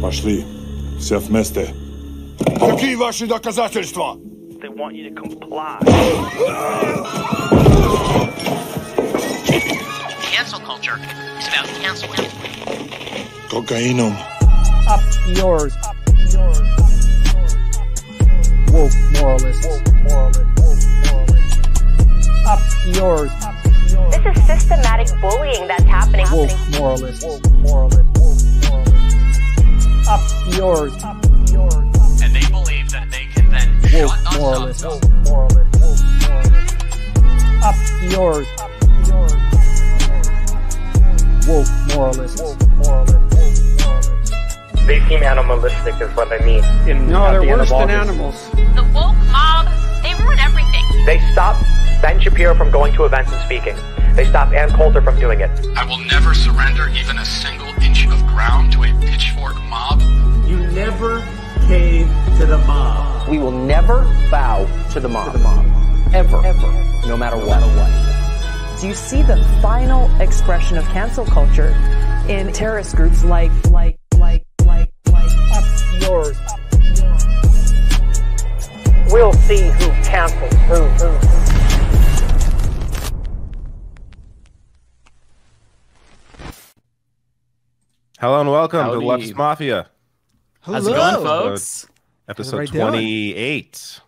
Пошли. Все вместе. Какие ваши доказательства? They want you to comply. Cancel culture is about cancel him. Кокаином. Up yours. Woke moralists. Up yours. This is systematic bullying that's happening. Woke moralists. Up yours. And they believe that they can then Woke shut us moralists. up. Yours. Up yours. Woke moralists. They seem animalistic, is what I mean. In, No, at they're the worse than animals. The woke mob, they ruin everything. They stopped Ben Shapiro from going to events and speaking. They stopped Ann Coulter from doing it. I will never surrender even a single inch of ground to a pitchfork mob. You never cave to the mob. We will never bow to the mob. Ever. Ever. No matter what. Do you see the final expression of cancel culture in terrorist groups like like like like like Up yours. We'll see who cancels who. Hello and welcome Howdy. to Leftist Mafia, How's it going, folks? episode, episode What am 28.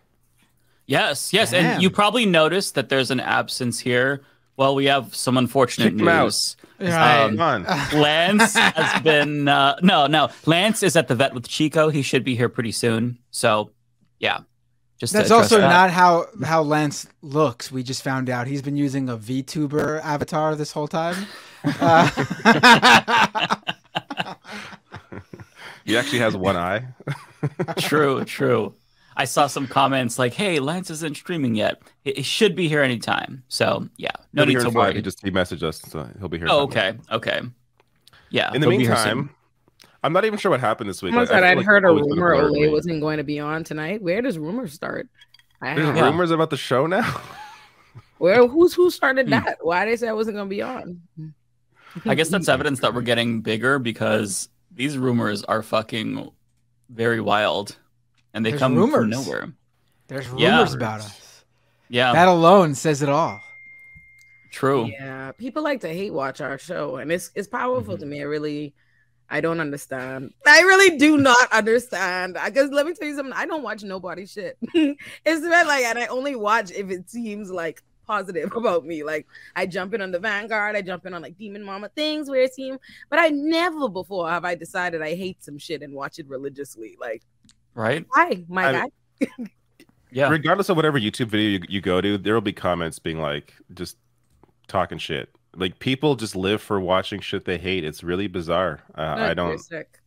Yes, yes, Damn. and you probably noticed that there's an absence here. Well, we have some unfortunate Kick news. Right. Um, Come on. Lance has been uh, no, no. Lance is at the vet with Chico. He should be here pretty soon. So, yeah, just That's also that. not how how Lance looks. We just found out he's been using a VTuber avatar this whole time. Uh, He actually has one eye. true, true. I saw some comments like, "Hey, Lance isn't streaming yet. He, he should be here anytime." So, yeah, no He'll need to in five. worry. He just he messaged us, so he'll be here. Oh, sometime. okay, okay. Yeah. In the he'll be here soon. meantime, I'm not even sure what happened this week. I- I said I'd like heard a rumor blur Olay wasn't going to be on tonight. Where does rumors start? I There's Yeah. know. rumors about the show now. Where who's who started Hmm. that? Why they say I wasn't going to be on? I guess that's evidence that we're getting bigger because these rumors are fucking very wild, and they There's come rumors. from nowhere. there's rumors Yeah. about us. Yeah, That alone says it all. true. Yeah, people like to hate watch our show, and it's it's powerful Mm-hmm. to me. I really, I don't understand. I really do not understand. I guess let me tell you something. I don't watch nobody shit. it's been like, and I only watch if it seems like positive about me. Like I jump in on the Vanguard, I jump in on like Demon Mama things where it seems, but I never before have I decided I hate some shit and watch it religiously. Like, Right? why, my I- guy? Yeah. Regardless of whatever YouTube video you, you go to, there will be comments being like, just talking shit. Like people just live for watching shit they hate. It's really bizarre. Uh, I They're don't. sick.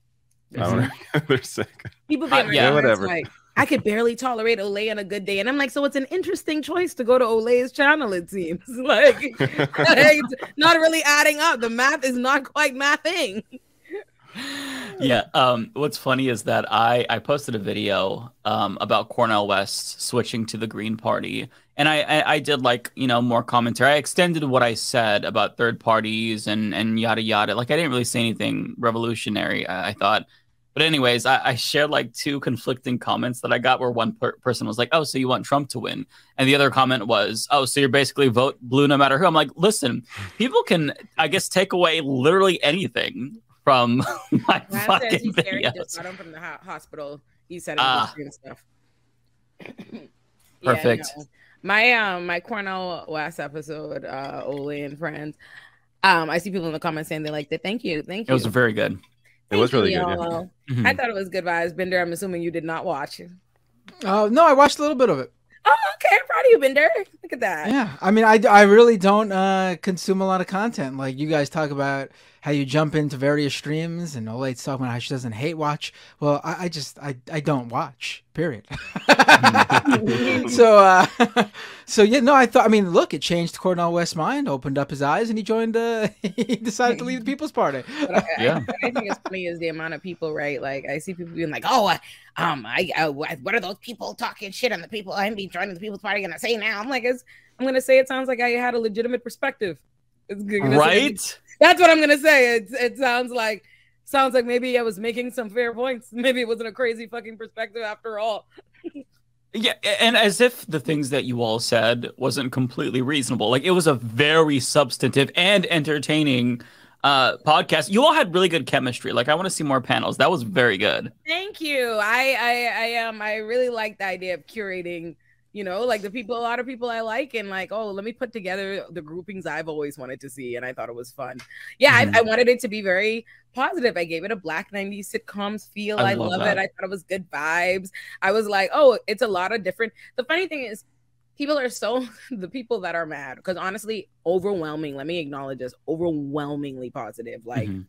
I don't. they're sick. People Uh, yeah, yeah, whatever. Like, I could barely tolerate Olay on a good day, and I'm like, so it's an interesting choice to go to Olay's channel. It seems like, like, not really adding up. The math is not quite mathing. yeah. Um, what's funny is that I I posted a video um about Cornell West switching to the Green Party, and I I, I did like you know more commentary. I extended what I said about third parties and and yada yada. Like I didn't really say anything revolutionary. I, I thought. But anyways, I, I shared like two conflicting comments that I got where one per- person was like, "Oh, so you want Trump to win," and the other comment was, "Oh, so you're basically vote blue no matter who." I'm like, listen, people can, I guess, take away literally anything from my fucking he's scared he just videos. got home from the ho- hospital. He said and stuff. Perfect. no. My um my Cornell West episode, uh, Ole and friends. Um, I see people in the comments saying they liked it. Thank you, thank you. It was very good. It was really you, good. Yeah. y'all. Mhm. I thought it was good vibes. Binder, I'm assuming you did not watch. it. Oh no, I watched a little bit of it. Oh, okay. I'm proud of you, Binder. Look at that. Yeah, I mean, I, I really don't uh, consume a lot of content. Like you guys talk about how you jump into various streams, and Olay's talking about how she doesn't hate watch. Well, I, I just I, I don't watch. Period. so uh, so yeah, no, I thought. I mean, look, it changed Cornell West's mind, opened up his eyes, and he joined. Uh, he decided to leave the People's Party. But I, Yeah. I, I think it's funny is the amount of people, right? Like I see people being like, "Oh, uh, um, I, uh, what what are those people talking shit on the people I'm be joining the People's Party gonna say now?" I'm like, it's, I'm gonna say it sounds like I had a legitimate perspective. It's gonna say- Right? That's what I'm gonna say. It it sounds like sounds like maybe I was making some fair points. Maybe it wasn't a crazy fucking perspective after all. Yeah, and as if the things that you all said wasn't completely reasonable. Like it was a very substantive and entertaining uh podcast. You all had really good chemistry. Like I want to see more panels. That was very good. Thank you. I I I um I really like the idea of curating you know like the people a lot of people i like and like oh let me put together the groupings i've always wanted to see and i thought it was fun. Yeah mm-hmm. I, I, wanted it to be very positive. I gave it a black 90s sitcoms feel. I, I love, love it. i thought it was good vibes. I was like oh it's a lot of different the funny thing is people are so the people that are mad because honestly overwhelming let me acknowledge this overwhelmingly positive like mm-hmm.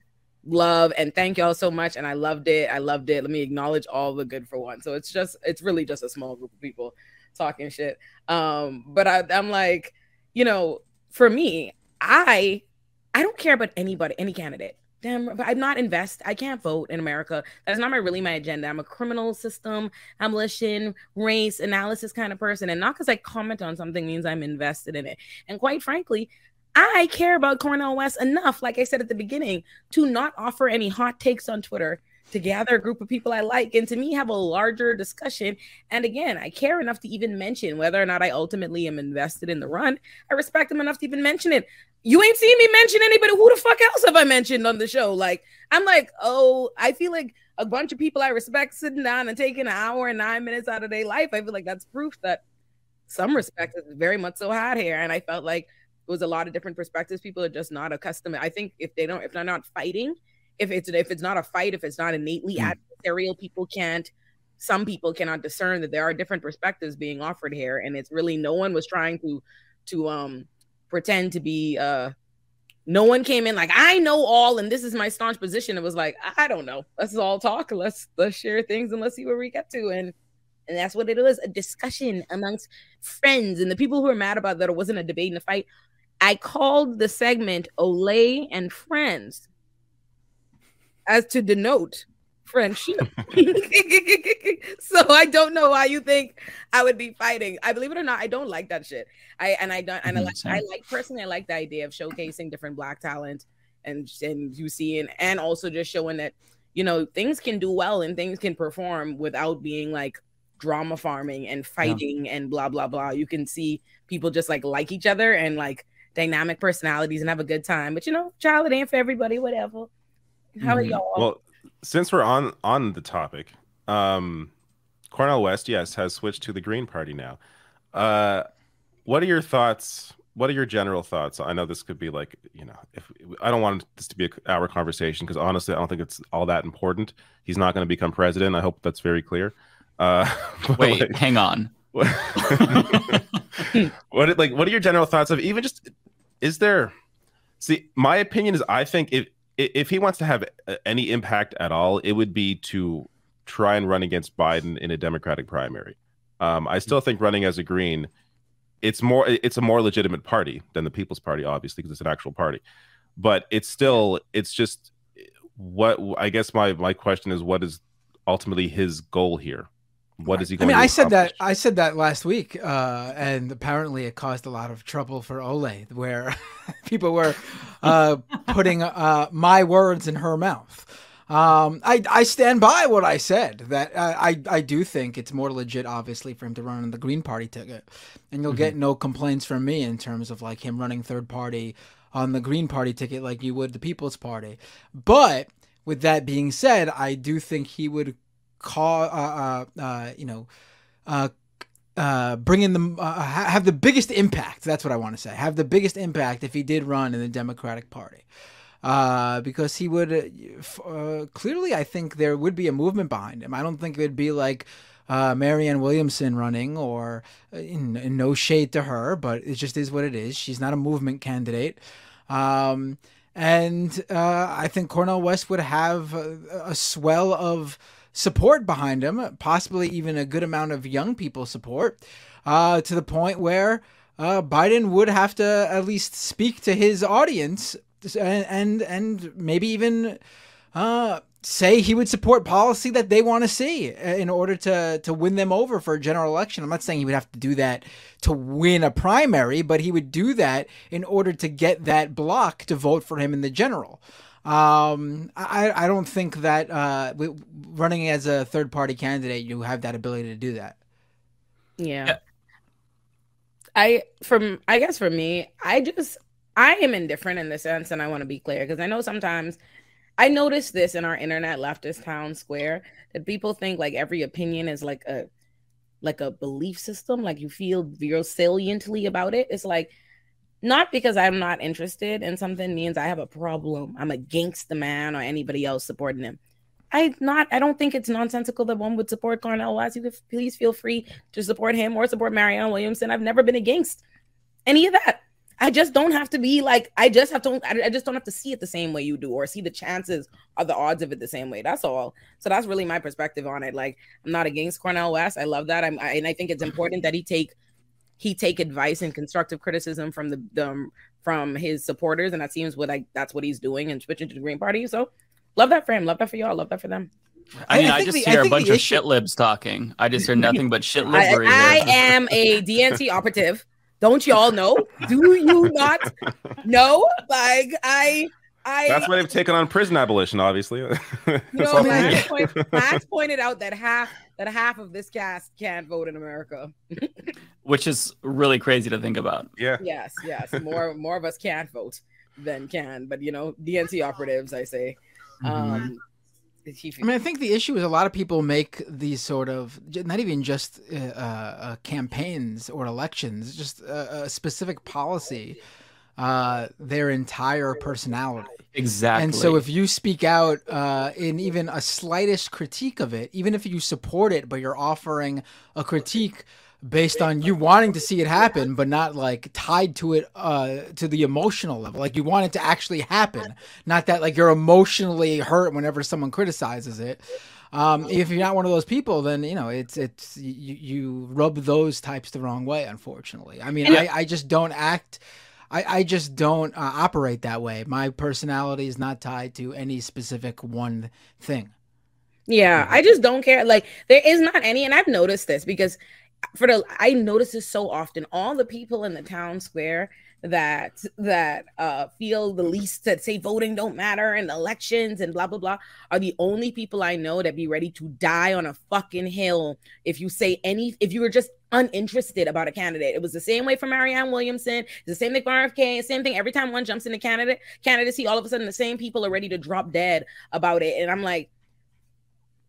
love and thank y'all so much and i loved it. I loved it. Let me acknowledge all the good for one so it's just it's really just a small group of people talking shit. Um, but I, I'm like, you know, for me, I I don't care about anybody, any candidate. Damn, but I'm not invest. I can't vote in America. That's not my really my agenda. I'm a criminal system, abolition, race analysis kind of person, and not because I comment on something means I'm invested in it. And quite frankly, I care about Cornell West enough, like I said at the beginning, to not offer any hot takes on Twitter to gather a group of people I like and to me have a larger discussion. And again, I care enough to even mention whether or not I ultimately am invested in the run. I respect them enough to even mention it. You ain't seen me mention anybody. Who the fuck else have I mentioned on the show? Like, I'm like, oh, I feel like a bunch of people I respect sitting down and taking an hour and nine minutes out of their life. I feel like that's proof that some respect is very much so had here. And I felt like it was a lot of different perspectives. People are just not accustomed. I think if they don't, if they're not fighting, if it's if it's not a fight, if it's not innately mm. adversarial, people can't. Some people cannot discern that there are different perspectives being offered here, and it's really no one was trying to to um pretend to be uh no one came in like I know all and this is my staunch position. It was like I don't know. Let's all talk. Let's let's share things and let's see where we get to. And and that's what it was a discussion amongst friends and the people who were mad about that it wasn't a debate and a fight. I called the segment Olay and Friends as to denote friendship. so I don't know why you think I would be fighting. I believe it or not, I don't like that shit. I and I don't and I mm-hmm, like I like personally I like the idea of showcasing different black talent and and you seeing and and also just showing that you know things can do well and things can perform without being like drama farming and fighting yeah. and blah blah blah. You can see people just like like each other and like dynamic personalities and have a good time. But you know, child, it ain't for everybody, whatever. How are mm-hmm. y'all? Well, since we're on on the topic, um, Cornel West, yes, has switched to the Green Party now. Uh, what are your thoughts? What are your general thoughts? I know this could be like, you know, if I don't want this to be an hour conversation because honestly, I don't think it's all that important. He's not going to become president. I hope that's very clear. Uh, Wait, like, hang on. What, what like what are your general thoughts of even just is there see my opinion is I think if if he wants to have any impact at all, it would be to try and run against Biden in a Democratic primary. Um, I still think running as a Green, it's more it's a more legitimate party than the People's Party, obviously, because it's an actual party. But it's still it's just what I guess my my question is what is ultimately his goal here? What is he? Going I mean, I said that I said that last week, uh, and apparently it caused a lot of trouble for Ole, where people were uh, putting uh, my words in her mouth. Um, I I stand by what I said. That I I do think it's more legit, obviously, for him to run on the Green Party ticket, and you'll mm-hmm. get no complaints from me in terms of like him running third party on the Green Party ticket like you would the People's Party. But with that being said, I do think he would call, uh, uh, uh, you know, uh, uh, bring in the uh, have the biggest impact. That's what I want to say. Have the biggest impact if he did run in the Democratic Party, uh, because he would uh, uh clearly. I think there would be a movement behind him. I don't think it would be like uh, Marianne Williamson running, or uh, in, in no shade to her, but it just is what it is. She's not a movement candidate. Um, and uh, I think Cornell West would have a, a swell of support behind him, possibly even a good amount of young people support, uh, to the point where uh, Biden would have to at least speak to his audience and and, and maybe even uh, say he would support policy that they want to see in order to to win them over for a general election. I'm not saying he would have to do that to win a primary, but he would do that in order to get that block to vote for him in the general. Um, I I don't think that uh, running as a third party candidate, you have that ability to do that. Yeah. I from I guess for me, I just I am indifferent in the sense, and I want to be clear because I know sometimes I notice this in our internet leftist town square that people think like every opinion is like a like a belief system, like you feel real saliently about it. It's like not because I'm not interested in something means I have a problem. I'm against the man or anybody else supporting him. I not I don't think it's nonsensical that one would support Cornel West. You could please feel free to support him or support Marianne Williamson. I've never been against any of that. I just don't have to be like I just have to I just don't have to see it the same way you do or see the chances or the odds of it the same way. That's all. So that's really my perspective on it. Like I'm not against Cornel West. I love that. I'm I, and I think it's important that he take he take advice and constructive criticism from the, the um, from his supporters and that seems what like that's what he's doing and switching to the Green Party. So love that for him. Love that for y'all. Love that for them. I mean, I, I just the, hear a bunch of issue... shit libs talking. I just hear nothing but shit libbery. I, I am a DNC operative. Don't y'all know? Do you not know? Like I I, That's why they've taken on prison abolition, obviously. you know, Max, point, Max pointed out that half that half of this cast can't vote in America. Which is really crazy to think about. Yeah. Yes, yes. More more of us can't vote than can, but you know, DNC operatives, I say. Mm-hmm. Um I mean, I think the issue is a lot of people make these sort of not even just uh, uh, campaigns or elections, just a, a specific policy, uh, their entire personality. Exactly. And so, if you speak out uh, in even a slightest critique of it, even if you support it, but you're offering a critique based on you wanting to see it happen, but not like tied to it uh, to the emotional level. Like you want it to actually happen, not that like you're emotionally hurt whenever someone criticizes it. Um, if you're not one of those people, then you know it's it's you, you rub those types the wrong way. Unfortunately, I mean, I, I just don't act. I, I just don't uh, operate that way. My personality is not tied to any specific one thing. Yeah, I just don't care. Like there is not any, and I've noticed this because for the I notice this so often. All the people in the town square that that uh feel the least that say voting don't matter and elections and blah blah blah are the only people I know that be ready to die on a fucking hill if you say any if you were just uninterested about a candidate. It was the same way for Marianne Williamson. The same thing for RFK. Same thing every time one jumps into candidate candidacy, all of a sudden the same people are ready to drop dead about it. And I'm like,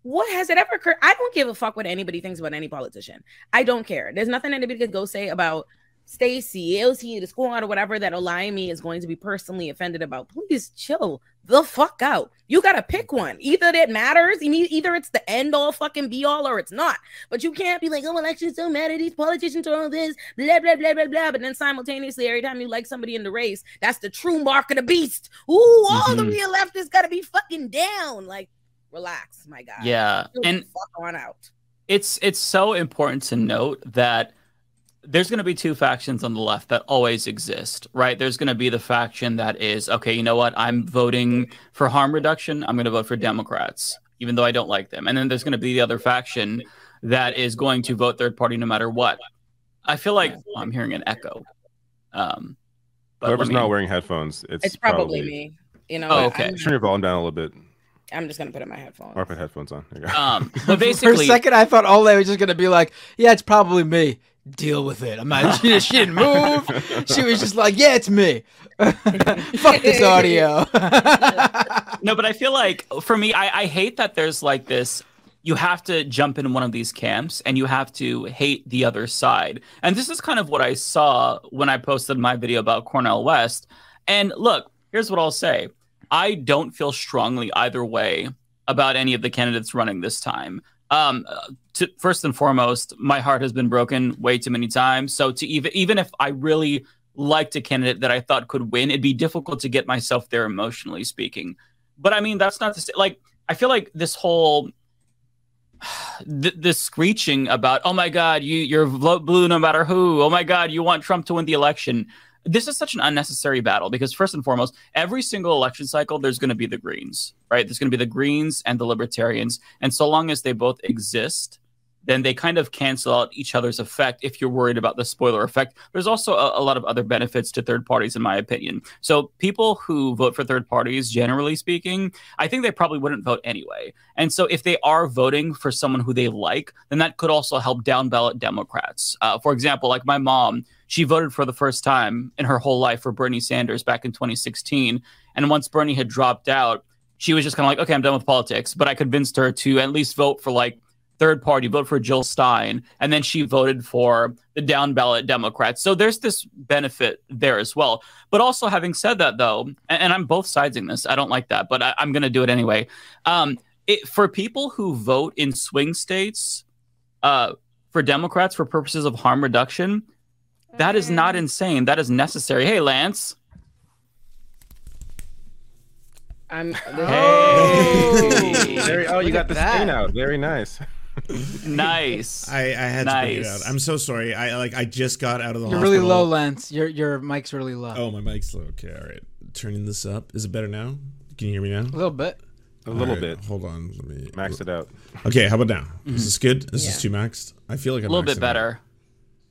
what has it ever occurred? I don't give a fuck what anybody thinks about any politician. I don't care. There's nothing anybody could go say about Stacey, AOC, the squad, or whatever that Olayemi is going to be personally offended about. Please chill the fuck out. You gotta pick one. Either it matters, either it's the end all fucking be all or it's not. But you can't be like, oh, elections don't matter. These politicians are all this, blah, blah, blah, blah, blah. But then simultaneously, every time you like somebody in the race, that's the true mark of the beast. Ooh, all mm-hmm. the real leftists gotta be fucking down. Like, relax, my guy. Yeah. and fuck on out. It's it's so important to note that there's going to be two factions on the left that always exist, right? There's going to be the faction that is, okay, you know what? I'm voting for harm reduction. I'm going to vote for Democrats, even though I don't like them. And then there's going to be the other faction that is going to vote third party no matter what. I feel like well, I'm hearing an echo. Um, but Whoever's me... not wearing headphones, it's, it's probably, probably, me. You know, oh, okay. Turn your volume down a little bit. I'm just gonna put in my headphones. Or put headphones on. Um, but basically, for a second, I thought Ole was just gonna be like, "Yeah, it's probably me." Deal with it. I'm not. She, she didn't move. She was just like, "Yeah, it's me." Fuck this audio. no, but I feel like for me, I, I hate that there's like this you have to jump in one of these camps and you have to hate the other side. And this is kind of what I saw when I posted my video about Cornell West. And look, here's what I'll say I don't feel strongly either way about any of the candidates running this time. Um, to, first and foremost, my heart has been broken way too many times. So to even even if I really liked a candidate that I thought could win, it'd be difficult to get myself there emotionally speaking. But I mean, that's not to say like I feel like this whole th- this screeching about oh my god you you're blue no matter who oh my god you want Trump to win the election this is such an unnecessary battle because first and foremost, every single election cycle, there's going to be the Greens, right? There's going to be the Greens and the Libertarians, and so long as they both exist, then they kind of cancel out each other's effect if you're worried about the spoiler effect. There's also a, a lot of other benefits to third parties, in my opinion. So people who vote for third parties, generally speaking, I think they probably wouldn't vote anyway. And so if they are voting for someone who they like, then that could also help down ballot Democrats. Uh, for example, like my mom, she voted for the first time in her whole life for Bernie Sanders back in 2016. And once Bernie had dropped out, she was just kind of like, okay, I'm done with politics. But I convinced her to at least vote for like third party, vote for Jill Stein. And then she voted for the down ballot Democrats. So there's this benefit there as well. But also, having said that, though, and, and I'm both sides in this, I don't like that, but I, am going to do it anyway. Um, it, for people who vote in swing states uh, for Democrats for purposes of harm reduction, that is not insane. That is necessary. Hey, Lance. I'm. Hey. Very, oh, you got the that. stain out. Very nice. Nice. I, I had to bring it out. I'm so sorry. I like I just got out of the You're hospital. really low, Lance. Your your mic's really low. Oh, my mic's low. Okay, all right. Turning this up. Is it better now? Can you hear me now? A little bit. A little All right, bit. Hold on. Let me Max it out. Okay, how about now? Mhm. Is this good? Is this Yeah. too maxed? I feel like A I'm a little bit better. out.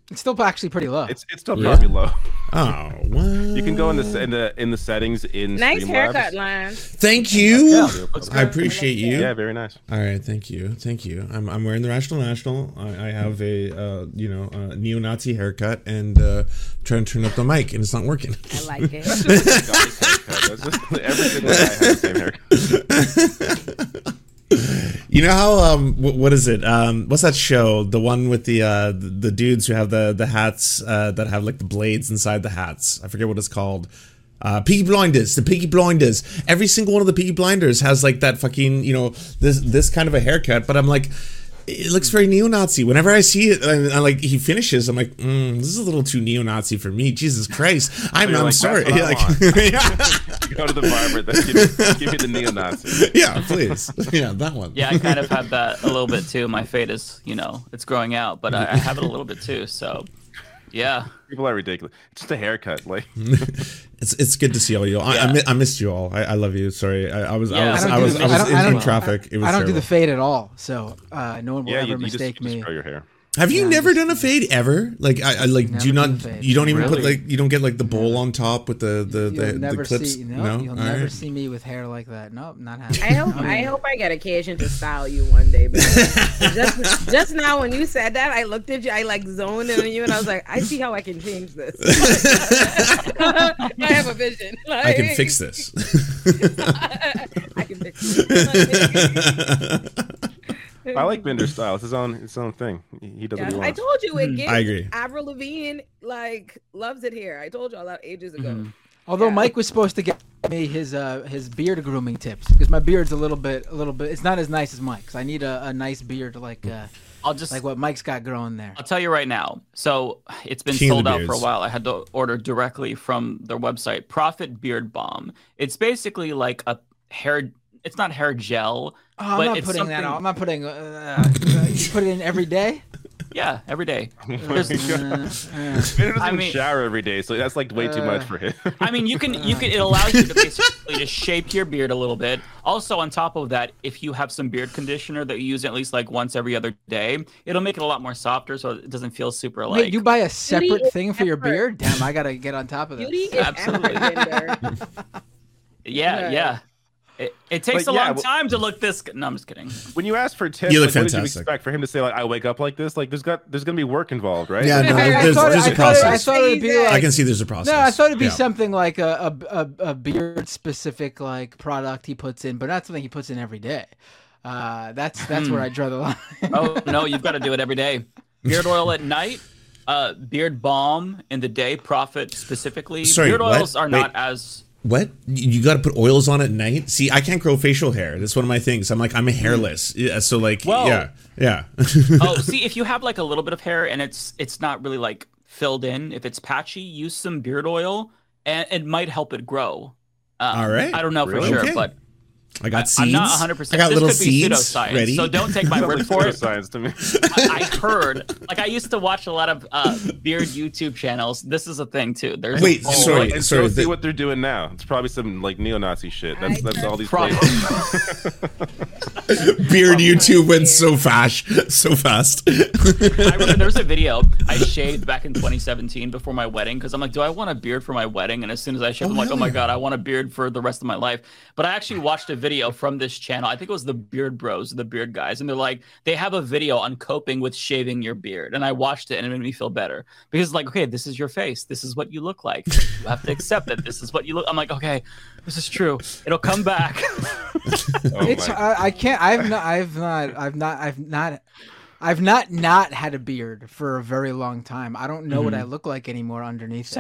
Better. It's still actually pretty low. It's it's still Yeah. probably low. Oh, what? You can go in the in the in the settings in Nice Streamlabs. haircut, Lance. Thank you. Yeah. I appreciate you. Yeah, very nice. All right, thank you, thank you. I'm, I'm wearing the Rational National. I, I have a uh, you know uh, neo-Nazi haircut and uh, trying to turn up the mic, and it's not working. I like it. That's just- Every single guy has the same haircut. You know how um wh- what is it? Um what's that show? The one with the uh the dudes who have the the hats uh that have like the blades inside the hats. I forget what it's called. Uh Peaky Blinders the Peaky Blinders. Every single one of the Peaky Blinders has like that fucking you know this this kind of a haircut but I'm like it looks very neo-Nazi whenever I see it and, and like he finishes I'm like mm, this is a little too neo-Nazi for me Jesus Christ I'm You're I'm like, sorry "That's like. Go to the barber. Then give, me- give me the neo-Nazi. yeah please yeah that one Yeah, I kind of have that a little bit too. My fade is, you know, it's growing out, but I, I have it a little bit too. So, yeah. People are ridiculous. It's just a haircut. Like It's it's good to see all you. all. I, I, I missed you all. I, I love you. Sorry, I, I was I Yeah. was I don't I was, the- I was I don't- I in, in traffic. It was I don't do the fade at all, so uh, no one will yeah, ever you, you just, mistake you just me. grow your hair. Have you Yeah, never done a fade ever? Like I, I like do you not done a fade. you don't even put like you don't get like the bowl on top with the the You'll the, never the clips. see. No, no, you'll All never right. see me with hair like that. Nope, not happening. I hope I hope I get occasion to style you one day. But just just now when you said that, I looked at you, I like zoned in on you, and I was like, I see how I can change this. I have a vision. I can fix this. I can fix it. I like Binder's style. It's his own his own thing. He he does what Yeah, he I told you it gives. I agree. Avril Lavigne like loves it here. I told you all that ages ago. Mm-hmm. Although Mike was supposed to get me his uh, his beard grooming tips because my beard's a little bit a little bit. It's not as nice as Mike's. I need a, a nice beard like uh, I'll just like what Mike's got growing there. I'll tell you right now. So it's been King sold out for a while. I had to order directly from their website. Prophet Beard Balm. It's basically like a hair. It's not hair gel. Oh, I'm but not it's putting that on. I'm not putting. Uh, uh, you put it in every day. Yeah, every day. Oh There's- Uh, I mean- shower every day, so that's like way too much Uh, for him. I mean, you can you can it allows you to basically just shape your beard a little bit. Also, on top of that, if you have some beard conditioner that you use at least like once every other day, it'll make it a lot more softer, so it doesn't feel super like. Wait, you buy a separate is thing for your beard? Damn, I gotta get on top of this. Beauty is Absolutely. effort, yeah, yeah. It, it takes But a yeah, long well- time to look this. good. No, I'm just kidding. when you ask for tips, You look like, what did you fantastic. expect for him to say like I wake up like this? Like there's got there's gonna be work involved, right? Yeah, no, I- I there's, thought it- there's I a thought it- I process. thought it'd be like I can see there's a process. No, I thought it'd be Yeah. something like a, a, a, a beard specific like product he puts in, but not something he puts in every day. Uh, that's that's where I draw the line. Oh no, you've got to do it every day. Beard oil at night. Uh, beard balm in the day. Prophet specifically. Sorry, beard what? oils are Wait. not as. What? You, you got to put oils on at night? See, I can't grow facial hair. That's one of my things. I'm like, I'm a hairless. Yeah, so like, Well- yeah, yeah. oh, see, if you have like a little bit of hair and it's it's not really like filled in, if it's patchy, use some beard oil and it might help it grow. Um, All right. I don't know Really? for sure, Okay. but I got seeds. I'm not 100. percent I got this little could be seeds pseudoscience, ready. so don't take my word for it. Science to me. I I heard, like, I used to watch a lot of uh, beard YouTube channels. This is a thing too. There's Wait, a whole- sorry, and sorry. go see the- what they're doing now. It's probably some like neo-Nazi shit. That's I that's all these Probably. places. Beard YouTube went so fast, so fast. I remember there was a video I shaved back in 2017 before my wedding because I'm like, do I want a beard for my wedding? And as soon as I shaved, I'm like, oh my god, I want a beard for the rest of my life. But I actually watched a video from this channel. I think it was the Beard Bros, the Beard guys, and they're like, they have a video on coping with shaving your beard, and I watched it and it made me feel better because like, okay, this is your face, this is what you look like. You have to accept that this is what you look. I'm like, okay, this is true. It'll come back. it's I, I can't. I've not. I've not. I've not. I've not. I've not not had a beard for a very long time. I don't know what Mhm. I look like anymore underneath. it.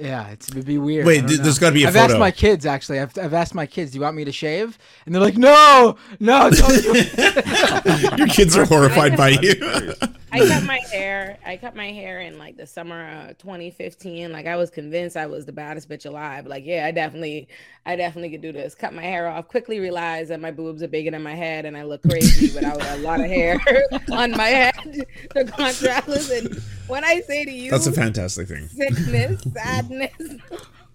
Same. Yeah, it's it'd be weird. Wait, I don't th- know. there's gotta be a I've photo. asked my kids actually. I've, I've asked my kids, "Do you want me to shave?" And they're like, "No, no, don't do. Your kids are horrified by you. I cut my hair. I cut my hair in like the summer of 2015. Like I was convinced I was the baddest bitch alive. Like yeah, I definitely, I definitely could do this. Cut my hair off. Quickly realized that my boobs are bigger than my head, and I look crazy without a lot of hair on my head. The contrast. Listen, when I say to you, That's a fantastic thing. sickness, sadness.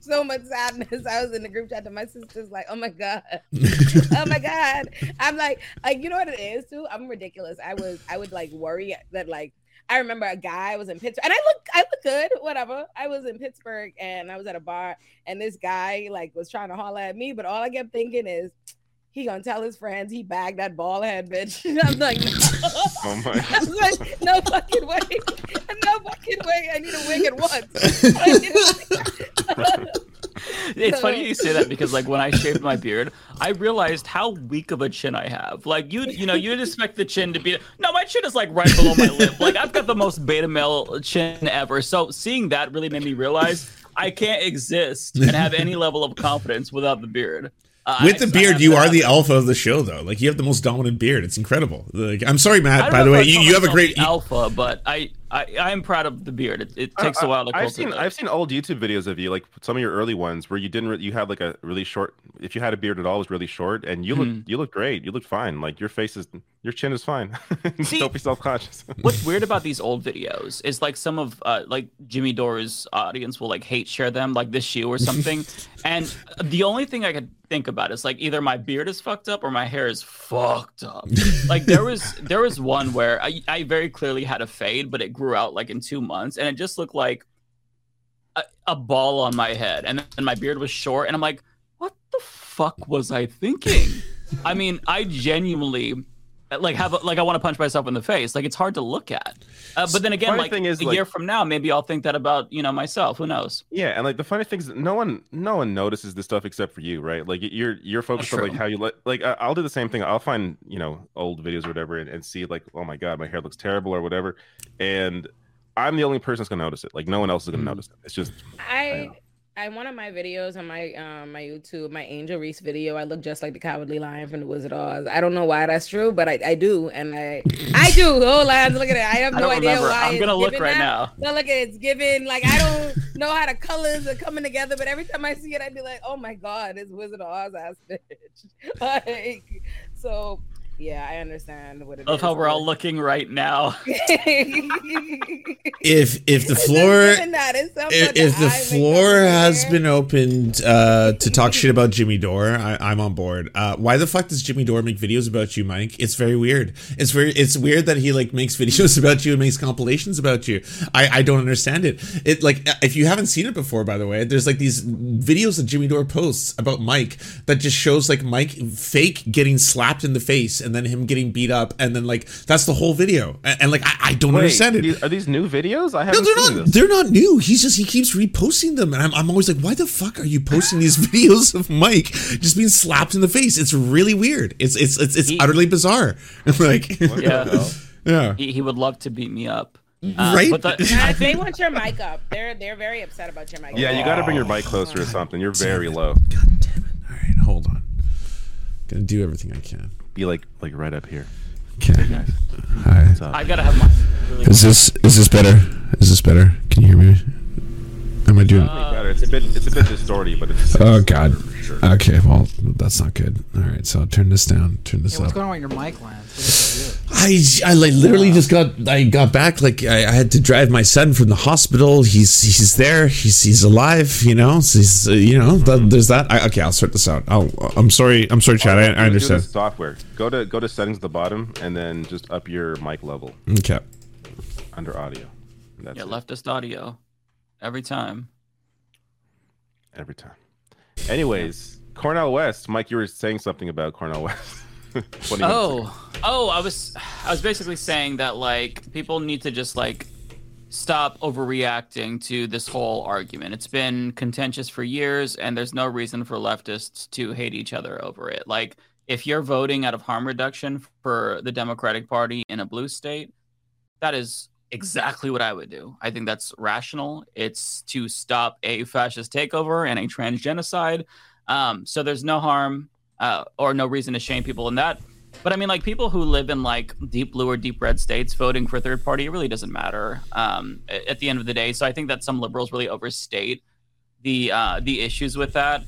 So much sadness. I was in the group chat and my sister's like, oh my God. oh my God. I'm like, like, you know what it is too? I'm ridiculous. I was, I would like worry that like I remember a guy was in Pittsburgh and I look I look good, whatever. I was in Pittsburgh and I was at a bar and this guy like was trying to holler at me, but all I kept thinking is he gonna tell his friends he bagged that ball head bitch. I'm like, no. Oh my. I was like, no fucking way. No fucking way. I need a wig at once. I need a wig. It's funny you say that because like when I shaved my beard, I realized how weak of a chin I have. Like you, you know, you'd expect the chin to be no, my chin is like right below my lip. Like I've got the most beta male chin ever. So seeing that really made me realize I can't exist and have any level of confidence without the beard. Uh, With the beard, you are the alpha of the show, though. Like you have the most dominant beard. It's incredible. Like, I'm sorry, Matt. By the way, you, you have a great. alpha, but I, I I am proud of the beard. It, it takes a while to I've seen I've seen old YouTube videos of you, like some of your early ones, where you didn't re- you had like a really short. If you had a beard at all, it was really short, and you look Mhm. you look great. You look fine. Like your face is your chin is fine. See- Don't be self conscious. What's weird about these old videos is like some of uh, like Jimmy Dore's audience will like hate share them like this shoe or something, and the only thing I could think about is like either my beard is fucked up or my hair is fucked up. like there was there was one where I, I very clearly had a fade, but it grew out like in two months, and it just looked like a, a ball on my head, and then my beard was short, and I'm like, what the fuck was I thinking? I mean, I genuinely like have a, like I want to punch myself in the face. Like it's hard to look at. Uh, but then again, Funny like thing is, a like- year from now, maybe I'll think that about you know myself. Who knows? Yeah, and like the funny thing is, no one, no one notices this stuff except for you, right? Like you're you're focused on like how you look. Like I- I'll do the same thing. I'll find you know old videos or whatever, and, and see like, oh my god, my hair looks terrible or whatever, and I'm the only person that's gonna notice it. Like no one else is gonna Mm-hmm. notice it. It's just I I one of my videos on my um my YouTube, my Angel Reese video, I look just like the Cowardly Lion from the Wizard of Oz. I don't know why that's true, but I, I do, and I I do. Hold on, look at it. I have no don't idea remember. why. I'm gonna look right that. now. No, look at it. It's given like I don't know how the colors are coming together, but every time I see it, I'd be like, oh my god, it's Wizard of Oz ass bitch. like, so yeah, I understand what it I love is. how we're all looking right now. If if the floor given that. If, if the I floor has been opened uh, to talk shit about Jimmy Dore, I, I'm on board. Uh, why the fuck does Jimmy Dore make videos about you, Mike? It's very weird. It's very it's weird that he like makes videos about you and makes compilations about you. I I don't understand it. It like if you haven't seen it before, by the way, there's like these videos that Jimmy Dore posts about Mike that just shows like Mike fake getting slapped in the face and then him getting beat up and then like that's the whole video. And, and, like I, I don't Wait, understand it. these- Are these new videos? I No, haven't they're seen not. this. They're not new. He's just he keeps reposting them, and I'm, I'm always like, why the fuck are you posting these videos of Mike just being slapped in the face? It's really weird. It's it's it's, it's utterly bizarre. like, yeah, yeah. He, he would love to beat me up. Uh, Right? But the, Uh, they want your mic up. They're they're very upset about your mic. Yeah, you got to bring your mic closer or something. You're very low. God damn it! All right, hold on. Gonna do everything I can. Be like like right up here. Okay. Hi. What's up? I gotta have my. Really Is this is this better? Is this better? Can you hear me? Am I doing? better. It's a bit it's a bit distorted, but it's Oh God. Okay, well that's not good. All right, so I'll turn this down. Turn this Yeah, what's up. going on with your mic Lance? I, I like literally just got I got back like I, I had to drive my son from the hospital. He's he's there. He's he's alive. You know. So he's uh, you know. Th- there's that. I, okay, I'll sort this out. I'll, I'm sorry. I'm sorry, Chad. I, I Do understand. software. Go to go to settings at the bottom and then just up your mic level Okay. under audio. That's yeah, it. leftist audio every time. every time. Anyways, Cornell West. Mike, you were saying something about Cornell West. 20 minutes ago. Oh, oh, I was, I was basically saying that like people need to just like stop overreacting to this whole argument. It's been contentious for years, and there's no reason for leftists to hate each other over it. Like, if you're voting out of harm reduction for the Democratic Party in a blue state, that is exactly what I would do. I think that's rational. It's to stop a fascist takeover and a trans genocide. Um, so there's no harm uh, or no reason to shame people in that. But I mean, like people who live in like deep blue or deep red states voting for third party, it really doesn't matter um, at the end of the day. So I think that some liberals really overstate the uh, the issues with that.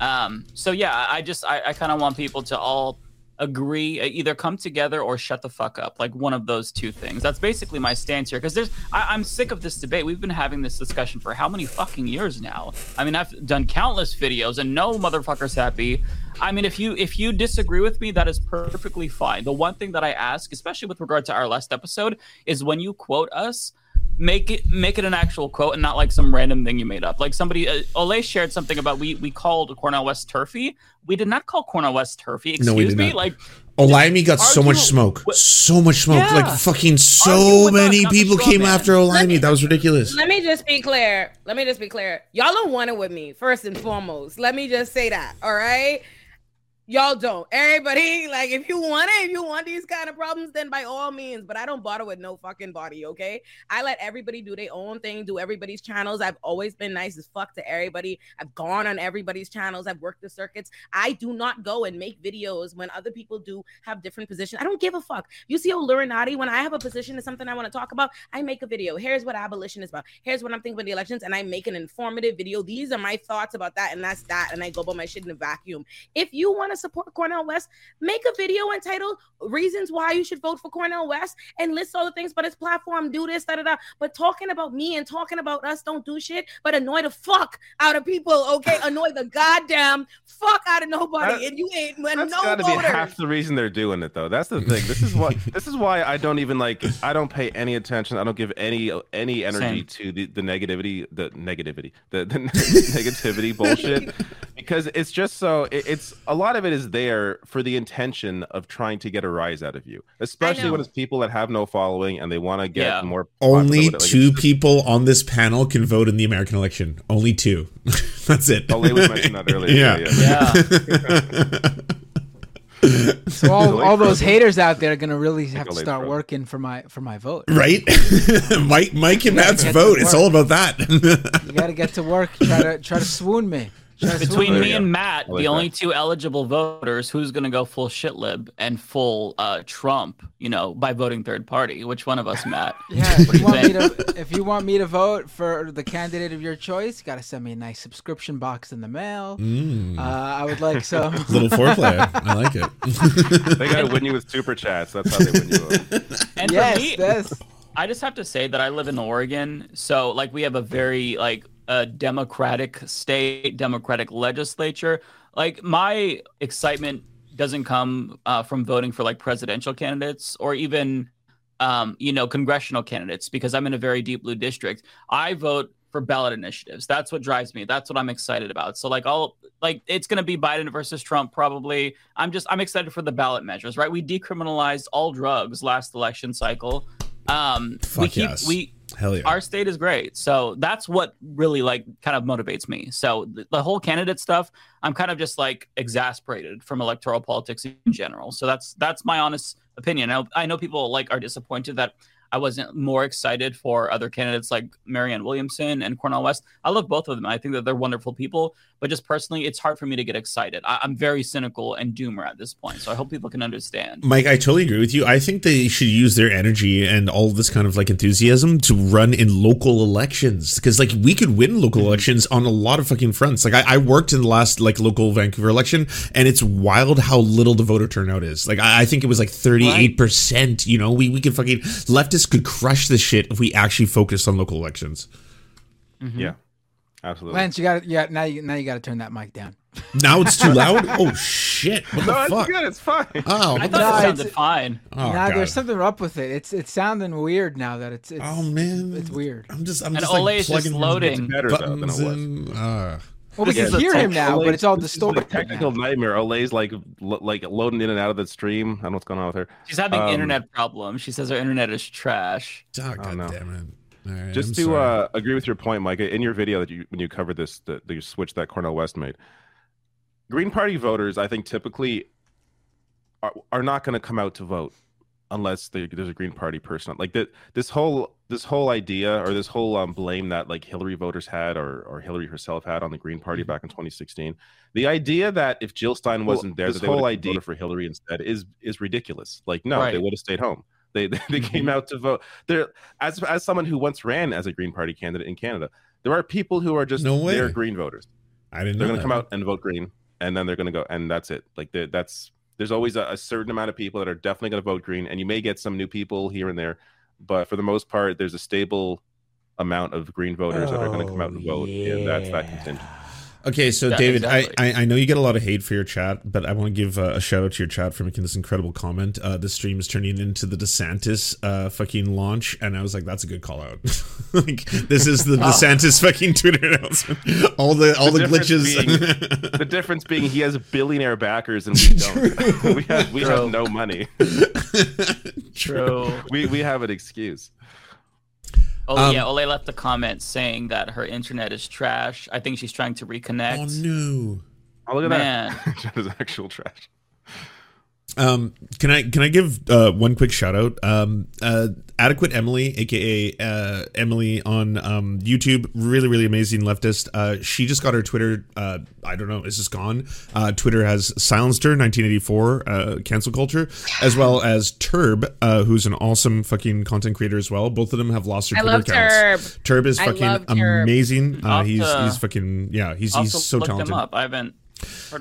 Um, so yeah, I just I, I kind of want people to all agree, uh, either come together or shut the fuck up, like one of those two things. That's basically my stance here because there's I, I'm sick of this debate. We've been having this discussion for how many fucking years now? I mean, I've done countless videos and no motherfucker's happy. I mean, if you if you disagree with me, that is perfectly fine. The one thing that I ask, especially with regard to our last episode, is when you quote us, make it make it an actual quote and not like some random thing you made up. Like somebody, uh, Ole shared something about we we called Cornell West turfy. We did not call Cornell West turfy. Excuse No, we did me. not. Like Olayemi got so much argue- smoke. So much smoke. Yeah. Like fucking so with us, many people came man. after Olayemi. That was ridiculous. Let me just be clear. Let me just be clear. Y'all don't want it with me, first and foremost. Let me just say that. All right. Y'all don't. Everybody, like, if you want it, if you want these kind of problems, then by all means. But I don't bother with no fucking body, okay? I let everybody do their own thing, do everybody's channels. I've always been nice as fuck to everybody. I've gone on everybody's channels. I've worked the circuits. I do not go and make videos when other people do have different positions. I don't give a fuck. You see Olurinatti, when I have a position is something I want to talk about, I make a video. Here's what abolition is about. Here's what I'm thinking about the elections, and I make an informative video. These are my thoughts about that, and that's that. And I go about my shit in a vacuum. If you want to support Cornell West, make a video entitled "Reasons Why You Should Vote for Cornell West" and list all the things. But his platform, do this, da da da. But talking about me and talking about us don't do shit. But annoy the fuck out of people, okay? Annoy the goddamn fuck out of nobody, That- and you ain't when That's no got to be half the reason they're doing it, though. That's the thing. This is why. this is why I don't even like. I don't pay any attention. I don't give any any energy Same. to the, the negativity, the negativity, the, the negativity bullshit, because it's just so. It, it's a lot of it is there for the intention of trying to get a rise out of you, especially when it's people that have no following and they want to get Yeah. more. Only popular with it. Like, two people on this panel can vote in the American election. Only two. That's it. Oh, Ole was mentioning that earlier. Yeah. Yeah, So all, all those haters out there are gonna really have to start Frozen. working for my for my vote. Right? Mike Mike and Matt's vote. It's all about that. You gotta get to work. Try to try to swoon me. Try Between me and. Matt, like the only that. two eligible voters, who's going to go full shit lib and full uh, Trump, you know, by voting third party? Which one of us, Matt? Yeah, if you you want me to if you want me to vote for the candidate of your choice, you gotta send me a nice subscription box in the mail. Mm. Uh, I would like some Little foreplay. I like it. they gotta win you with super chats. That's how they win you. Over. And yes, for me, this. I just have to say that I live in Oregon, so like we have a very like a democratic state, democratic legislature. Like my excitement doesn't come uh, from voting for like presidential candidates or even um, you know congressional candidates because I'm in a very deep blue district. I vote for ballot initiatives. That's what drives me. That's what I'm excited about. So like all like it's going to be Biden versus Trump probably. I'm just I'm excited for the ballot measures, right? We decriminalized all drugs last election cycle. Um we Fuck keep yes. we Hell yeah. our state is great. So that's what really like kind of motivates me. So the, the whole candidate stuff, I'm kind of just like exasperated from electoral politics in general. So that's that's my honest opinion. I, I know people like are disappointed that I wasn't more excited for other candidates like Marianne Williamson and Cornel West. I love both of them. I think that they're wonderful people, but just personally, it's hard for me to get excited. I, am very cynical and doomer at this point, so I hope people can understand. Mike, I totally agree with you. I think they should use their energy and all this kind of like enthusiasm to run in local elections because like we could win local Mm-hmm. elections on a lot of fucking fronts. Like I, I worked in the last like local Vancouver election, and it's wild how little the voter turnout is. Like I, I think it was like thirty eight percent. You know, we we could fucking leftists could crush this shit if we actually focused on local elections. Yeah, absolutely. Lance, you got yeah. Now you now you got to turn that mic down. Now it's too loud. Oh shit! What the no, it's fuck? good. It's fine. Oh, I thought the it fuck? sounded fine. Oh, nah, there's something up with it. It's it's sounding weird now that it's. it's Oh man, it's weird. I'm just I'm And just Ole like is just plugging loading. these Better, though, than it buttons was. in. Uh, Well, we This can is a hear him tech- now, but it's all distorted. a technical nightmare. Olay's like lo- like loading in and out of the stream. I don't know what's going on with her. She's having Um, internet problems. She says her internet is trash. oh, God no. damn it! All right, Just I'm to uh, agree with your point, Mike, in your video that you when you covered this, the, the switch that Cornell West made, Green Party voters, I think, typically are, are not going to come out to vote unless they, there's a Green Party person. Like that, this whole this whole idea or this whole um, blame that like Hillary voters had or or Hillary herself had on the Green Party back in 2016. The idea that if Jill Stein wasn't there, this that they whole idea for Hillary instead is is ridiculous. Like no, Right. they would have stayed home. They they came out to vote. There, as as someone who once ran as a Green Party candidate in Canada, there are people who are just No way. they're Green voters. I didn't They're know going to come out and vote Green, and then they're going to go, and that's it. Like that's there's always a, a certain amount of people that are definitely going to vote Green, and you may get some new people here and there, but for the most part, there's a stable amount of Green voters that are going to come out and oh, vote, and that's that contingent. Okay, so Yeah, David, exactly. I, I I know you get a lot of hate for your chat, but I want to give uh, a shout out to your chat for making this incredible comment. Uh, this stream is turning into the DeSantis uh, fucking launch, and I was like, that's a good call out. like this is the DeSantis fucking Twitter announcement. All the all the, difference glitches. being- the difference being he has billionaire backers and we don't. we have we True. have no money. True. We we have an excuse. Oh Um, yeah, Ole left a comment saying that her internet is trash. I think she's trying to reconnect. oh no. Oh, look at Man. that. that is actual trash. Um, can I can I give uh, one quick shout out? Um, uh, Adequate Emily, aka uh, Emily on um, YouTube, really really amazing leftist. Uh, she just got her Twitter. Uh, I don't know, is this gone? Uh, Twitter has silenced her. 1984, uh, cancel culture, as well as Turb, uh, who's an awesome fucking content creator as well. Both of them have lost their I Twitter love accounts. Turb. Turb is fucking amazing. Uh, he's he's fucking yeah. He's Also, he's so talented. them up. I haven't heard of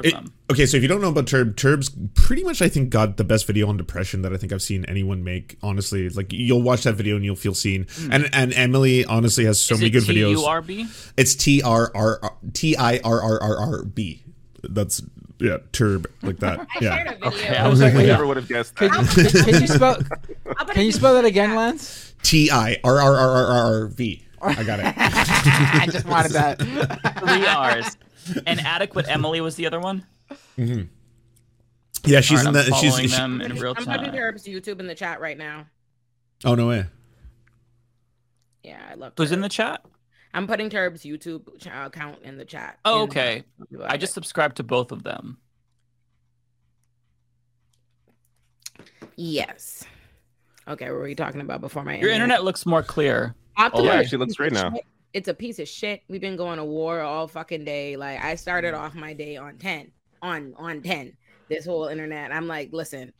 It- them. okay, so if you don't know about Turb, Turb's pretty much I think got the best video on depression that I think I've seen anyone make. Honestly, like you'll watch that video and you'll feel seen. Hmm. And and Emily honestly has so. Is many it good videos. T-U-R-B? It's T R R T I R R R R B. That's yeah, Turb like that. I yeah. shared a video. Okay, I was like, I never would have guessed Can, that. can, can you spell? Can you spell that the again, chat. Lance? T I R R R R R R V. I got it. I just wanted that. Three R's. And adequate Emily was the other one. Mm-hmm. Yeah, she's Alright, in I'm that. She's she- them in real I'm putting time. YouTube in the chat right now. oh no way. Yeah, I love. Who's in the chat? I'm putting Turb's YouTube ch- account in the chat. Oh, In- okay. I just subscribed to both of them. Yes. Okay, what were we talking about before my Your internet looks more clear. Optimus Yeah, is she looks great now. It's a piece of shit. We've been going to war all fucking day. Like I started mm. off my day on 10. On on 10. This whole internet. I'm like, listen,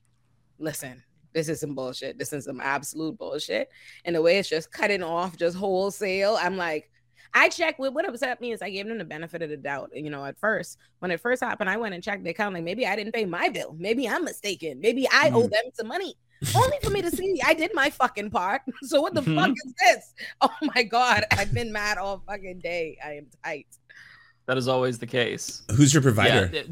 listen. This is some bullshit. This is some absolute bullshit. And the way it's just cutting off just wholesale. I'm like, I checked with what upset me is I gave them the benefit of the doubt. You know, at first, when it first happened, I went and checked the account. Like maybe I didn't pay my bill. Maybe I'm mistaken. Maybe I owe mm. them some money. Only for me to see I did my fucking part. So what the mm-hmm. fuck is this? Oh my god, I've been mad all fucking day. I am tight. That is always the case. Who's your provider? Yeah, it-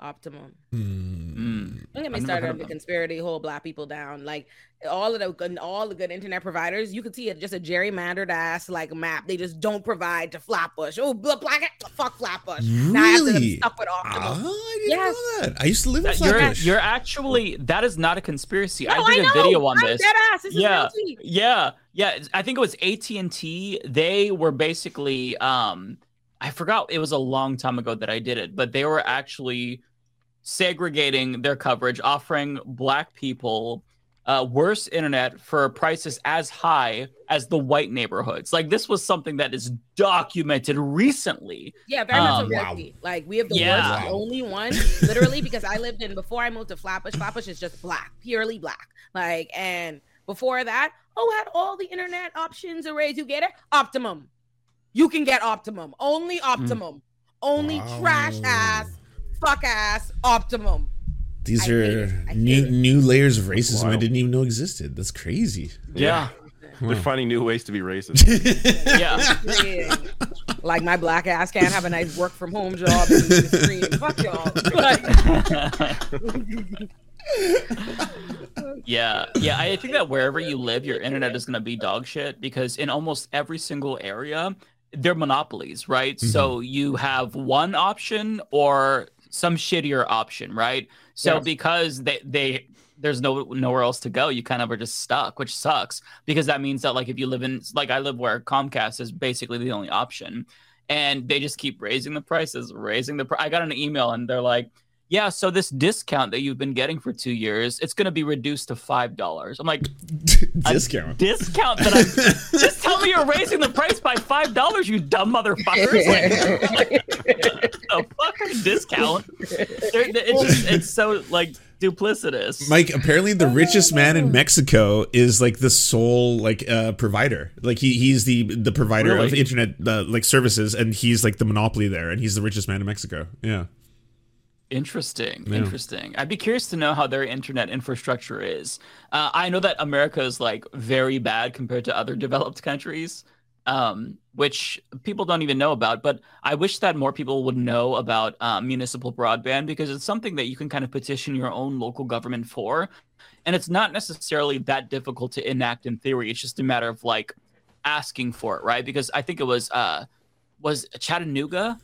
Optimum. Mm. Don't get me I've started heard on of the conspiracy, whole black people down. Like all of the good, all the good internet providers, you could see it just a gerrymandered ass like map. They just don't provide to Flatbush. Oh, bl- black, fuck Flatbush. Now I have to Really? stuck with Optimum. Ah, I didn't Yes. know that. I used to live in That- You're, Flatbush. you're actually that is not a conspiracy. No, I did I a video on I'm this. dead ass. This yeah, real yeah, yeah. I think it was AT and T. They were basically, um, I forgot. It was a long time ago that I did it, but they were actually segregating their coverage, offering black people uh, worse internet for prices as high as the white neighborhoods. Like this was something that is documented recently. Yeah, very much Um, a reality. Like we have the Yeah. worst, the only one, literally, because I lived in before I moved to Flatbush. Flatbush is just black, purely black. Like, and before that, oh, had all the internet options arrays. You get it? Optimum. You can get optimum. Only optimum. Only trash ass, fuck ass optimum. These I are it. I hate new it. new layers of racism I didn't even know existed. That's crazy. Yeah. They're finding new ways to be racist. Yeah. Yeah. like my black ass can't have a nice work from home job and the screen. Fuck y'all. Yeah, yeah. I think that wherever you live, your internet is going to be dog shit because in almost every single area, they're monopolies, right? Mm-hmm. So you have one option or some shittier option, right? So Yes. because they they there's no nowhere else to go, you kind of are just stuck, which sucks because that means that like if you live in like I live where Comcast is basically the only option, and they just keep raising the prices, raising the. Pr- I got an email and they're like yeah, so this discount that you've been getting for two years, it's going to be reduced to five dollars. I'm like, Discount. discount that I just tell me you're raising the price by five dollars, you dumb motherfuckers! Like, a fucking discount. They're- It's just, it's so like duplicitous. Mike, apparently the richest man in Mexico is like the sole like uh provider. Like he he's the the provider of internet uh, like services and he's like the monopoly there and he's the richest man in Mexico. Yeah. Interesting. Yeah. Interesting. I'd be curious to know how their internet infrastructure is. Uh, I know that America is like very bad compared to other developed countries, um, which people don't even know about. But I wish that more people would know about uh, municipal broadband because it's something that you can kind of petition your own local government for. And it's not necessarily that difficult to enact in theory. It's just a matter of like asking for it, right? Because I think it was uh, was Chattanooga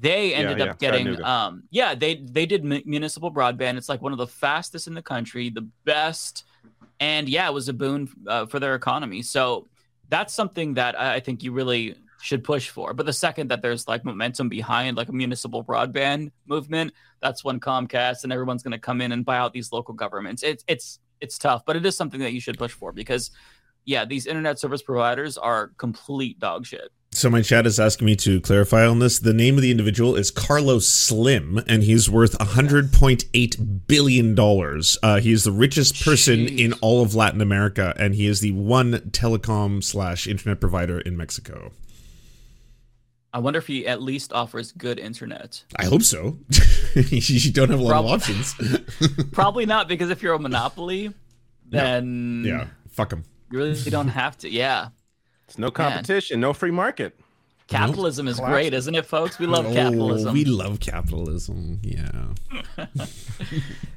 they ended yeah, up getting um yeah they they did mu- municipal broadband. It's like one of the fastest in the country the best and yeah it was a boon uh, for their economy. So that's something that i I think you really should push for. But the second that there's like momentum behind like a municipal broadband movement that's when comcast and everyone's going to come in and buy out these local governments. It's it's it's tough but it is something that you should push for because yeah these internet service providers are complete dog shit So my chat is asking me to clarify on this. The name of the individual is Carlos Slim, and he's worth hundred point eight billion dollars. Uh, he is the richest person in all of Latin America, and he is the one telecom slash internet provider in Mexico. I wonder if he at least offers good internet. I hope so. you don't have a lot of options. Probably not, because if you're a monopoly, then yeah, fuck him. you really don't have to. Yeah, It's no competition, no free market. capitalism is Classic. great, isn't it, folks? We love Oh, capitalism. we love capitalism. Yeah.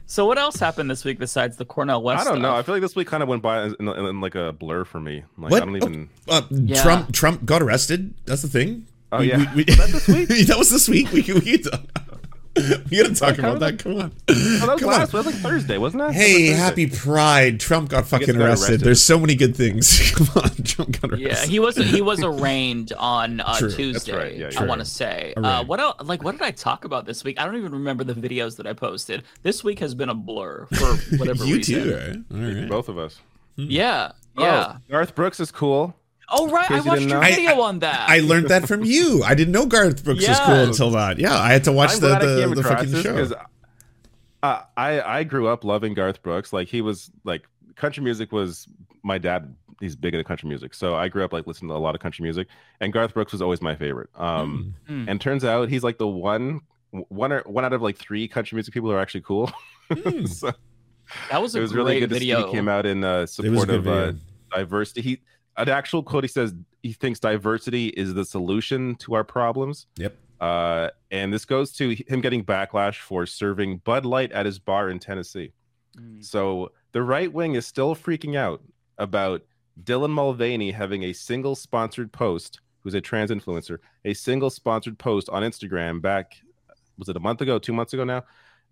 So, what else happened this week besides the Cornell West? I don't know. I feel like this week kind of went by in, in, in like a blur for me. Like What? I don't even. Uh, Yeah. Trump Trump got arrested. That's the thing. Oh, We- yeah. we- we- that was this week. We, we, we gotta talk about that. Come on. Oh, that was Come last. on. That was like Thursday, wasn't it? Hey, Thursday. happy Pride! Trump got fucking got arrested. arrested. There's so many good things. Come on, Trump got arrested. Yeah, he was he was arraigned on uh, True. That's Tuesday. right. Yeah, I want to say. Uh, what else? Like, what did I talk about this week? I don't even remember the videos that I posted. This week has been a blur for whatever you reason. too, right? All right. Both of us. Yeah, yeah. Oh, Garth Brooks is cool. Oh, right, I watched your know. I- video on that. I learned that from you. I didn't know Garth Brooks was cool until that. Yeah, I had to watch I'm the the, the fucking show. uh, I I grew up loving Garth Brooks. Like he was like country music was my dad. He's big into country music, so I grew up like listening to a lot of country music. And Garth Brooks was always my favorite. Um, Mm. and turns out he's like the one one or one out of like three country music people who are actually cool. so that was a it was great really good video. to see he came out in uh, It was a support of uh, diversity. He an actual quote he says he thinks diversity is the solution to our problems. Yep. Uh, and this goes to him getting backlash for serving Bud Light at his bar in Tennessee. Mm. So the right wing is still freaking out about Dylan Mulvaney having a single sponsored post, who's a trans influencer, a single sponsored post on Instagram back, was it a month ago, two months ago now?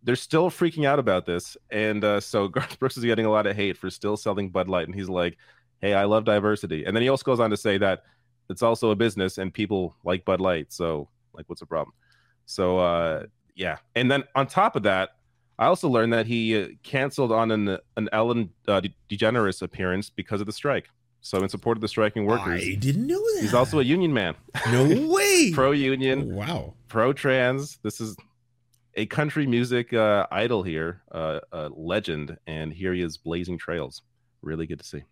They're still freaking out about this. And uh, so Garth Brooks is getting a lot of hate for still selling Bud Light. And he's like, hey, I love diversity. And then he also goes on to say that it's also a business and people like Bud Light. So, like, what's the problem? So, uh, yeah. And then on top of that, I also learned that he uh, canceled on an an Ellen uh, DeGeneres appearance because of the strike. So in support of the striking workers. I didn't know that. He's also a union man. No way. pro union. wow. Pro trans. This is a country music uh, idol here, uh, a legend, and here he is blazing trails. Really good to see.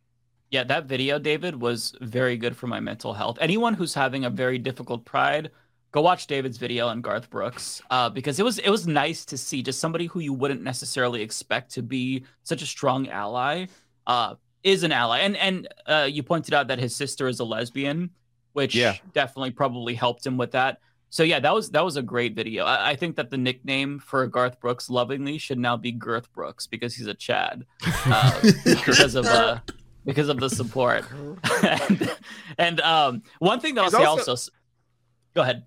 Yeah, that video, David, was very good for my mental health. Anyone who's having a very difficult pride, go watch David's video on Garth Brooks uh, because it was it was nice to see just somebody who you wouldn't necessarily expect to be such a strong ally uh, is an ally. And and uh, you pointed out that his sister is a lesbian, which Yeah. definitely probably helped him with that. So yeah, that was that was a great video. I, I think that the nickname for Garth Brooks lovingly should now be Girth Brooks because he's a Chad uh, because of uh, because of the support. and, and um, one thing that I'll say also- also, go ahead.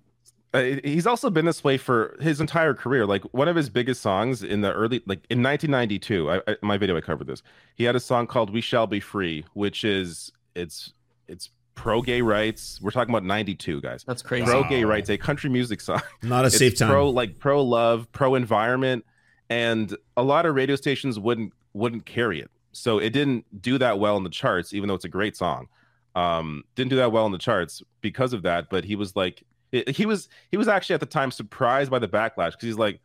Uh, he's also been this way for his entire career. Like one of his biggest songs in the early, like in 1992, I, I, my video I covered this. He had a song called "We Shall Be Free," which is it's it's pro gay rights. We're talking about 92, guys. That's crazy. Pro gay Wow. rights, a country music song. Not a It's safe time. Pro like pro love, pro environment, and a lot of radio stations wouldn't wouldn't carry it. So it didn't do that well in the charts, even though it's a great song. Um, didn't do that well in the charts because of that. But he was like, he he was he was actually at the time surprised by the backlash because he's like,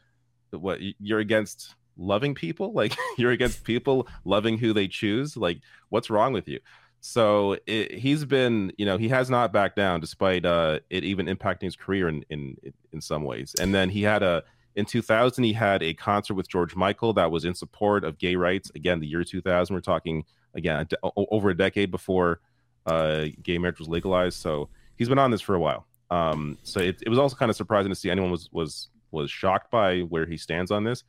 what you're against loving people like you're against people loving who they choose like what's wrong with you so it, he's been you know he has not backed down despite uh it even impacting his career in in in some ways and then he had a in 2000 he had a concert with george michael that was in support of gay rights. Again the year 2000 we're talking again over a decade before uh gay marriage was legalized. So he's been on this for a while. Um so it, it was also kind of surprising to see anyone was was was shocked by where he stands on this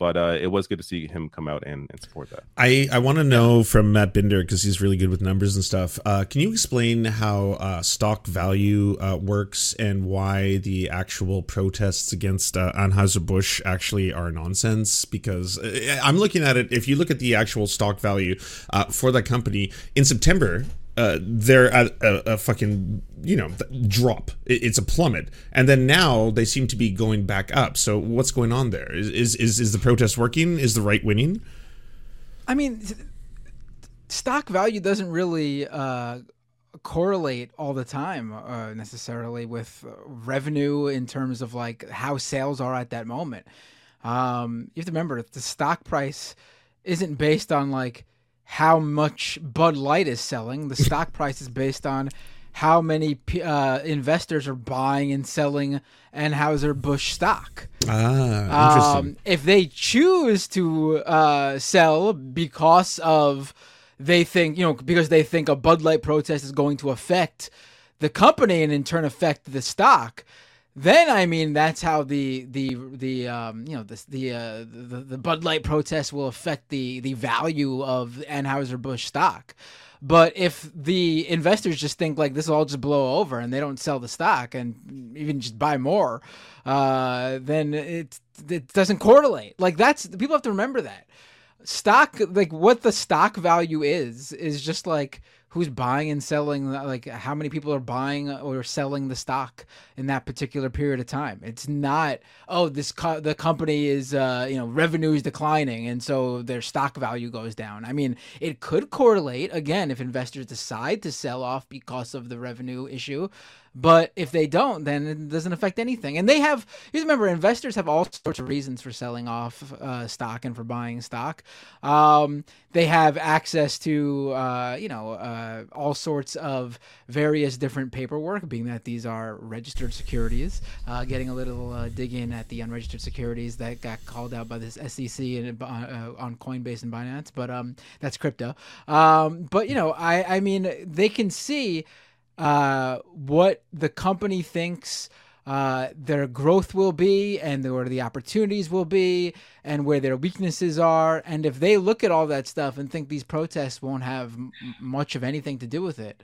but uh it was good to see him come out and, and support that I, I want to know from Matt Binder because he's really good with numbers and stuff. Uh, can you explain how uh, stock value uh, works and why the actual protests against uh, Anheuser Busch actually are nonsense? Because uh, I'm looking at it. If you look at the actual stock value for that company in September, uh, they're at a, a fucking you know drop. It, it's a plummet, and then now they seem to be going back up. So what's going on there? Is is is, is the protest working? Is the right winning? I mean, stock value doesn't really uh, correlate all the time uh, necessarily with uh, revenue in terms of like how sales are at that moment. Um, you have to remember the stock price isn't based on like how much Bud Light is selling. The stock price is based on how many uh, investors are buying and selling Anheuser Busch stock. Ah, interesting. Um, if they choose to uh, sell because of they think you know because they think a Bud Light protest is going to affect the company and in turn affect the stock, then I mean that's how the the the um, you know the the, uh, the the Bud Light protest will affect the the value of Anheuser Busch stock. But if the investors just think like this will all just blow over and they don't sell the stock and even just buy more, uh, then it it doesn't correlate. Like that's people have to remember that stock like what the stock value is is just like who's buying and selling like how many people are buying or selling the stock in that particular period of time. It's not oh this co- the company is uh you know revenue is declining and so their stock value goes down. I mean it could correlate again if investors decide to sell off because of the revenue issue but if they don't, then it doesn't affect anything. And they have, you remember, investors have all sorts of reasons for selling off uh, stock and for buying stock. Um, they have access to, uh, you know, uh, all sorts of various different paperwork, being that these are registered securities. Uh, getting a little uh, dig in at the unregistered securities that got called out by this SEC and uh, on Coinbase and Binance, but um, that's crypto. Um, but you know, I, I mean, they can see uh, what the company thinks uh, their growth will be and where the opportunities will be and where their weaknesses are. And if they look at all that stuff and think these protests won't have m- much of anything to do with it,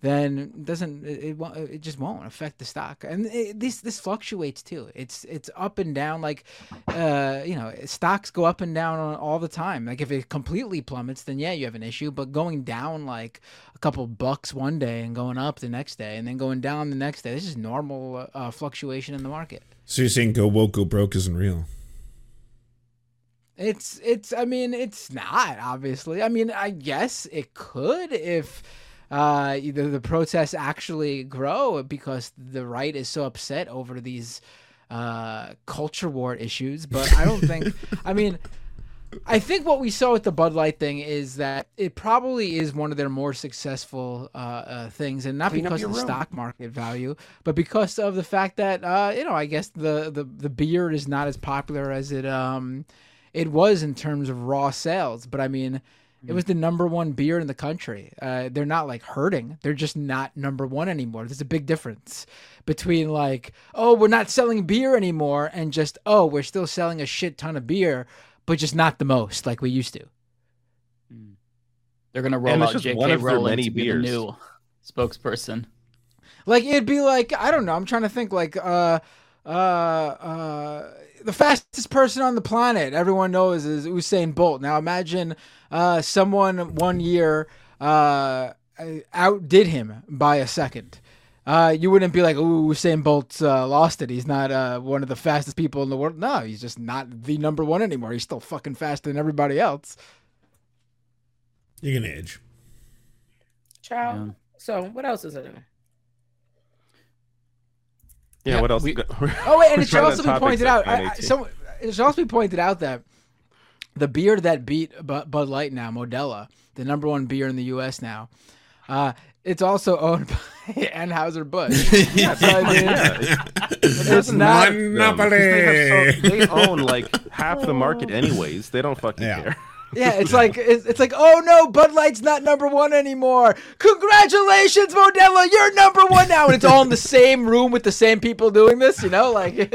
then it doesn't it, it, it just won't affect the stock. And it, this this fluctuates too. It's it's up and down like uh you know stocks go up and down all the time. Like if it completely plummets then yeah you have an issue. But going down like a couple bucks one day and going up the next day and then going down the next day this is normal uh, fluctuation in the market. So you're saying go woke, go broke isn't real? It's it's I mean it's not obviously. I mean I guess it could if uh either the protests actually grow because the right is so upset over these uh culture war issues, but I don't think I mean I think what we saw with the Bud Light thing is that it probably is one of their more successful uh, uh, things, and not Clean because of the room. stock market value, but because of the fact that uh, you know, I guess the, the the beer is not as popular as it um it was in terms of raw sales. But I mean, it was the number one beer in the country. Uh, they're not like hurting; they're just not number one anymore. There's a big difference between like, oh, we're not selling beer anymore, and just oh, we're still selling a shit ton of beer, but just not the most like we used to. They're gonna roll And out just J.K. one of their Rowling many to be beers. the new spokesperson. Like it'd be like I don't know. I'm trying to think like uh uh uh the fastest person on the planet everyone knows is Usain Bolt. Now imagine uh someone one year uh outdid him by a second. Uh, you wouldn't be like, "Ooh, Usain Bolt uh, lost it. He's not uh, one of the fastest people in the world." No, he's just not the number one anymore. He's still fucking faster than everybody else. You're gonna age. Ciao. So what else is there? Yeah, what else? Oh wait, and it should also be pointed out. I, I, some, it should also be pointed out that the beer that beat Bud Light now, Modelo, the number one beer in the U.S. now, uh, it's also owned by Anheuser Busch. Yeah, so, I mean, yeah. it's not. They, so, they own like half the market, anyways. They don't fucking care. Yeah, it's like it's, it's like, oh no, Bud Light's not number one anymore. Congratulations, Modelo, you're number one now, and it's all in the same room with the same people doing this. You know, like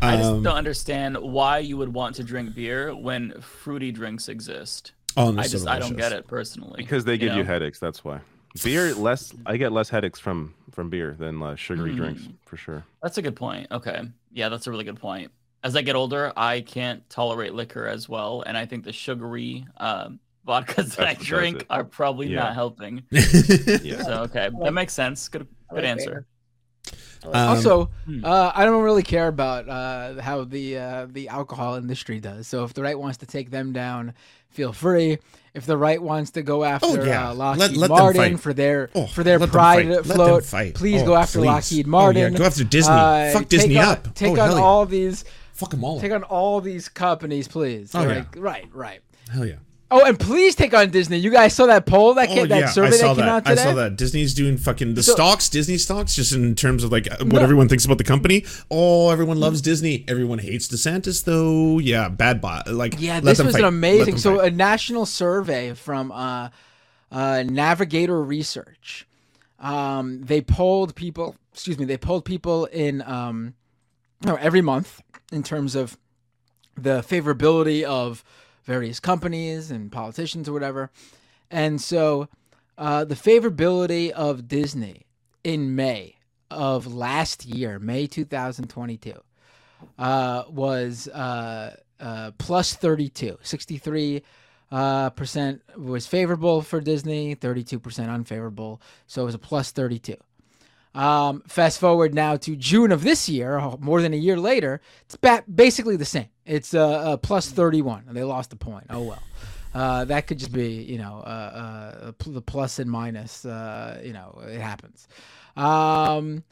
I just Um, don't understand why you would want to drink beer when fruity drinks exist. Oh, I so just I don't get it personally. Because they give you know? headaches. That's why. Beer less. I get less headaches from from beer than uh, sugary Mm. drinks for sure. That's a good point. Okay. Yeah, that's a really good point. As I get older, I can't tolerate liquor as well, and I think the sugary um, vodkas that I That's- that's drink are probably Yeah. not helping. Yeah. So okay, that makes sense. Good, good answer. Um, also, hmm. uh, I don't really care about uh, how the uh, the alcohol industry does. So if the right wants to take them down, feel free. If the right wants to go after yeah. uh, Let- Lockheed let them Martin for their Oh, for their pride fight. Float, fight. please Oh, go after please. Lockheed Oh, Martin. yeah, go after Disney. Fuck Disney take on, up. Take Oh, on yeah. all these. Fuck them all. Take on all these companies, please. Oh, Like, Right, right. Hell yeah. Oh, and please take on Disney. You guys saw that poll that came, Oh, that survey I saw that came that. out I today. saw that. Disney's doing fucking the So- stocks, Disney stocks, just in terms of like what No. everyone thinks about the company. Oh, everyone loves Disney. Everyone hates DeSantis, though. Yeah, bad bot. Like, Yeah, this was fight. an amazing. So fight. a national survey from uh, uh, Navigator Research. Um, they polled people. Excuse me. They polled people in um, every month in terms of the favorability of various companies and politicians or whatever. And so uh, the favorability of Disney in May of last year, May 2022, uh, was uh, uh, plus 32. 63 uh, percent was favorable for Disney, 32% unfavorable. So it was a plus 32. Um, fast forward now to June of this year, oh, more than a year later, it's ba- basically the same. It's uh, uh, plus 31. They lost a point. Oh well. Uh, that could just be, you know, uh, uh, the plus and minus. You know, it happens. Um,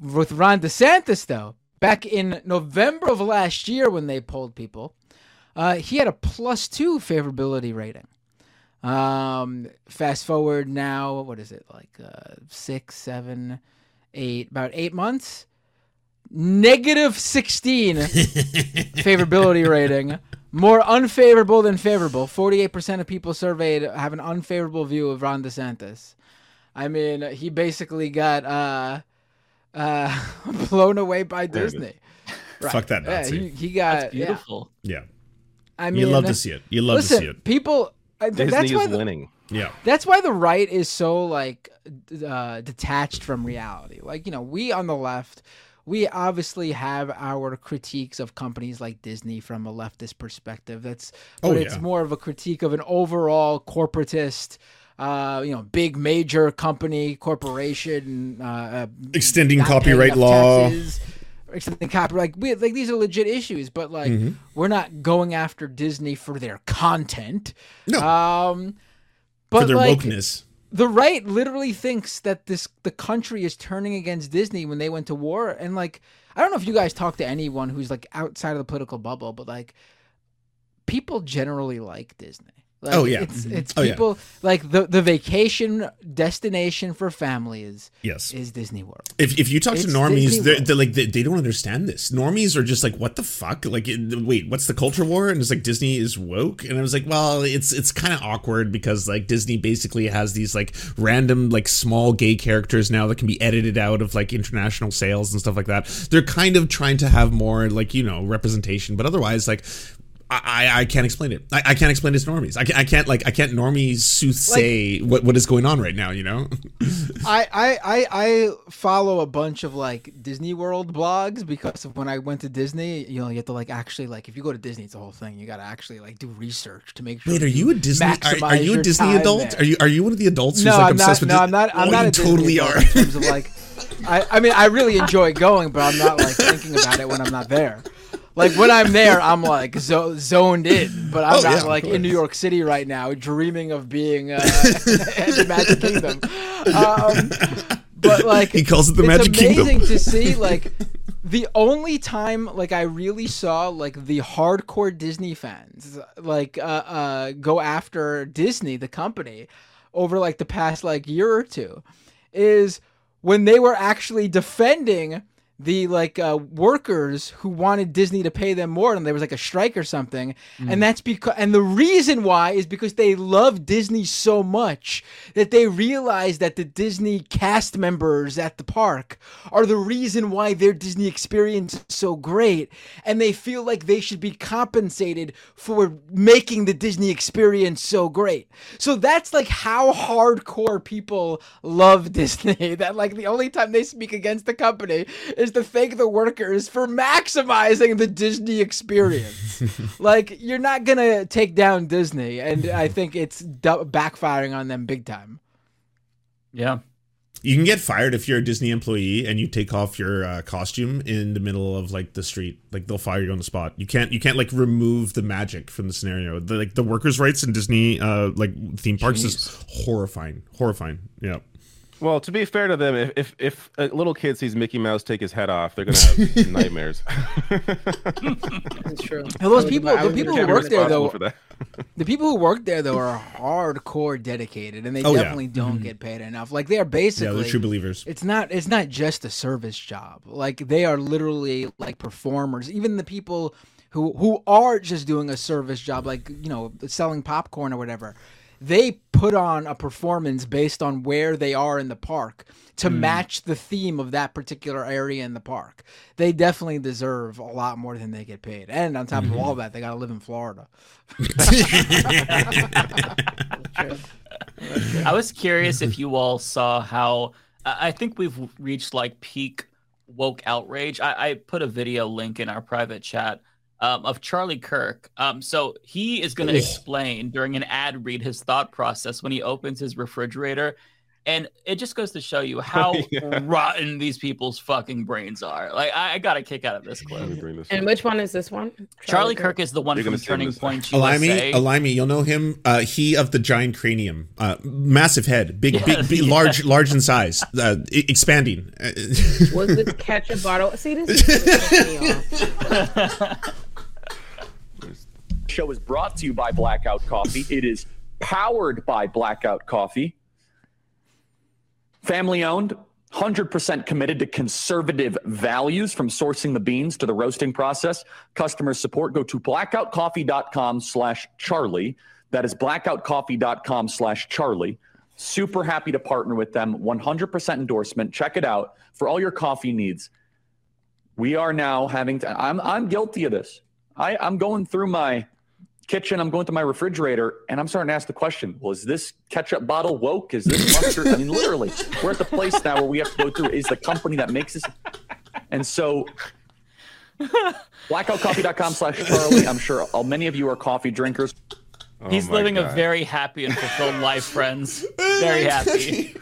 with Ron DeSantis, though, back in November of last year when they polled people, he had a plus two favorability rating. Um, fast forward now, what is it like uh, six, seven, eight, about eight months? Negative 16 favorability rating. More unfavorable than favorable. 48% of people surveyed have an unfavorable view of Ron DeSantis. I mean, he basically got uh, uh, blown away by There it is. Disney. Fuck that Yeah, Nazi. he, he got That's beautiful. Yeah. I mean, You love to see it. You love to see it. People, th- Disney that's is the- winning. Yeah. that's why the right is so like uh, detached from reality. Like you know, we on the left, we obviously have our critiques of companies like Disney from a leftist perspective. That's Oh, but it's more of a critique of an overall corporatist. Uh, you know, big major company corporation, uh, uh, Extending copyright law. taxes. Extending copyright. Like we like these are legit issues, but like Mhm. we're not going after Disney for their content. No. Um, but for their like, wokeness. the right literally thinks that this the country is turning against Disney when they went to war and like I don't know if you guys talk to anyone who's like outside of the political bubble but like people generally like Disney. Like, Oh, yeah. it's Mhm. it's Oh, yeah. people like the the vacation destination for families. Yes. is Disney World. If, if you talk It's to normies, they're, they're like they, they don't understand this. Normies are just like, what the fuck? Like, wait, what's the culture war? And it's like Disney is woke, and I was like, well, it's it's kind of awkward because like Disney basically has these like random like small gay characters now that can be edited out of like international sales and stuff like that. They're kind of trying to have more like you know representation, but otherwise like. I, I- can't explain it. I, I can't explain it to normies. I can't, I can't like I can't normies soothsay what, what is going on right now. You know. I, I, I, I follow a bunch of like Disney World blogs because of when I went to Disney, you know, you have to like actually like if you go to Disney, it's a whole thing. You got to actually like do research to make sure. Wait, are you a Disney? Are, are you a Disney adult? there. Are you are you one of the adults who's No, like I'm not. obsessed with? No, Dis- I'm not. I'm Oh, not you totally are. In terms of like, I, I mean, I really enjoy going, but I'm not like thinking about it when I'm not there. Like when I'm there, I'm like zo- zoned in, but I'm Oh, not yeah, like in. New York City right now, dreaming of being uh, at the Magic Kingdom. Um, but like He calls it the Magic Kingdom. It's amazing to see like the only time like I really saw like the hardcore Disney fans like uh, uh go after Disney the company over like the past like year or two is when they were actually defending the like uh, workers who wanted Disney to pay them more and there was like a strike or something Mm. and that's because and the reason why is because they love Disney so much that they realize that the Disney cast members at the park are the reason why their Disney experience is so great and they feel like they should be compensated for making the Disney experience so great. So that's like how hardcore people love Disney that like the only time they speak against the company is to thank the workers for maximizing the Disney experience. like you're not going to take down Disney and I think it's du- backfiring on them big time. Yeah. You can get fired if you're a Disney employee and you take off your uh, costume in the middle of like the street. Like they'll fire you on the spot. You can't you can't like remove the magic from the scenario. The, like the workers' rights in Disney uh like theme parks is horrifying. Horrifying. Yeah. Well, to be fair to them, if if, if a little kid sees Mickey Mouse take his head off, they're gonna have nightmares. That's true. And those people, the people who work there though, for that. the people who work there though are hardcore dedicated, and they Oh, yeah. definitely don't mm-hmm. get paid enough. Like they are basically Yeah, basically they're true believers. It's not. It's not just a service job. Like they are literally like performers. Even the people who who are just doing a service job, like you know, selling popcorn or whatever, they put on a performance based on where they are in the park to Hmm. match the theme of that particular area in the park. They definitely deserve a lot more than they get paid. And on top Mm-hmm. of all that, they got to live in Florida. I was curious if you all saw how I I think we've reached like peak woke outrage. I, I put a video link in our private chat um, of Charlie Kirk. Um, so he is going to explain during an ad read his thought process when he opens his refrigerator. And it just goes to show you how Yeah. rotten these people's fucking brains are. Like I, I got a kick out of this clip. Let me bring this. And which one is this one? Charlie Kirk is the one You're from gonna Turning this. Point USA. Olayemi, Olayemi, you'll know him. Uh, he of the giant cranium, uh, massive head, big, big, big, large, large in size, uh, expanding. Uh, Was this ketchup bottle? See, this is pissing me off. Show is brought to you by Blackout Coffee. It is powered by Blackout Coffee. Family owned, 100% committed to conservative values from sourcing the beans to the roasting process. Customer support, go to blackoutcoffee.com slash Charlie. That is blackoutcoffee.com slash Charlie. Super happy to partner with them. 100% endorsement. Check it out for all your coffee needs. We are now having to, I'm, I'm guilty of this. I, I'm going through my kitchen, I'm going to my refrigerator, and I'm starting to ask the question: Well, is this ketchup bottle woke? Is this mustard? I mean, literally, we're at the place now where we have to go through: Is the company that makes this? And so, blackoutcoffee.com/slash Charlie. I'm sure many of you are coffee drinkers. He's Oh my living a very happy and fulfilled life, friends. Very happy.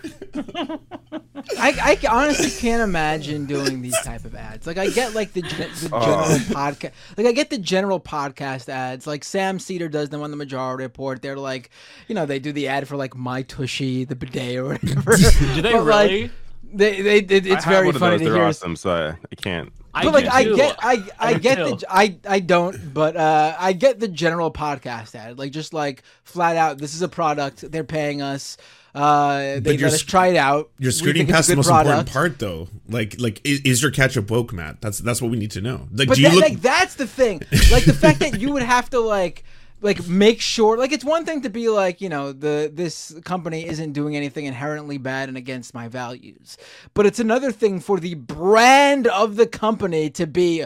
I, I honestly can't imagine doing these type of ads. Like I get like the, gen- the Oh. general podcast, like I get the general podcast ads. Like Sam Seder does them on the Majority Report. They're like, you know, they do the ad for like My Tushy, the bidet or whatever. Do they But, like, really? They, they, it- I it's have very one of funny those. to They're hear. awesome, so I, I can't. I but like do I too. get I I do get too. the I I don't but uh I get the general podcast ad like just like flat out this is a product they're paying us uh they But you're let us try it out You're We skirting think it's a past the most product. important part, though. Like, like is, is your ketchup woke, Matt? That's that's what we need to know. Like, but do you that, look? like that's the thing like the fact that you would have to like like make sure like it's one thing to be like you know the this company isn't doing anything inherently bad and against my values. But it's another thing for the brand of the company to be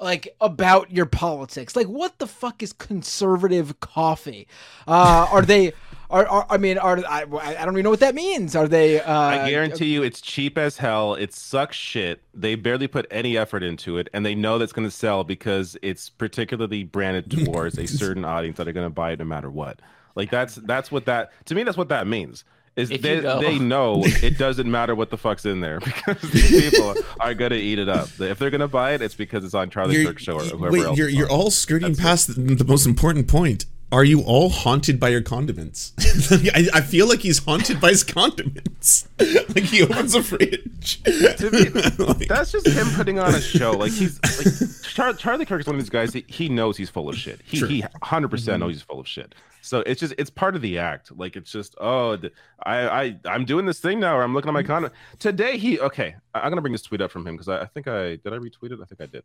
like about your politics. Like what the fuck is conservative coffee? Uh are they are, are i mean are I, I don't even know what that means are they uh I guarantee you, it's cheap as hell. It sucks shit. They barely put any effort into it, and they know that's going to sell because it's particularly branded towards a certain audience that are going to buy it no matter what. Like that's that's what that to me. That's what that means. Is If they, they know it doesn't matter what the fuck's in there because these people are going to eat it up. If they're going to buy it, it's because it's on Charlie You're- Kirk show or whoever wait, else. you're you're all skirting past the, the most important point. Are you all haunted by your condiments? I, I feel like he's haunted by his condiments. like he opens a fridge. That's just him putting on a show. Like he's like Char- Charlie Kirk is one of these guys. He, he knows he's full of shit. He Sure. he hundred Mm-hmm. percent knows he's full of shit. So it's just it's part of the act. Like it's just oh I I I'm doing this thing now. Where I'm looking at my Mm-hmm. today. He okay. I'm gonna bring this tweet up from him because I, I think I did I retweet it. I think I did.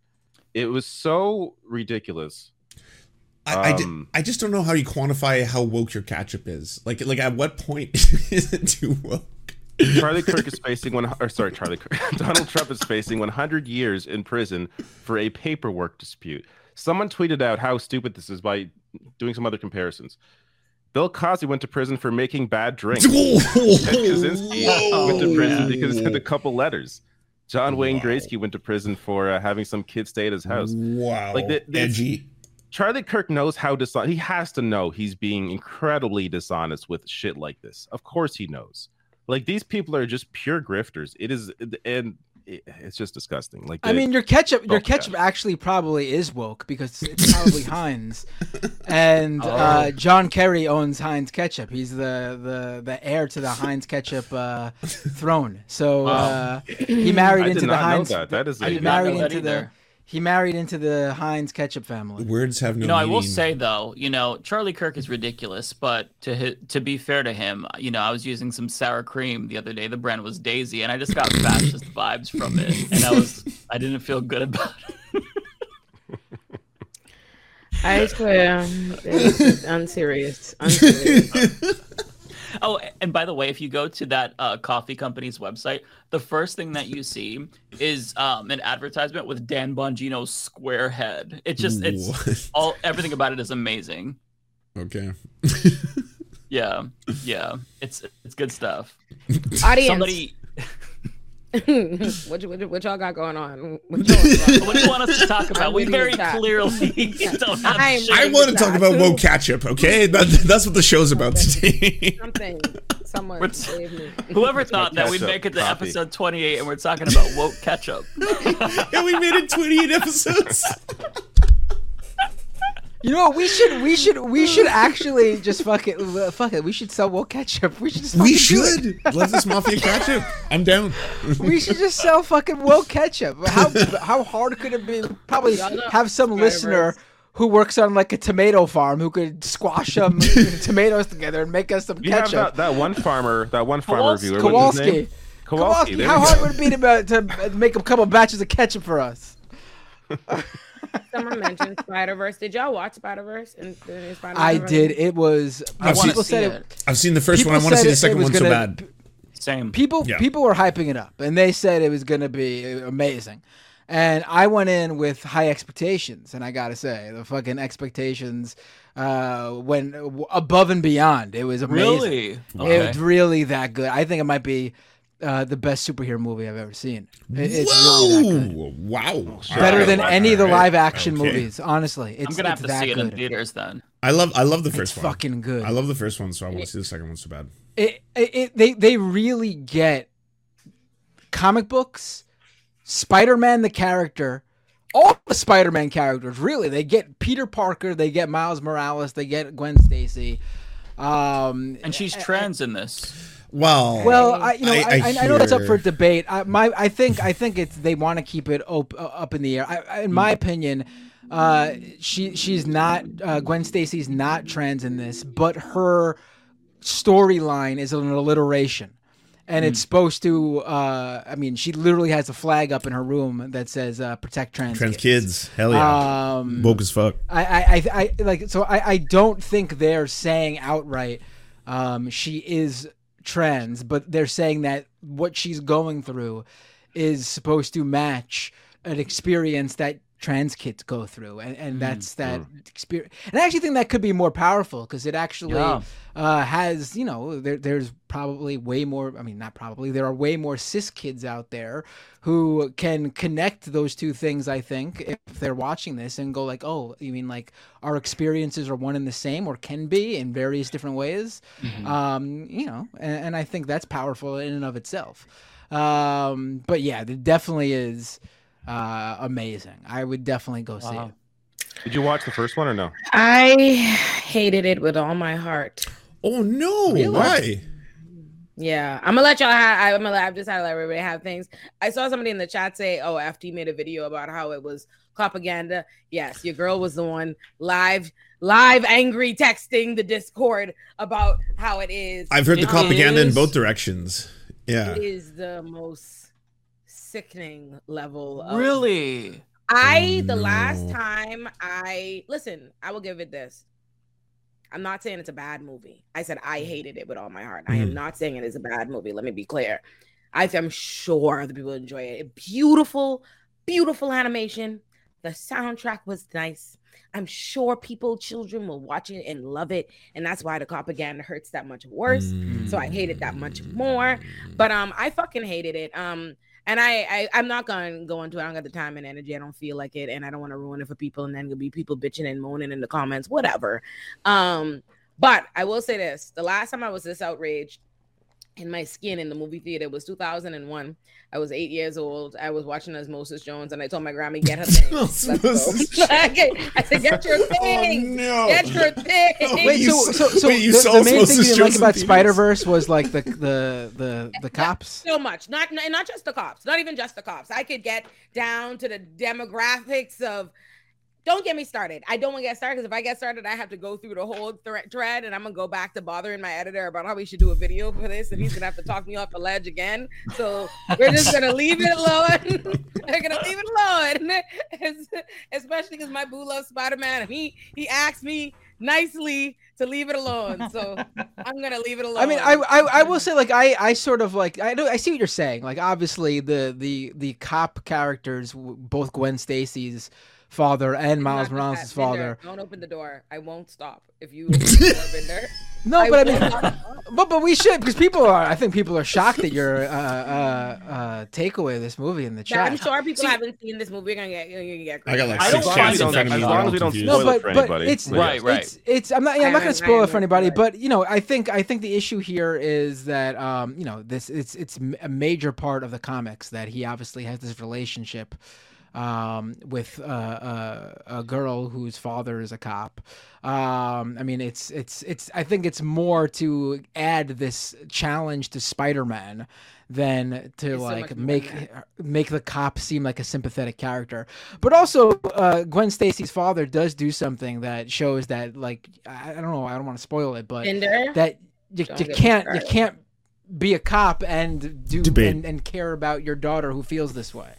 It was so ridiculous. I, I, di- Um, I just don't know how you quantify how woke your ketchup is. Like like at what point is it too woke? Charlie Kirk is facing one, or sorry, Charlie Kirk. Donald Trump is facing 100 years in prison for a paperwork dispute. Someone tweeted out how stupid this is by doing some other comparisons. Bill Cosby went to prison for making bad drinks. Ted Kaczynski went to prison because he had a couple letters. John Wayne Graysky went to prison for uh, having some kid stay at his house. Wow, Like the, this- edgy. Charlie Kirk knows how dishonest. He has to know he's being incredibly dishonest with shit like this. Of course, he knows. Like these people are just pure grifters. It is, and it's just disgusting. Like I mean, your ketchup, your ketchup actually probably is woke because it's probably Heinz, and Oh. uh, John Kerry owns Heinz ketchup. He's the the the heir to the Heinz ketchup uh, throne. So uh, he married I into did the not know Heinz. that. That is a- I he did not married know that into the either. He married into the Heinz ketchup family. Words have no. You know, I will say though, you know, Charlie Kirk is ridiculous, but to hi- to be fair to him, you know, I was using some sour cream the other day. The brand was Daisy, and I just got fascist vibes from it, and I was I didn't feel good about it. I swear, um, this is unserious. Unserious. Oh, and by the way, if you go to that uh, coffee company's website, the first thing that you see is um, an advertisement with Dan Bongino's square head. It just it's What? all everything about it is amazing. Okay. Yeah, yeah, it's it's good stuff. Audience. Somebody, what, you- what, you- what y'all got going on? What, what do you want us to talk about? I'm We very clearly don't have I'm. I want to talk about woke ketchup. Okay, that, that's what the show's about today. Something. Someone save me. Whoever thought that we'd make it to coffee. episode 28 and we're talking about woke ketchup. and we made it 28 episodes. You know what? We should we should we should actually just fuck it uh, fuck it. We should sell woke ketchup. We should just We fucking do it. should. Love this mafia ketchup. I'm down. we should just sell fucking woke ketchup. How how hard could it be? Probably have some listener who works on like a tomato farm who could squash some tomatoes together and make us some you have ketchup. that, that one farmer, that one farmer Kowalski. reviewer. What's his Kowalski. name? Kowalski, there how hard would it be to, to make a couple batches of ketchup for us? Someone mentioned Spider Verse. Did y'all watch Spider Verse? I did. It was. I've seen- people said it. I've seen the first one. I want to see the second one so gonna- bad. Same. People Yeah. people were hyping it up, and they said it was going to be amazing. And I went in with high expectations, and I gotta say, the fucking expectations uh, went above and beyond. It was amazing. Really? It was really that good. I think it might be uh, the best superhero movie I've ever seen. It- it's really that good. Whoa! Wow! Better than any of the live action Okay. movies. Honestly, it's I'm gonna have to that see it in good. theaters then. I love I love the It's first one. fucking good. I love the first one, so I want to see the second one so bad. it, it, it they they really get comic books, Spider-Man the character, all the Spider-Man characters. Really, they get Peter Parker, they get Miles Morales, they get Gwen Stacy. Um, And she's trans in this. Well, well, I you know I, I, I know it's up for debate. I, my I think I think it's they want to keep it op- uh, up in the air. I, I, in my opinion, uh, she she's not uh, Gwen Stacy's not trans in this, but her storyline is an alliteration. And it's supposed to. Uh, I mean, she literally has a flag up in her room that says uh, "Protect Trans, Trans kids, hell yeah, Um, woke as fuck. I, I, I, I like so I, I don't think they're saying outright um, she is trans, but they're saying that what she's going through is supposed to match an experience that trans kids go through, and, and that's that experience. And I actually think that could be more powerful because it actually Yeah. uh, has you know there, there's probably way more. I mean, not probably there are way more cis kids out there who can connect those two things. I think if they're watching this and go like, oh, you mean like our experiences are one and the same, or can be in various different ways. Um, you know, and, and I think that's powerful in and of itself. Um, but yeah, it definitely is uh, amazing. I would definitely go see it. Did you watch the first one or no? I hated it with all my heart. Oh no! Really? Why? Yeah, I'm gonna let y'all have. I'm gonna. let- I've just had to let everybody have things. I saw somebody in the chat say, "Oh, FT made a video about how it was propaganda." Yes, your girl was the one live, live, angry texting the Discord about how it is. I've heard the It propaganda in both directions. Yeah. It is the most sickening level. Of, Really? I the last time I listen, I will give it this. I'm not saying it's a bad movie. I said I hated it with all my heart. I am Mhm. not saying it is a bad movie. Let me be clear. I am sure the people enjoy it. Beautiful, beautiful animation. The soundtrack was nice. I'm sure people, children will watch it and love it. And that's why the propaganda hurts that much worse. So I hate it that much more. But um, I fucking hated it. Um, and I, I I'm not gonna go into it. I don't got the time and energy. I don't feel like it, and I don't want to ruin it for people. And then there'll be people bitching and moaning in the comments, whatever. Um, but I will say this: the last time I was this outraged in my skin in the movie theater was 2001. I was eight years old. I was watching Osmosis Jones, and I told my grandma, "Get her thing. Let's go." Osmosis Okay. I said, "Get your oh, thing. no. Get your thing." Wait, You so, so, so wait, you the, saw the main thing you didn't like about theaters? Spider Verse was like the the the the cops. so much not not not just the cops not even just the cops i could get down to the demographics of don't get me started. I don't want to get started because if i get started i have to go through the whole thre- thread and i'm gonna go back to bothering my editor about how we should do a video for this and he's gonna have to talk me off the ledge again. So we're just gonna leave it alone. We're gonna leave it alone. Especially because my boo loves spider-man and he he asked me nicely to leave it alone. So i'm gonna leave it alone I mean, I, I I will say like I I sort of like I know I see what you're saying. Like obviously the the the cop characters, both Gwen Stacy's father and Miles Not Morales' just. Binder, father. Don't open the door. I won't stop if you open the door, Binder. No, but I mean, but but we should because people are. I think people are shocked at your uh, uh, uh, takeaway of this movie in the Yeah, I'm sure people haven't seen this movie. You're gonna get. You're gonna get. I got like I six don't chats in front of me. as long as we don't confused. spoil No, it but for but anybody. it's Right, right. It's, it's I'm not yeah, I'm not gonna spoil it for anybody, but you know I think I think the issue here is that um you know this it's it's m- a major part of the comics that he obviously has this relationship um with uh, uh, a girl whose father is a cop. Um I mean it's it's it's I think it's more to add this challenge to Spider-Man than to It's like much more than make make the cop seem like a sympathetic character. But also, uh, Gwen Stacy's father does do something that shows that, like, I, I don't know, I don't want to spoil it, but Binder. that you, you can't you can't be a cop and do and, and care about your daughter who feels this way.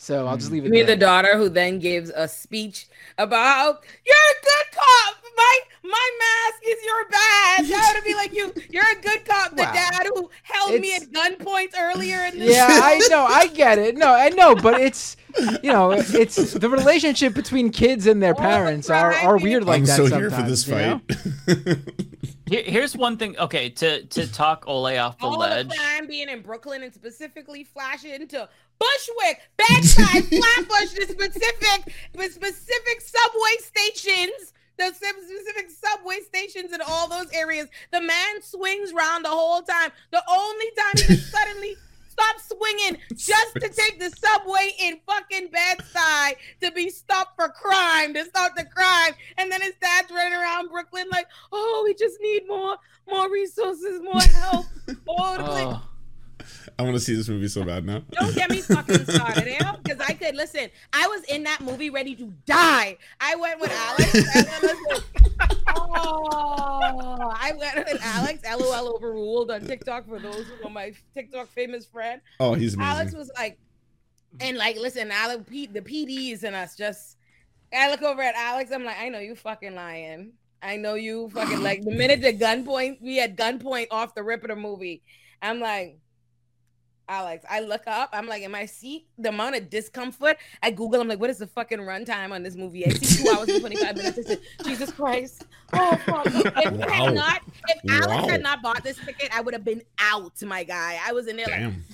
So I'll just hmm. leave it. You mean the daughter who then gives a speech about you're a good cop. My my mask is your badge. That would be like you. You're a good cop. The Wow. dad who held me at gunpoint earlier in this. Yeah, I know, I get it. No, I know, but it's you know, it's the relationship between kids and their All the parents are, are weird like I'm that. so here for sometimes, this you know? fight. Here, here's one thing. Okay, to to talk Ole off the All ledge. the crime being in Brooklyn and specifically flashing to Bushwick, Bedside, Flatbush, the specific, the specific subway stations, the specific subway stations in all those areas. The man swings round the whole time. The only time he just suddenly stops swinging just to take the subway in fucking Bedside to be stopped for crime, to stop the crime, and then his dad's running around Brooklyn like, oh, we just need more, more resources, more help. Oh, it's like, Oh, I want to see this movie so bad now. don't get me fucking started. Because I could listen. I was in that movie ready to die. I went with Alex. and oh, I went with Alex. LOL overruled on TikTok for those who are my TikTok famous friend. Oh, he's amazing. Alex was like, and like, listen, Alex, P, the PDs and us just. I look over at Alex. I'm like, I know you fucking lying. I know you fucking like the minute the gunpoint we had gunpoint off the rip of the movie. I'm like, Alex, I look up. I'm like in my seat. The amount of discomfort. I Google. I'm like, what is the fucking runtime on this movie? I see two hours and 25 minutes. I said, Jesus Christ. Oh fuck. If Wow. had not, if Alex Wow. had not bought this ticket, I would have been out, my guy. I was in there like, Damn.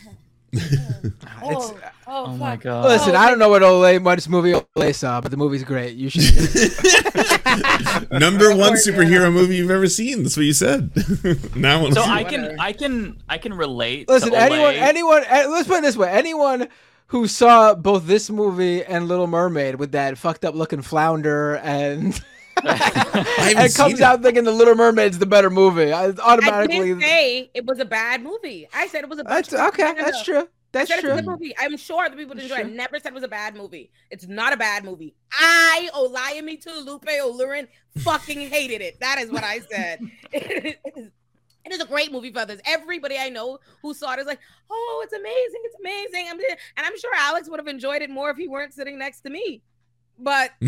Oh, oh, oh my god. Listen, Oh, I don't know what Ole, what movie Ole saw, but the movie's great. You should. Number one superhero movie you've ever seen. That's what you said. now So I'm can I can I can relate. Listen, to anyone, anyone. eh, Let's put it this way: anyone who saw both this movie and Little Mermaid with that fucked up looking flounder and. haven't and comes it. out thinking the Little Mermaid's the better movie. I I automatically. didn't say it was a bad movie. I said it was a That's of okay. propaganda. That's true. That's I said true. it's a good movie. I'm sure the people that enjoy it. I never said it was a bad movie. It's not a bad movie. I, Olayemi to Lupe Olurin, fucking hated it. That is what I said. it, is, it is a great movie for others. Everybody I know who saw it is like, oh, it's amazing. It's amazing. I'm, and I'm sure Alex would have enjoyed it more if he weren't sitting next to me. But he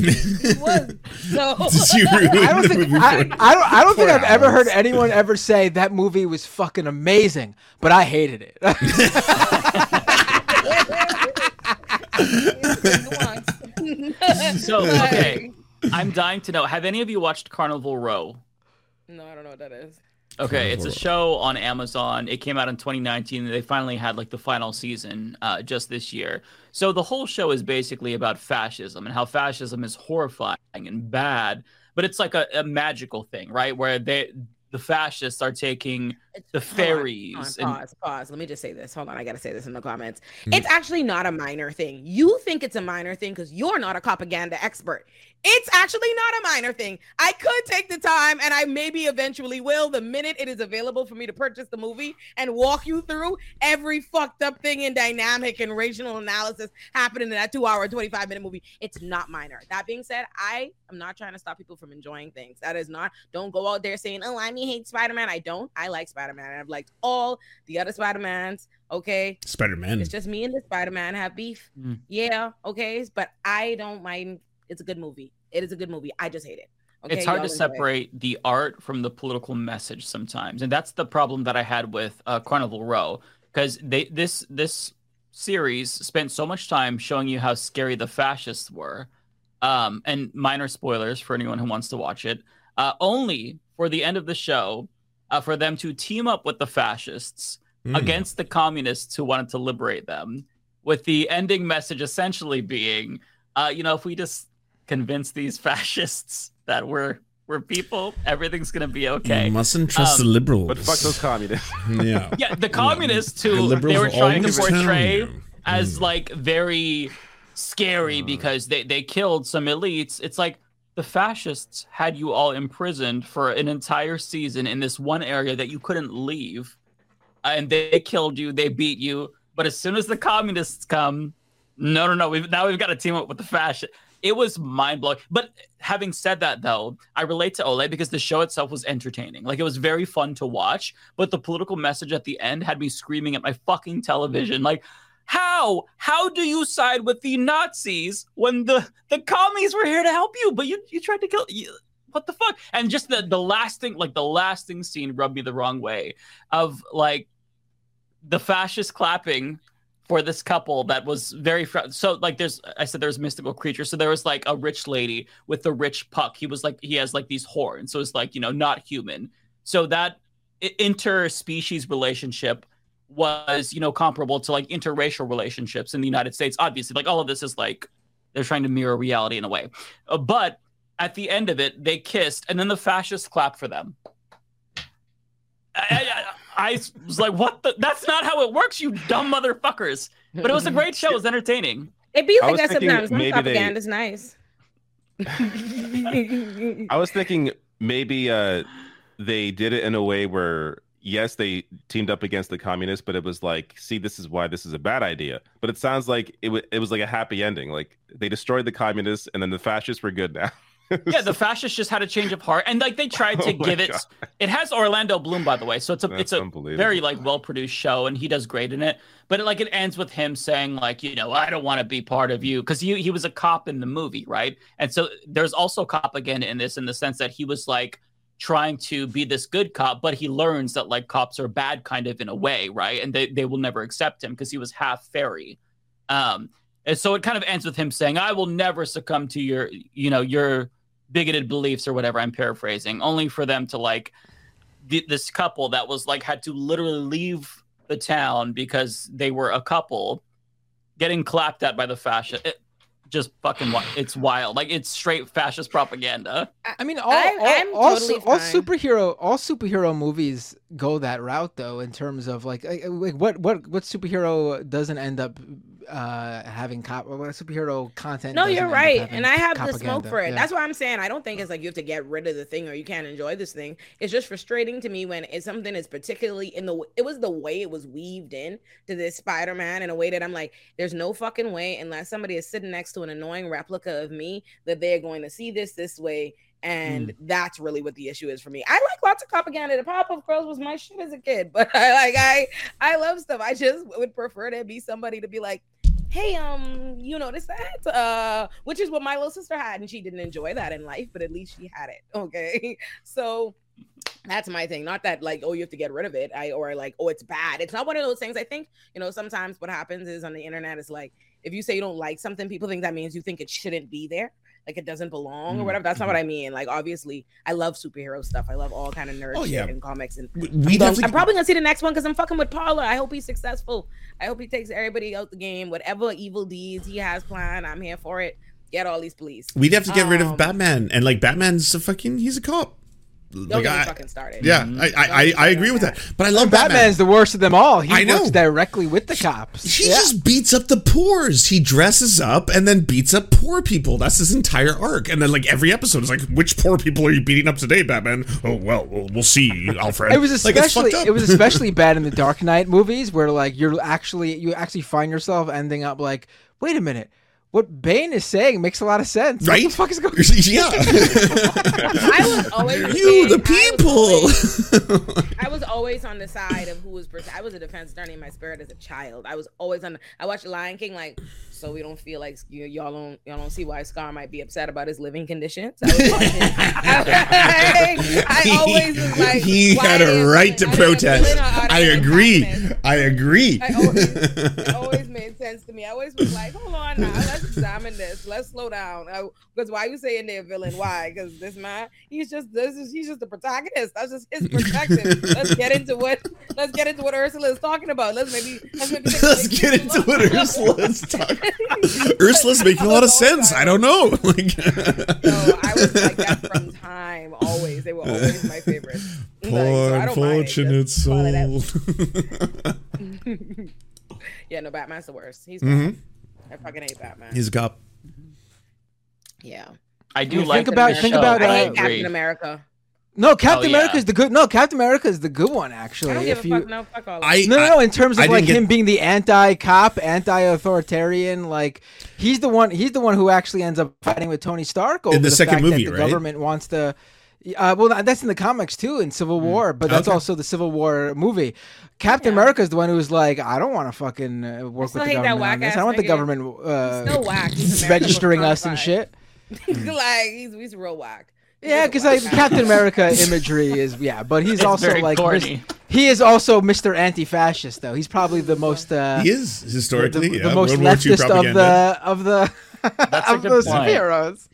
was. So Did you ruin I don't the think movie I, for- I don't I don't think for I've ever heard anyone ever say that movie was fucking amazing, but I hated it. So okay, I'm dying to know. Have any of you watched Carnival Row? no, I don't know what that is. Okay, it's a show on Amazon. It came out in 2019. They finally had like the final season uh, just this year. So the whole show is basically about fascism and how fascism is horrifying and bad, but it's like a, a magical thing, right? Where they the fascists are taking the Hold on, fairies hold and pause, pause. Let me just say this. Hold on, I gotta say this in the comments. Mm. It's actually not a minor thing. You think it's a minor thing because you're not a propaganda expert. It's actually not a minor thing. I could take the time, and I maybe eventually will, the minute it is available for me to purchase the movie and walk you through every fucked up thing in dynamic and racial analysis happening in that two-hour, twenty-five-minute movie. It's not minor. That being said, I am not trying to stop people from enjoying things. That is not. Don't go out there saying, "Oh, I mean, hate Spider-Man." I don't. I like Spider-Man. I've liked all the other Spider-Mans. Okay, Spider-Man. it's just me and the Spider-Man have beef. Mm. Yeah, okay, but I don't mind. It's a good movie. It is a good movie. I just hate it. Okay, it's hard to enjoy it. separate the art from the political message sometimes and that's the problem that i had with uh, carnival row because they this this series spent so much time showing you how scary the fascists were um and minor spoilers for anyone who wants to watch it uh only for the end of the show uh, for them to team up with the fascists Mm. against the communists who wanted to liberate them with the ending message essentially being uh you know if we just convince these fascists that we're we're people everything's gonna be okay You mustn't trust Um, the liberals. But fuck those communists. Yeah. yeah the communists The who liberals they were trying to portray you. Mm. as like very scary because they they killed some elites it's like the fascists had you all imprisoned for an entire season in this one area that you couldn't leave uh, and they killed you they beat you but as soon as the communists come no no no we've now we've got to team up with the fascists it was mind blowing. But having said that, though, I relate to Ole because the show itself was entertaining. Like it was very fun to watch, but the political message at the end had me screaming at my fucking television. Like, how? How do you side with the Nazis when the the commies were here to help you, but you you tried to kill? You, what the fuck? And just the the last thing, like the last thing scene rubbed me the wrong way of like the fascist clapping for this couple that was very fr- so like there's i said there's mystical creatures so there was like a rich lady with the rich puck he was like he has like these horns so it's like you know not human So that interspecies relationship was, you know, comparable to like interracial relationships in the United States. Obviously, like all of this is like they're trying to mirror reality in a way. Uh, but at the end of it, they kissed, and then the fascists clapped for them. I, I, I was like, "What? The? That's not how it works, you dumb motherfuckers!" But it was a great show. It was entertaining. It be like was that thinking sometimes. Some maybe they- propaganda's nice. I was thinking maybe uh, they did it in a way where yes, they teamed up against the communists, but it was like, see, this is why this is a bad idea. But it sounds like it was it was like a happy ending. Like they destroyed the communists, and then the fascists were good now. yeah, the fascists just had a change of heart, and like they tried to Oh give it. God. It has Orlando Bloom, by the way, so it's a That's it's a very like well produced show, and he does great in it. But it, like it ends with him saying like, you know, I don't want to be part of you because he he was a cop in the movie, right? And so there's also cop again in this in the sense that he was like trying to be this good cop, but he learns that like cops are bad kind of in a way, right? And they they will never accept him because he was half fairy. Um, and so it kind of ends with him saying, "I will never succumb to your, you know, your bigoted beliefs or whatever." I'm paraphrasing, only for them to like th- this couple that was like had to literally leave the town because they were a couple getting clapped at by the fascist. Just fucking, wi- it's wild. Like it's straight fascist propaganda. I mean, all I- all, I'm all, totally su- all superhero all superhero movies go that route though in terms of like, like like, what what what superhero doesn't end up uh having cop what superhero content No, you're right, and I have the smoke for it. Yeah. That's why I'm saying I don't think it's like you have to get rid of the thing or you can't enjoy this thing. It's just frustrating to me when it's something that's particularly in the. It was the way it was weaved in to this Spider-Man in a way that I'm like, there's no fucking way unless somebody is sitting next to an annoying replica of me that they're going to see this this way. And that's really what the issue is for me. I like lots of propaganda. The Powerpuff Girls was my shit as a kid, but I like I I love stuff. I just would prefer there be somebody to be like, hey, um, you notice that? Uh, which is what my little sister had, and she didn't enjoy that in life, but at least she had it. Okay. So that's my thing. Not that like, oh, you have to get rid of it. I or like, oh, it's bad. It's not one of those things. I think, you know, sometimes what happens is on the internet is like if you say you don't like something, people think that means you think it shouldn't be there. Like it doesn't belong or Mm, whatever. That's not what I mean. Like obviously, I love superhero stuff. I love all kind of nerd Oh, shit yeah. and comics. And We- I'm, going- I'm probably gonna see the next one because I'm fucking with Paula. I hope he's successful. I hope he takes everybody out the game. Whatever evil deeds he has planned, I'm here for it. Get all these police. We'd have to get rid Um, of Batman, and like Batman's a fucking he's a cop. Don't Like, I- fucking started. Yeah, Mm-hmm. I, I, I, I agree with that. But I love Batman. Batman's the worst of them all. He I know. works directly with the cops. He Yeah. just beats up the poors. He dresses up and then beats up poor people. That's his entire arc. And then like every episode is like, which poor people are you beating up today, Batman? Oh well, we'll, we'll see, Alfred. It was especially fucked up. it was especially bad in the Dark Knight movies where like you're actually you actually find yourself ending up like, wait a minute, what Bane is saying makes a lot of sense. What Right? the fuck is going? on? yeah. I was always you, the people. I was always on the side of who was. Pers- I was a defense attorney in my spirit as a child. I was always on. The- I watched Lion King like so we don't feel like you, y'all don't y'all don't see why Scar might be upset about his living conditions. I, was watching, I, I always was like he why had a right to are they a protest. villain or are I agree. I agree. I always, it always made sense to me. I always was like, hold on now, let's examine this. Let's slow down. Because why you saying they're a villain? Why? Because this man, he's just this is he's just the protagonist. That's just his perspective. let's get into what let's get into what Ursula is talking about. Let's maybe let's maybe Let's get into what Ursula is talking. Ursula's making a lot of sense. I don't know. Like, No, I was like that from time. Always, they were always my favorites. Like, so poor mind it. unfortunate Just call it soul. yeah, no, Batman's the worst. He's Mhm. Bad. I fucking hate Batman. He's a cop. yeah. I do Think like about- think show. about, I uh, hate. Captain America. No, Captain Oh, yeah. America is the good. No, Captain America is the good one actually. I don't give if a you, fuck. No, fuck all. I- no, no, no, in terms of didn't like get- him being the anti-cop, anti-authoritarian, like he's the one. He's the one who actually ends up fighting with Tony Stark over the second fact movie, that the right? government wants to. Uh, well, that's in the comics too, in Civil War, but that's Okay. also the Civil War movie. Captain America is the one who's like, I don't want to fucking uh, work with the government on this. I don't want the government uh, whack. Registering us and shit. like he's he's real whack. Yeah, because like guy. Captain America imagery is yeah, but he's It's also like corny. Mis- he is also Mr. Anti-Fascist though. He's probably the most uh, He is historically the, yeah, the most World leftist of the of the That's a of good those point. heroes.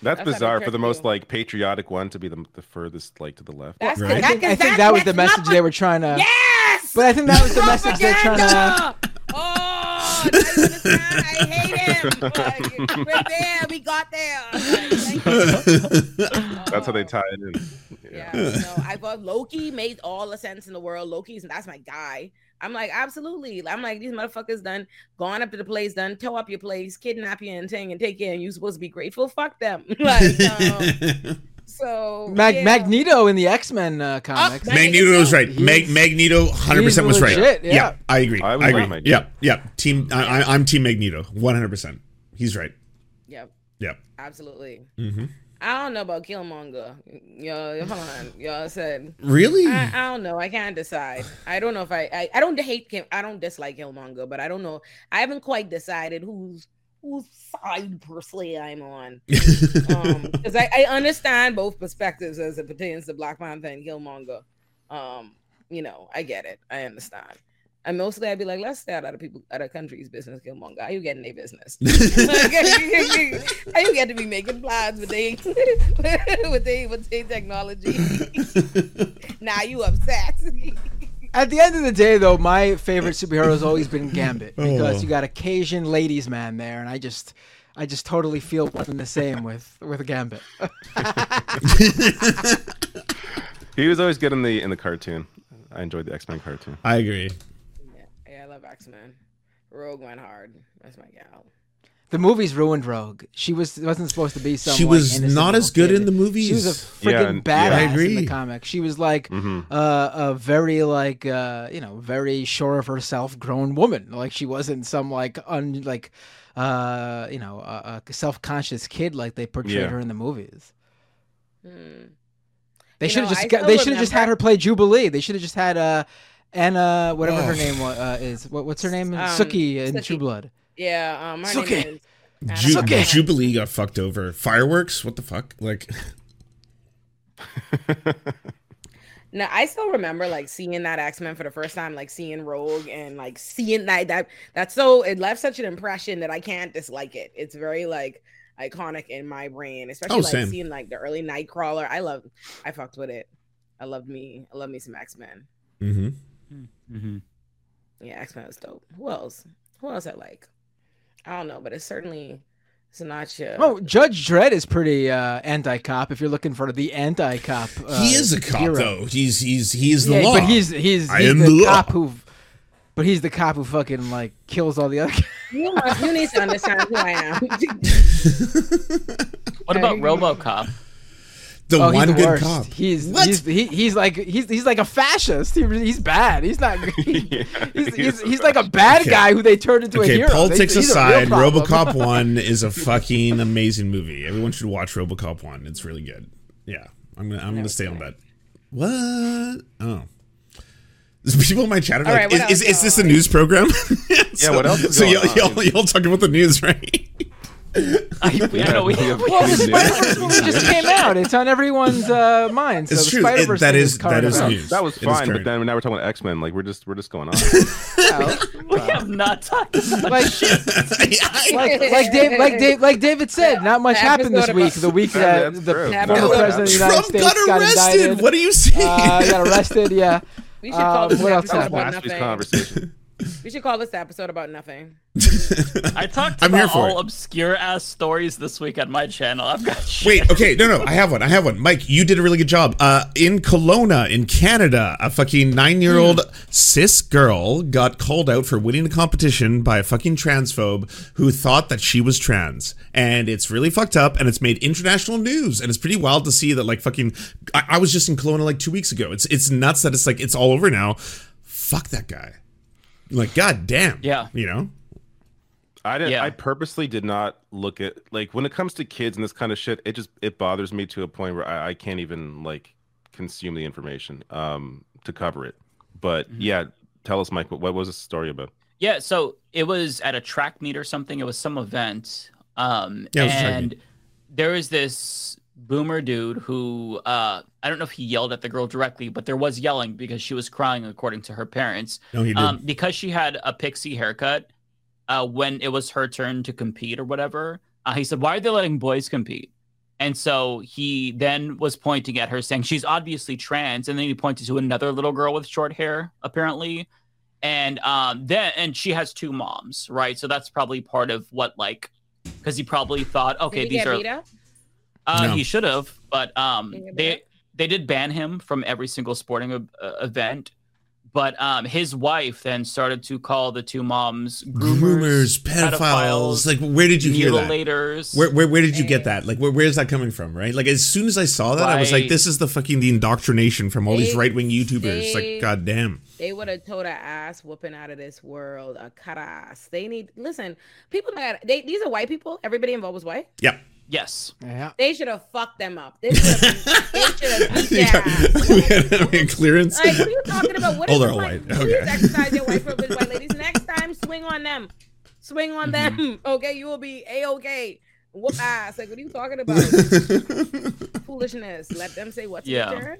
That's, That's bizarre for the most like patriotic one to be the, the furthest like to the left. That's I that- think, I that- think that was the message they were trying to. Yes. But I think that was the message they're trying to. Propaganda! Oh, now you? I hate him. Like, we're there. We got there. Like, That's how they tie it in. yeah, no, I thought Loki made all the sense in the world. Loki's that's my guy. I'm like, absolutely. I'm like, these motherfuckers done gone up to the place, done tow up your place, kidnap you and thing and take you, and you supposed to be grateful. Fuck them. like, um, so Mag- yeah. Magneto in the X Men uh, comics. Magneto was right. Mag- Magneto, hundred percent was right. legit, yeah. I agree. I I, agree. Magneto. Yeah, yeah. Team. I, I, I'm Team Magneto. One hundred percent. He's right. Yep, Yep. absolutely. hmm I don't know about Killmonger. Yo, hold on. Y'all said Really? I, I don't know. I can't decide. I don't know if I, I I don't hate Kim. I don't dislike Killmonger, but I don't know. I haven't quite decided whose whose side personally I'm on. Um, because I, I understand both perspectives as it pertains to Black Panther and Killmonger. Um, you know, I get it. I understand. And mostly I'd be like, let's stay out of people out of country's business, Killmonger. How you getting their business? Like, how you get to be making plans with they with they with they technology? now you upset. At the end of the day, though, my favorite superhero has always been Gambit oh. because Oh. you got a Cajun ladies man there, and I just, I just totally feel one and the same with with Gambit. He was always good in the in the cartoon. I enjoyed the X Men cartoon. I agree. Yeah, X Men. Rogue went hard. That's my gal. The movies ruined Rogue. She was wasn't supposed to be some. She like, was not as good kid. in the movies. She was a freaking Yeah, badass yeah. In the comic. She was like Mhm. uh, a very like uh, you know very sure of herself grown woman. Like she wasn't some like un like uh, you know a, a self conscious kid like they portrayed Yeah. her in the movies. Hmm. They should have just got, they should have just had her play Jubilee. They should have just had uh Anna whatever her name uh, is. What, what's her name? Um, Sookie in Sookie. True Blood. Yeah, um, her Sookie. name is. Anna Ju- Paquin. Jubilee got fucked over. Fireworks? What the fuck? Like, No, I still remember like seeing that X Men for the first time, like seeing Rogue and like seeing that that that's so it left such an impression that I can't dislike it. It's very like iconic in my brain, especially Oh, like same. seeing like the early Nightcrawler. I love, I fucked with it. I loved me. I love me some X Men. hmm Mm-hmm. Yeah, X Men was dope. Who else? Who else I like? I don't know, but it's certainly Sinatra. Oh, Judge Dredd is pretty uh, anti-cop. If you're looking for the anti-cop, uh, he is a cop hero. though. He's he's he's the yeah, law. but he's he's, I he's am the, the law. cop who, but he's the cop who fucking like kills all the other. you, must, you need to understand who I am. What about RoboCop? The oh, he's one the good worst. cop. He's What? he's he, he's like he's he's like a fascist. He, he's bad. He's not. He, Yeah, he's, he's, a he's like a bad Okay. guy who they turned into a Okay, hero. politics He's- he's a real aside. RoboCop one is a fucking amazing movie. Everyone should watch RoboCop one. It's really good. Yeah, I'm gonna I'm gonna stay on that. What? Oh. There's people in my chat are All like, right, what is, is, is this a news program? so, what else is So y'all, on? y'all, y'all talking about the news, right? I, I know we we have Well, the news. Spider-Verse movie just came out. It's on everyone's uh, mind. So It's the true. It- Spider-Verse that thing is- current that is event. news. That was It is fine, but current. then now we're talking about X Men. Like we're just we're just going on. Well, we have not talked about like, like, like, Dave, like, Dave, like David said, not much The happened this week. The week that that's the former episode president of the United Trump States got got arrested. indicted. What do you saying? Uh, got arrested. Yeah. We should call Um, this what else episode happened? about Last week's conversation. We should call this episode about nothing. I talked I'm here about for all it. obscure ass stories this week on my channel. I've got shit. Wait, okay, no, no, I have one. I have one. Mike, you did a really good job. Uh, in Kelowna, in Canada, a fucking nine-year-old cis girl got called out for winning a competition by a fucking transphobe who thought that she was trans, and it's really fucked up, and it's made international news, and it's pretty wild to see that. Like fucking, I, I was just in Kelowna like two weeks ago. It's it's nuts that it's like it's all over now. Fuck that guy. Like, god damn. Yeah. You know. I didn't. Yeah. I purposely did not look at like when it comes to kids and this kind of shit. It just it bothers me to a point where I, I can't even like consume the information um to cover it. But Mm-hmm. yeah, tell us, Mike. What, what was the story about? Yeah, so it was at a track meet or something. It was some event. Um, Yeah, it was and there was this boomer dude who uh, I don't know if he yelled at the girl directly, but there was yelling because she was crying, according to her parents. No, he did. Um, because she had a pixie haircut. Uh, when it was her turn to compete or whatever, uh, he said, "Why are they letting boys compete?" And so he then was pointing at her, saying she's obviously trans. And then he pointed to another little girl with short hair, apparently. And um, then and she has two moms, right? So that's probably part of what like because he probably thought, okay, Did he these get are beat up? uh, No. he should have, but um, Did he they they did ban him from every single sporting uh, event. But um, his wife then started to call the two moms Groomers, pedophiles. Like, where did you hear that? Where, where, where did you get that? Like, where, where's that coming from? Right? Like, as soon as I saw that, I was like, this is the fucking the indoctrination from all these right wing YouTubers. they- like, goddamn. They would have told a ass whooping out of this world, a cut ass. They need listen. People that they these are white people. Everybody involved was white. Yep. Yes. Yeah. They should have fucked them up. They should have. they should have beat their ass. we had I mean, clearance. Like, what are you talking about? What Oh, is they're the all point? white. Please Okay. exercise your white privilege, white ladies. Next time, swing on them. Swing on them. Mm-hmm. Okay, you will be a okay. Whoop ass. Like, what are you talking about? Foolishness. Let them say what's Yeah. in their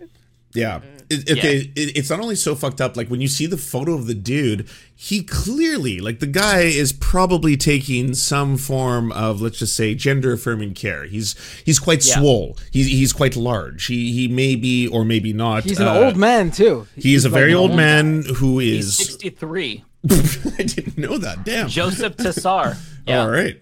Yeah. It, okay. It, it's not only so fucked up. Like when you see the photo of the dude, he clearly, like the guy, is probably taking some form of, let's just say, gender affirming care. He's he's quite Yeah. swole. He's he's quite large. He he may be or maybe not. He's an uh, old man too. He is a He's very old old man who is. 63. I didn't know that. Damn. Joseph Tassar. Yeah. All right.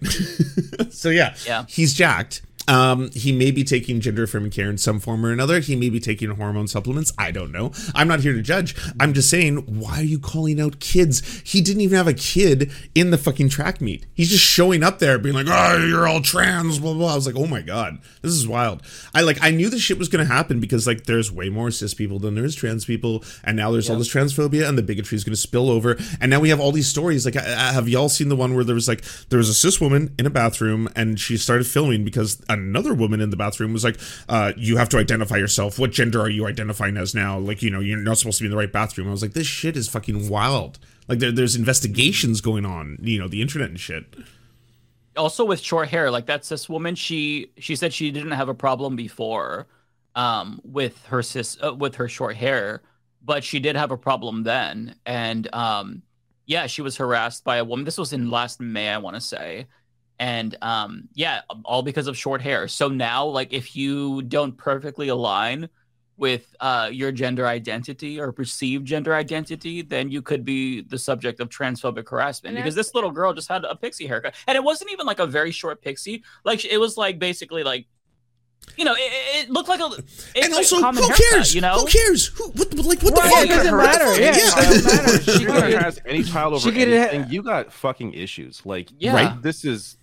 so yeah, Yeah. he's jacked. Um, he may be taking gender affirming care in some form or another. He may be taking hormone supplements. I don't know. I'm not here to judge. I'm just saying, why are you calling out kids? He didn't even have a kid in the fucking track meet. He's just showing up there being like, oh, you're all trans, blah, blah. I was like, oh my God, this is wild. I like, I knew this shit was going to happen because like there's way more cis people than there's trans people. And now there's all this transphobia and the bigotry is going to spill over. And now we have all these stories. Like, I, I- have y'all seen the one where there was like, there was a cis woman in a bathroom and she started filming because another woman in the bathroom was like, uh, you have to identify yourself. What gender are you identifying as now? Like, you know, you're not supposed to be in the right bathroom. I was like, this shit is fucking wild. Like, there, there's investigations going on, you know, the internet and shit. also with short hair like that's this woman she she said she didn't have a problem before um with her sis uh, with her short hair but she did have a problem then and um yeah she was harassed by a woman this was in last may i want to say and um yeah all because of short hair so now like if you don't perfectly align with uh, your gender identity or perceived gender identity, then you could be the subject of transphobic harassment. And Because this little girl just had a pixie haircut, and it wasn't even like a very short pixie. Like it was like basically like, you know, it, it it looked like a. It's and like also, a common who haircut, cares? You know, Who cares? Who, what, like, what the Right, fuck? it doesn't What matter, fuck? yeah, it doesn't matter. She could- has any child she over could- anything, you got fucking issues. Like, Yeah. right? This is.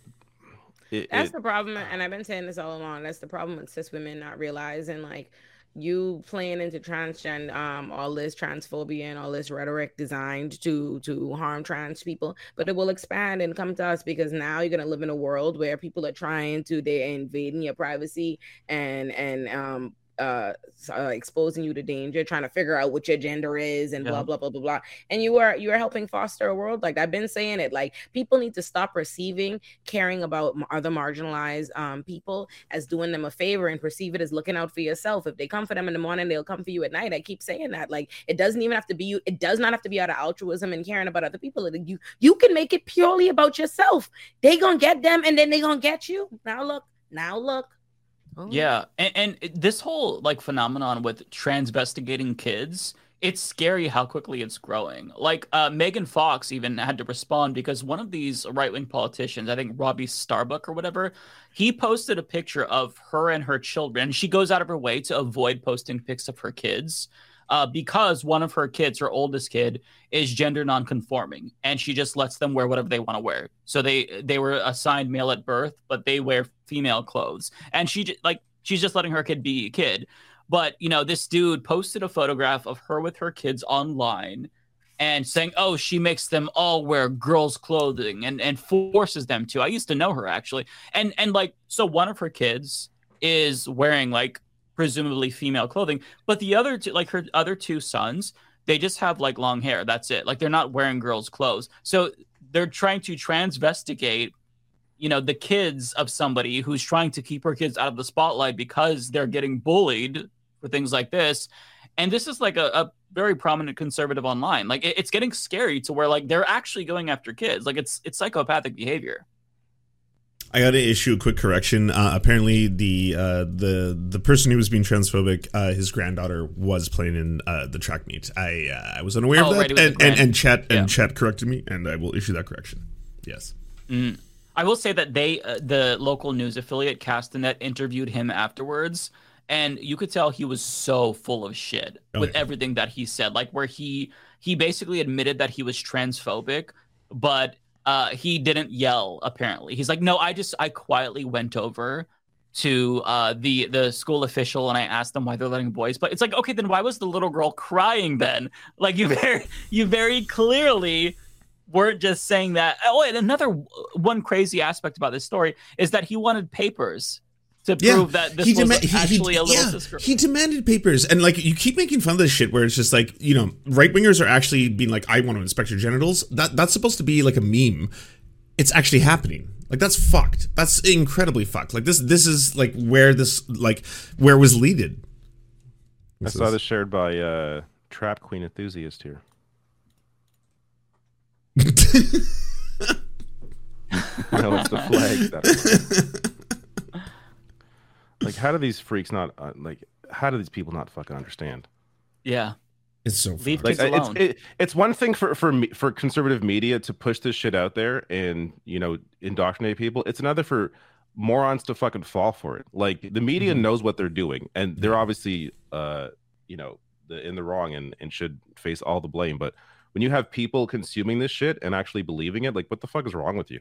It, That's it- the problem, and I've been saying this all along. That's the problem with cis women not realizing like you playing into transgender, um, all this transphobia and all this rhetoric designed to to harm trans people, but it will expand and come to us because now you're gonna live in a world where people are trying to they're invading your privacy and and um uh, uh exposing you to danger trying to figure out what your gender is and blah Yeah. blah blah blah blah and you are you are helping foster a world like i've been saying it like people need to stop receiving caring about other marginalized um, people as doing them a favor and perceive it as looking out for yourself. If they come for them in the morning, they'll come for you at night. I keep saying that. Like it doesn't even have to be you. It does not have to be out of altruism and caring about other people. Like, You you can make it purely about yourself. They gonna get them and then they gonna get you. Now look. Now look. Yeah, and, and this whole like phenomenon with transvestigating kids, it's scary how quickly it's growing. Like uh, Megan Fox even had to respond because one of these right wing politicians, I think Robbie Starbuck or whatever, he posted a picture of her and her children. She goes out of her way to avoid posting pics of her kids. Uh, because one of her kids, her oldest kid, is gender nonconforming, and she just lets them wear whatever they want to wear. So they they were assigned male at birth, but they wear female clothes, and she like she's just letting her kid be a kid. But you know, this dude posted a photograph of her with her kids online, and saying, "Oh, she makes them all wear girls' clothing and and forces them to." I used to know her actually, and and like so, one of her kids is wearing like presumably female clothing, but the other two, like her other two sons, they just have like long hair. That's it. Like they're not wearing girls' clothes. So they're trying to transvestigate, you know, the kids of somebody who's trying to keep her kids out of the spotlight because they're getting bullied for things like this. And this is like a, a very prominent conservative online. Like it- it's getting scary to where like they're actually going after kids. Like it's it's psychopathic behavior. I got to issue a quick correction. Uh, apparently, the uh, the the person who was being transphobic, uh, his granddaughter was playing in uh, the track meet. I uh, I was unaware Oh, of that, right, and, and and and yeah. Chet corrected me, and I will issue that correction. Yes. Mm. I will say that they, uh, the local news affiliate Castanet, interviewed him afterwards, and you could tell he was so full of shit Oh, with yeah. everything that he said. Like where he he basically admitted that he was transphobic, but uh, he didn't yell. Apparently, he's like, no, I just I quietly went over to uh, the the school official and I asked them why they're letting boys play. It's like, okay, then why was the little girl crying then? Like you very you very clearly weren't just saying that. Oh, and another one crazy aspect about this story is that he wanted papers to prove that this was dema- he- he- actually a little yeah, sister. He demanded papers, and like you keep making fun of this shit, where it's just like you know, right wingers are actually being like, "I want to inspect your genitals." That that's supposed to be like a meme. It's actually happening. Like that's fucked. That's incredibly fucked. Like this this is like where this like where was leaded. I saw this shared by uh, Trap Queen enthusiast here. no, it's the flags. That like, how do these freaks not uh, like? How do these people not fucking understand? Yeah. It's so Leave like kids uh, it's alone. it, it's one thing for for me, for conservative media to push this shit out there and you know indoctrinate people. It's another for morons to fucking fall for it. Like the media Mm-hmm. knows what they're doing, and they're obviously uh you know the, in the wrong and and should face all the blame. But when you have people consuming this shit and actually believing it, like what the fuck is wrong with you?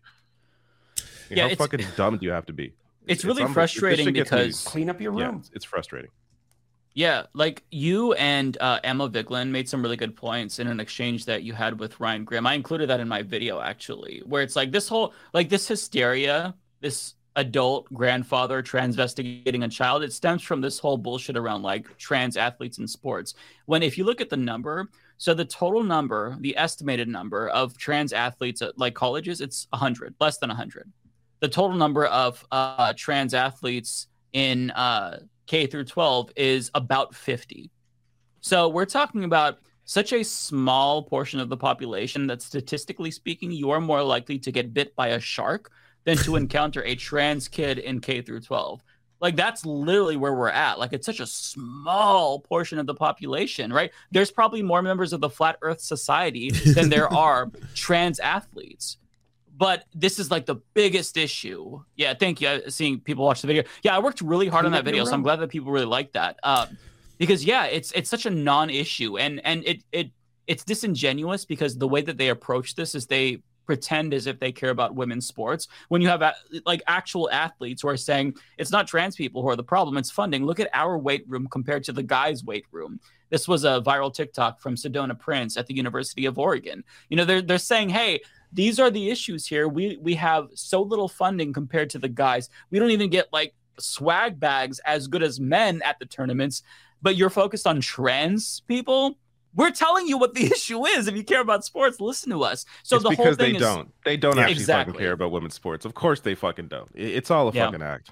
Like, Yeah, how it's- fucking dumb do you have to be? It's really unbe- frustrating shit gets me- because- Clean up your Yeah, room. it's, it's frustrating. Yeah, like you and uh, Emma Vigeland made some really good points in an exchange that you had with Ryan Grim. I included that in my video actually, where it's like this whole like this hysteria, this adult grandfather transvestigating a child, it stems from this whole bullshit around like trans athletes in sports. When if you look at the number, so the total number, the estimated number of trans athletes at like colleges, it's 100, less than 100. The total number of uh, trans athletes in uh, K through 12 is about 50. So we're talking about such a small portion of the population that statistically speaking, you are more likely to get bit by a shark than to encounter a trans kid in K through 12. Like that's literally where we're at. Like it's such a small portion of the population, right? There's probably more members of the Flat Earth Society than there are trans athletes but this is like the biggest issue. Yeah, thank you. I- Seeing people watch the video. Yeah, I worked really hard on that video, so I'm glad that people really like that. Um, because yeah, it's it's such a non-issue, and and it it it's disingenuous because the way that they approach this is they pretend as if they care about women's sports when you have a, like actual athletes who are saying it's not trans people who are the problem it's funding look at our weight room compared to the guys weight room this was a viral tiktok from sedona prince at the university of oregon you know they're, they're saying hey these are the issues here we we have so little funding compared to the guys we don't even get like swag bags as good as men at the tournaments but you're focused on trans people we're telling you what the issue is if you care about sports listen to us so it's the whole because thing they is don't. They don't Yeah. actually Exactly. fucking care about women's sports. Of course they fucking don't. It's all a Yeah. fucking act.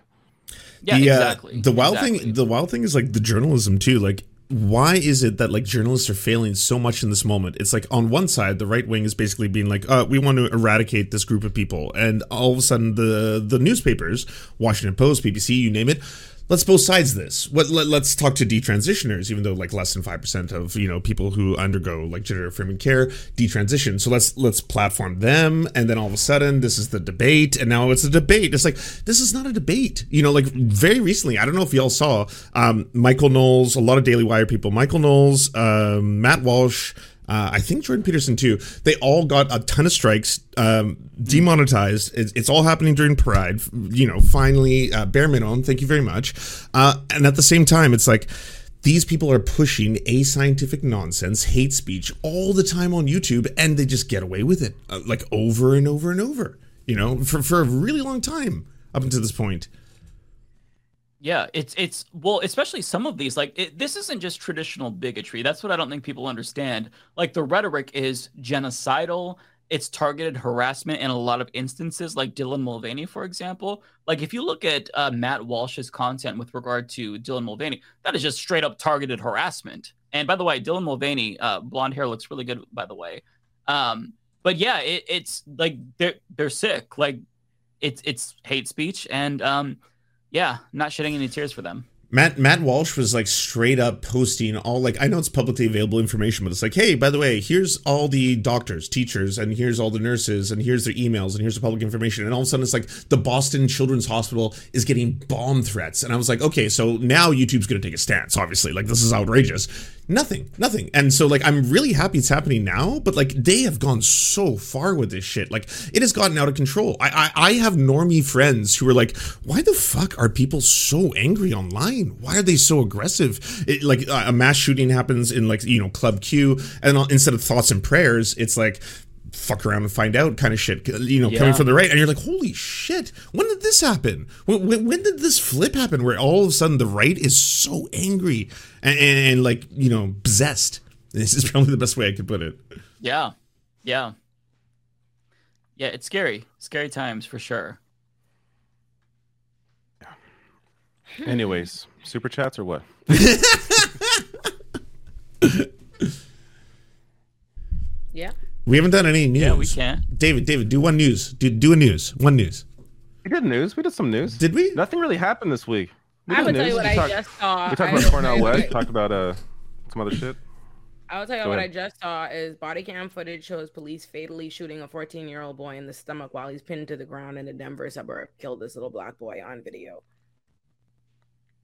yeah the, uh, exactly the wild exactly. thing the wild thing is like the journalism too like why is it that like journalists are failing so much in this moment? It's like on one side the right wing is basically being like uh, we want to eradicate this group of people. And all of a sudden the the newspapers washington post bbc you name it let's both sides this. What let, let's talk to detransitioners even though like less than 5% of you know people who undergo like gender affirming care detransition. So let's let's platform them and then all of a sudden this is the debate and now it's a debate. It's like this is not a debate. You know like very recently i don't know if y'all saw um, michael knowles a lot of daily wire people michael knowles um, matt walsh uh, I think Jordan Peterson too. They all got a ton of strikes, um, demonetized. It's, it's all happening during Pride. You know, finally, uh, bare minimum. Thank you very much. Uh, and at the same time, it's like these people are pushing ascientific nonsense, hate speech all the time on YouTube, and they just get away with it, uh, like over and over and over. You know, for for a really long time up until this point. Yeah, it's it's well, especially some of these. Like, it, this isn't just traditional bigotry. That's what I don't think people understand. Like, the rhetoric is genocidal. It's targeted harassment in a lot of instances, like Dylan Mulvaney, for example. Like, if you look at uh, Matt Walsh's content with regard to Dylan Mulvaney, that is just straight up targeted harassment. And by the way, Dylan Mulvaney, uh, blonde hair looks really good, by the way. Um, but yeah, it, it's like they're they're sick. Like it's it's hate speech, and um, yeah, not shedding any tears for them. Matt Matt Walsh was like straight up posting all like I know it's publicly available information, but it's like, hey, by the way, here's all the doctors, teachers, and here's all the nurses, and here's their emails, and here's the public information. And all of a sudden, it's like the Boston Children's Hospital is getting bomb threats, and I was like, okay, so now YouTube's to take a stance. Obviously, like this is outrageous. Nothing, nothing. And so like I'm really happy it's happening now, but like they have gone so far with this shit. Like it has gotten out of control. I I, I have normie friends who are like, why the fuck are people so angry online? Why are they so aggressive? It, like a mass shooting happens in like you know Club Q, and instead of thoughts and prayers, it's like fuck around and find out kind of shit you know yeah. coming from the right. And you're like holy shit when did this happen? When, when, when, did this flip happen where all of a sudden the right is so angry and, and, and like you know possessed? This is probably the best way i could put it. Yeah. Yeah. Yeah it's scary. Scary times for sure. Anyways super chats or what? yeah we haven't done any news. Yeah, we can't. David, David, do one news. Do do a news. One news. We did news. We did some news. Did we? Nothing really happened this week. We I did will tell you what we I talked, just saw. We talked about Cornell West. Talked about uh some other shit. I will tell you Go what ahead. I just saw is body cam footage shows police fatally shooting a 14 year old boy in the stomach while he's pinned to the ground in a Denver suburb. Killed this little black boy on video.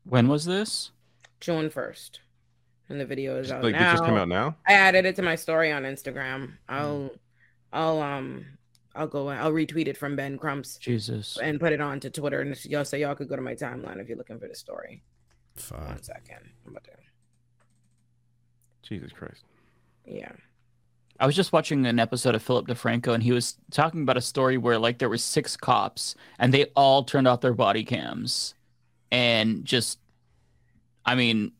When was this? June 1st. And the video is out Like, now. did it just come out now? I added it to my story on Instagram. I'll, I'll, um, I'll go. I'll retweet it from Ben Crump's Jesus. and put it on to Twitter, and y'all so y'all could go to my timeline if you're looking for the story. Fuck. One second. I'm about to. Jesus Christ. Yeah. I was just watching an episode of Philip DeFranco, and he was talking about a story where like there were six cops, and they all turned off their body cams, and just, I mean,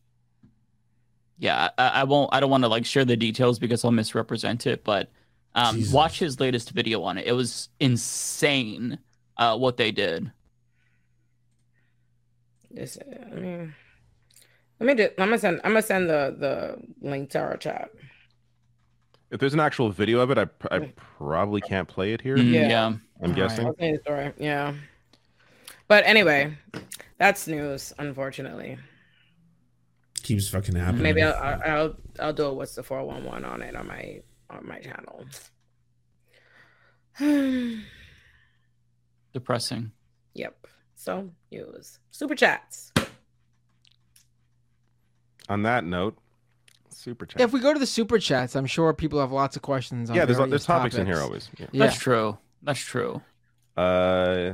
yeah, I, I won't. I don't want to like share the details because I'll misrepresent it, but um, Jesus. watch his latest video on it. It was insane uh, what they did. This, I mean, let me do. I'm gonna send. I'm gonna send the the link to our chat. If there's an actual video of it, I, I probably can't play it here. Mm, Yeah. yeah. I'm guessing. I'll tell you the story. Yeah. But anyway, that's news. Unfortunately, Keeps fucking happening. maybe I'll I'll I'll, I'll do a what's the four one one on it on my on my channel. Depressing. yep. So news. Super chats. On that note, super chat. If we go to the super chats, I'm sure people have lots of questions. On yeah, there's there's topics, in here always. Yeah. Yeah. That's true. That's true. Uh,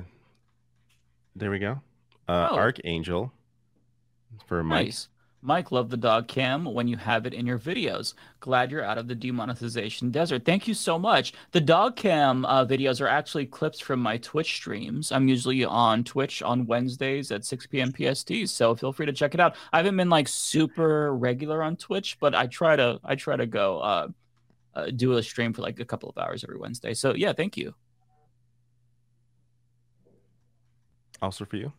there we go. Uh, Oh. Archangel for Mike. Nice. Mike, love the dog cam when you have it in your videos. Glad you're out of the demonetization desert. Thank you so much. The dog cam uh, videos are actually clips from my Twitch streams. I'm usually on Twitch on Wednesdays at 6 p.m. PST, so feel free to check it out. I haven't been like super regular on Twitch, but I try to I try to go uh, uh, do a stream for like a couple of hours every Wednesday. So yeah, thank you. Also for you.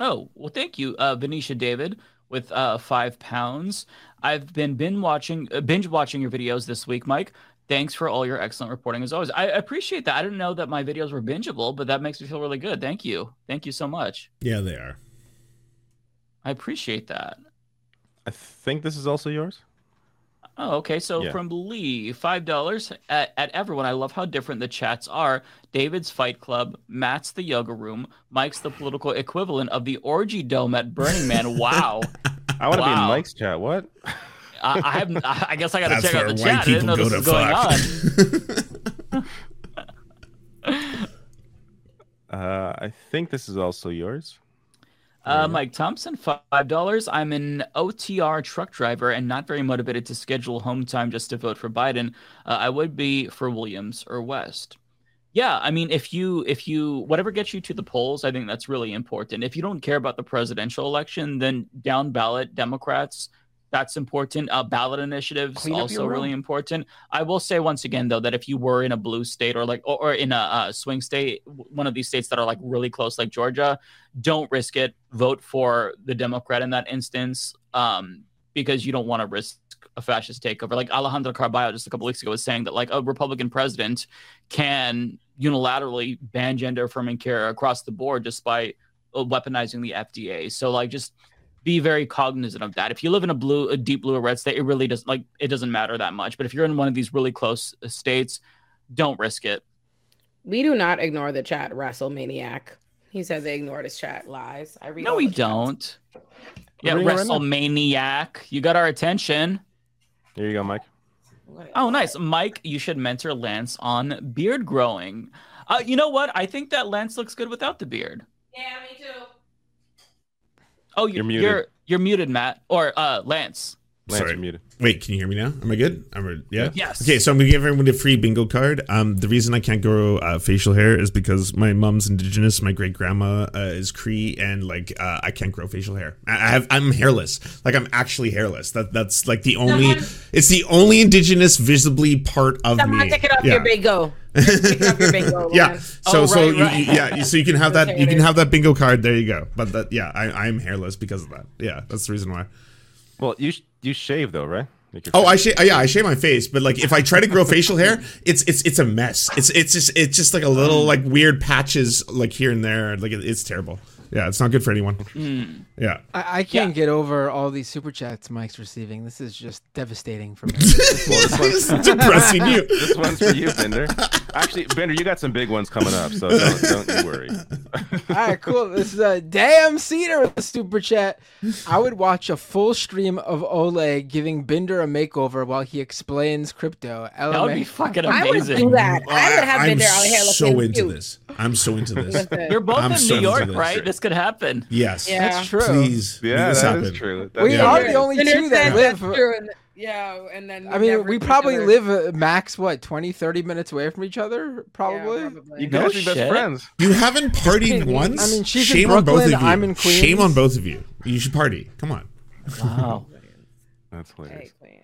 Oh, well, thank you, uh, Venetia David, with uh, five pounds. I've been binge watching, uh, binge watching your videos this week, Mike. Thanks for all your excellent reporting as always. I appreciate that. I didn't know that my videos were bingeable, but that makes me feel really good. Thank you. Thank you so much. Yeah, they are. I appreciate that. I think this is also yours. Oh, okay. So Yeah. from Lee, five dollars at, at everyone. I love how different the chats are. David's Fight Club, Matt's the Yoga Room, Mike's the political equivalent of the Orgy Dome at Burning Man. Wow. I want to be in Mike's chat. What? I, I haven't. I I guess I got to check out the chat. I didn't know people this go was to going on. Uh, I think this is also yours. Uh, Mike Thompson, five dollars. I'm an OTR truck driver and not very motivated to schedule home time just to vote for Biden. Uh, I would be for Williams or West. Yeah, I mean, if you if you whatever gets you to the polls, I think that's really important. If you don't care about the presidential election, then down ballot Democrats, that's important. Uh, ballot initiatives Clean also really important. I will say once again though that if you were in a blue state or like or, or in a uh, swing state, one of these states that are like really close, like Georgia, don't risk it. Vote for the Democrat in that instance, um, because you don't want to risk a fascist takeover. Like Alejandra Caraballo just a couple weeks ago was saying that like a Republican president can unilaterally ban gender affirming care across the board just by uh, weaponizing the FDA. So like just be very cognizant of that. If you live in a blue, a deep blue or red state, it really doesn't like it doesn't matter that much. But if you're in one of these really close uh, states, don't risk it. We do not ignore the chat, WrestleManiac. He said they ignored his chat. Lies. I read. No, we don't. Yeah, reading it. WrestleManiac. You got our attention. There you go, Mike. Oh, nice. Mike, you should mentor Lance on beard growing. Uh, you know what? I think that Lance looks good without the beard. Yeah, me too. Oh, you're You're muted. muted. You're, you're muted, Matt. Or uh, Lance. Lance, Sorry. you're muted. Wait, can you hear me now? Am I good? I'm I, yeah. Yes. Okay, so I'm gonna give everyone a free bingo card. Um, the reason I can't grow uh, facial hair is because my mom's indigenous, my great grandma uh, is Cree, and like uh, I can't grow facial hair. I I have I'm hairless. Like I'm actually hairless. That that's like the only. It's the only indigenous visibly part of Someone me. take it off Yeah. your bingo. Take it off your bingo. Yeah. So Oh, so right, you, right. you- yeah. So you can have that. You can have that bingo card. There you go. But that yeah, I I'm hairless because of that. Yeah, that's the reason why. Well, you you shave though, right? Oh. I shave. Yeah, I shave my face, but like if I try to grow facial hair, it's it's it's a mess. It's it's just it's just like a little um. like weird patches like here and there. Like it, it's terrible. Yeah, it's not good for anyone. Hmm. Yeah. I, I can't get over all these super chats Mike's receiving. This is just devastating for me. it's depressing you. This one's for you, Binder. Actually, Binder, you got some big ones coming up, so don't, don't you worry. All right, cool. This is a Sam Seder with the super chat. I would watch a full stream of Ole giving Binder a makeover while he explains crypto. That would be fucking amazing. I would do that. I would have I'm been there on hair so into cute. this. I'm so into this. You're both I'm in so New York, this. right? This could happen. Yes. Yeah. That's true. Please. make Yeah, this that happen. is true. That- We yeah. are the only Binder two that said live. That's true, and- Yeah, and then I mean, we probably other. live uh, max what 20, 30 minutes away from each other. Probably. You No guys be best friends. You haven't partied once. I mean, she's in Shame on both Brooklyn, of you. I'm in Queens. Shame on both of you. You should party. Come on. Wow. That's hilarious. Hey,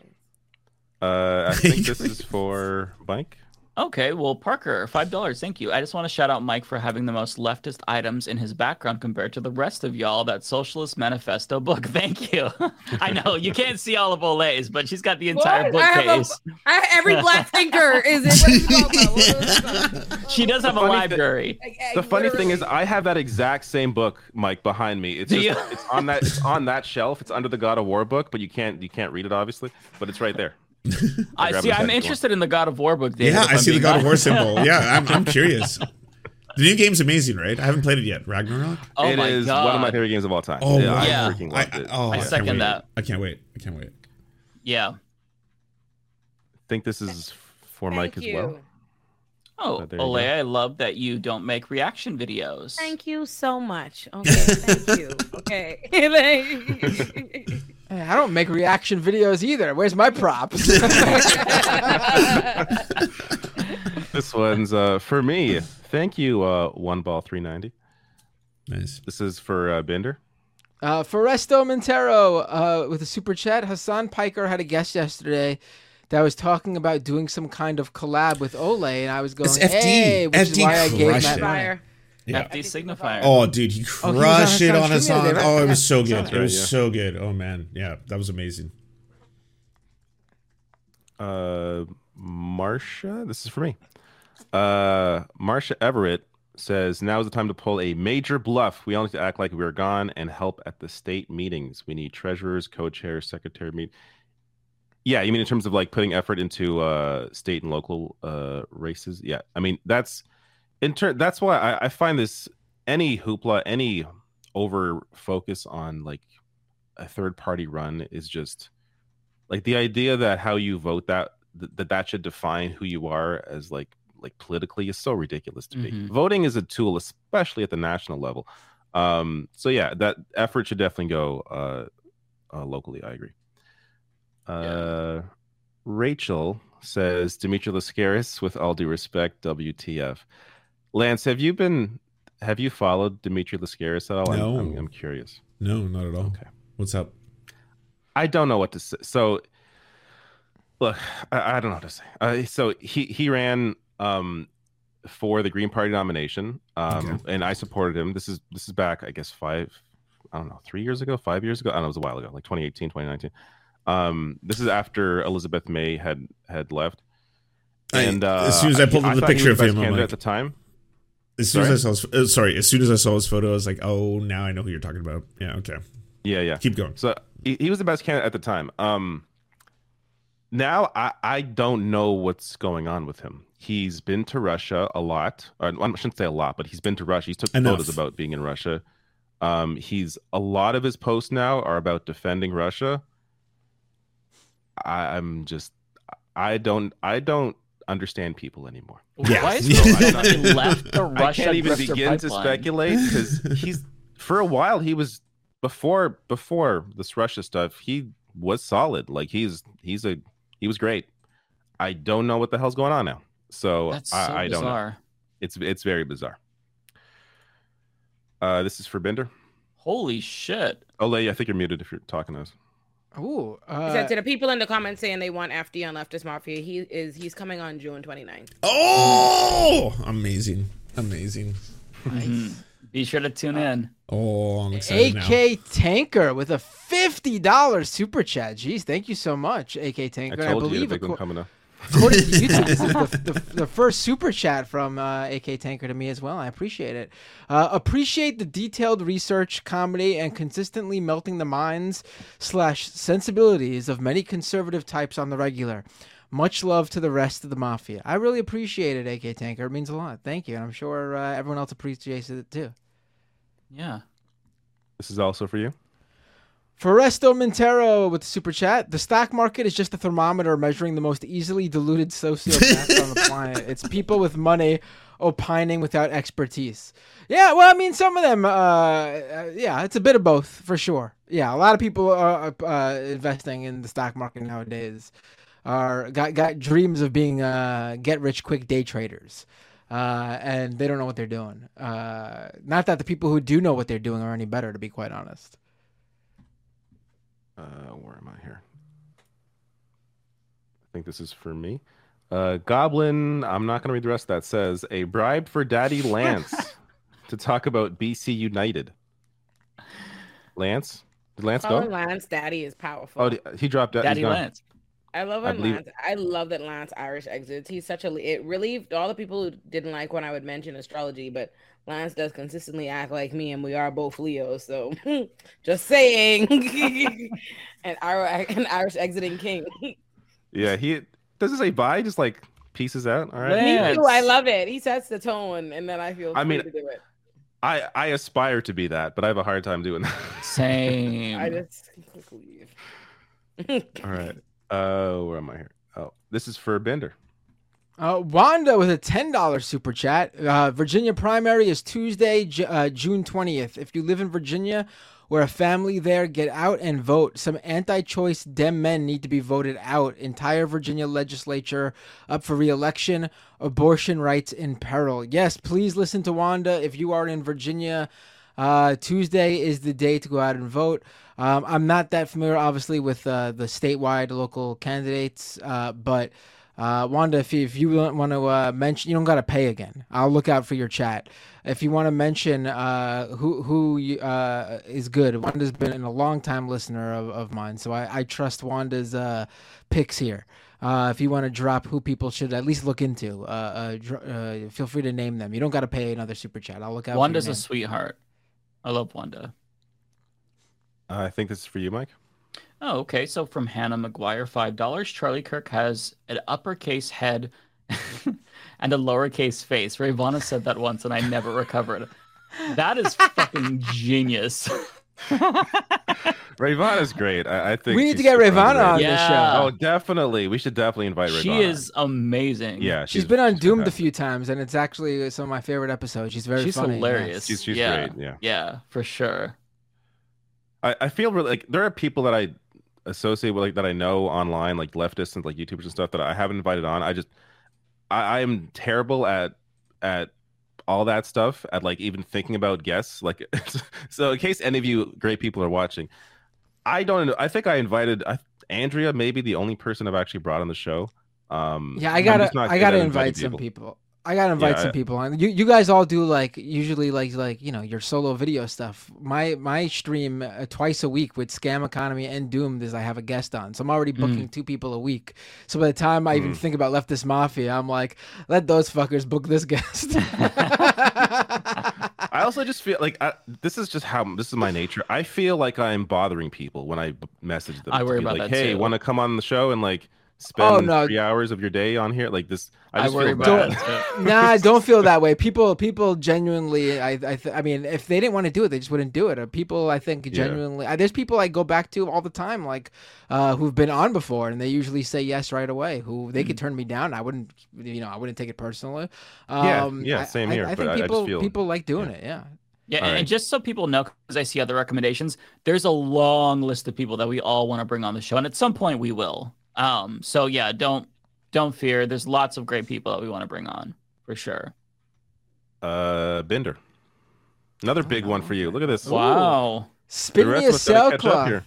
Uh, I think this is for Mike. Okay, well, Parker, five dollars. Thank you. I just want to shout out Mike for having the most leftist items in his background compared to the rest of y'all. That Socialist Manifesto book. Thank you. I know you can't see all of Olay's, but she's got the entire What? I have bookcase. I, every black thinker is in. What are you talking about? What are you talking about? She does have a library. Like, The funny thing is, I have that exact same book, Mike, behind me. It's just, you? it's on that it's on that shelf. It's under the God of War book, but you can't you can't read it obviously, but it's right there. I see. I'm second interested in the God of War book. David, Yeah, I I'm see the God of War symbol. Yeah, I'm, I'm curious. The new game's amazing, right? I haven't played it yet. Ragnarok. Oh It my is god. one of my favorite games of all time. Oh, yeah, wow. I Yeah. freaking I, loved oh, I, oh, I can't second wait. that. I can't wait. I can't wait. Yeah. think this is for Mike Thank as well. you. Oh, oh But Ole. I love that you don't make reaction videos. Thank you so much. Okay, thank you. Okay. Hey, I don't make reaction videos either. Where's my props? This one's uh, for me. Thank you, uh, one ball three ninety. Nice. This is for uh, Binder. Uh, Foresto Montero uh, with a super chat. Hassan Piker had a guest yesterday that was talking about doing some kind of collab with Ole, and I was going, It's FD. hey, which is why I gave crushed Matt it. Money. Fire. Yeah. FD signifier. Oh, dude, he Oh, he on crushed it on his stream song. other Oh, it was so good. Sounds It was yeah. so good. Oh man, yeah, that was amazing. Uh, Marsha, this is for me. Uh, Marsha Everett says now is the time to pull a major bluff. We all need to act like we're gone and help at the state meetings. We need treasurers, co-chairs, secretary meet. Yeah, you mean in terms of like putting effort into uh state and local uh races? Yeah, I mean that's in turn. That's why I, I find this any hoopla, any over focus on like a third party run is just like the idea that how you vote that that that should define who you are as like like politically is so ridiculous to me. Mhm. Voting is a tool, especially at the national level. Um, so yeah, that effort should definitely go uh, uh locally. I agree. Uh, Rachel says Dimitri Lascaris, with all due respect, WTF. Lance, have you been have you followed Dimitri Lascaris at all? I'm- No. I'm, I'm curious. No, not at all. Okay. What's up? I don't know what to say. So, look, I, I don't know what to say. Uh, so he he ran um, for the Green Party nomination, um, and I supported him. This is this is back, I guess, five, I don't know, three years ago, five years ago. I don't know, it was a while ago, like 2018, 2019. Um, this is after Elizabeth May had had left. I- And uh, as soon as I pulled up the picture of him, I'm like- at the time. As soon as I saw his, uh, sorry, as soon as I saw his photo, I was like, oh, now I know who you're talking about. Yeah, okay. Yeah, yeah. Keep going. So he, he was the best candidate at the time. Um, now I, I don't know what's going on with him. He's been to Russia a lot. Or, I shouldn't say a lot, but he's been to Russia. He's took Enough. photos about being in Russia. Um, he's a lot of his posts now are about defending Russia. I, I'm just I don't I don't understand people anymore. Yeah. Why is he I- he left the I can't even drifter begin to speculate because he's for a while he was before before this Russia stuff he was solid like he's he's a he was great. I don't know what the hell's going on now. So, That's so I, I don't know. It's it's very bizarre. Uh, this is for Binder. Holy shit! Ole, I think you're muted if you're talking to us. Ooh, He uh, said to the people in the comments saying they want FD on Leftist Mafia, he is he's coming on June 29th. Oh, amazing, amazing. Mhm. Be sure to tune in. Oh, I'm excited now. AK Tanker with a fifty dollars super chat. Jeez, thank you so much, AK I Tanker. I, told you the believe big one coming up. According to YouTube, this is the, the, the first super chat from uh, AK Tanker to me as well. I appreciate it. Uh, appreciate the detailed research, comedy, and consistently melting the minds slash sensibilities of many conservative types on the regular. Much love to the rest of the mafia. I really appreciate it, AK Tanker. It means a lot. Thank you, and I'm sure uh, everyone else appreciates it too. Yeah. This is also for you. Foresto Montero with the super chat. The stock market is just a thermometer measuring the most easily diluted sociopaths on the planet. It's people with money opining without expertise. Yeah, well, I mean, some of them, uh, uh, yeah, it's a bit of both for sure. Yeah, a lot of people are uh, investing in the stock market nowadays. Are got got dreams of being uh, get rich quick day traders. Uh, and they don't know what they're doing. Uh, not that the people who do know what they're doing are any better, to be quite honest. Uh, where am I here? I think this is for me. Uh, Goblin, I'm not going to read the rest of that. Says a bribe for Daddy Lance to talk about BC United. Lance, did Lance Calling go? Lance Daddy is powerful. Oh, he dropped out. Daddy Lance. I love I believe- Lance. I love that Lance Irish exits. He's such a. It relieved all the people who didn't like when I would mention astrology, but Lance does consistently act like me, and we are both Leos. So, just saying. and Irish, an Irish exiting king. Yeah, he doesn't say bye. Just like pieces out. All right. Me too. I love it. He sets the tone, and then I feel. I free mean, to do it. I I aspire to be that, but I have a hard time doing that. Same. I just leave. All right. Uh, where am I here? Oh, this is for Binder. Uh, Wanda with a ten dollars super chat. Uh, Virginia primary is Tuesday, J- uh, June twentieth. If you live in Virginia, or a family there, get out and vote. Some anti-choice Dem men need to be voted out. Entire Virginia legislature up for re-election. Abortion rights in peril. Yes, please listen to Wanda. If you are in Virginia, uh, Tuesday is the day to go out and vote. Um, I'm not that familiar, obviously, with uh, the statewide local candidates, uh, but uh, Wanda, if you, if you want to uh, mention, you don't got to pay again. I'll look out for your chat. If you want to mention uh, who who uh, is good, Wanda's been a long time listener of, of mine, so I, I trust Wanda's uh, picks here. Uh, if you want to drop who people should at least look into, uh, uh, dr- uh, feel free to name them. You don't got to pay another super chat. I'll look out. Wanda's for your a sweetheart. I love Wanda. Uh, I think this is for you, Mike. Oh, okay. So from Hannah McGuire, five dollars. Charlie Kirk has an uppercase head and a lowercase face. Ravana said that once, and I never recovered. That is fucking genius. Ravana is great. I, I think We need to get super Ravana on underrated. this show. Oh, definitely. We should definitely invite Ravana. She is amazing. Yeah, she's been on Doomed a few times, and it's actually some of my favorite episodes. She's very She's funny. hilarious. She's- she's yeah. great, yeah. Yeah, for sure. I, I feel really like there are people that I associate with like that I know online, like leftists and like YouTubers and stuff that I haven't invited on. I just I, I am terrible at at all that stuff at like even thinking about guests. Like so in case any of you great people are watching, I don't I think I invited I, Andrea, maybe the only person I've actually brought on the show. Um Yeah, I gotta, I gotta invite some people. I gotta invite Yeah, some I- people on. You you guys all do like usually like like you know your solo video stuff. My my stream uh, twice a week with Scam Economy and Doomed is I have a guest on, so I'm already booking two people a week. So by the time I even Mm. think about Leftist Mafia, I'm like, let those fuckers book this guest. I also just feel like I, this is just how this is my nature. I feel like I'm bothering people when I message them. I worry about like, that Hey, want to come on the show and like Oh, spend no. three hours of your day on here? Like this, I I worry feel about bad. that too. nah, don't feel that way. People, people genuinely, I, I, th- I mean, if they didn't want to do it, they just wouldn't do it. Uh, People, I think, genuinely, uh, there's people I go back to all the time, like, uh, who've been on before, and they usually say yes right away. Who they could turn me down, I wouldn't, you know, I wouldn't take it personally. Yeah, Um, yeah, I- same I, here, I but think I- I just people, feel- people like doing it. Yeah. Yeah, right. and just so people know, because I see other recommendations, there's a long list of people that we all want to bring on the show, and at some point we will. Um, so yeah, don't don't fear. There's lots of great people that we want to bring on for sure. Uh, Binder, another big one for you. Look at this. Wow. Spin me a of us gotta catch up sailcloth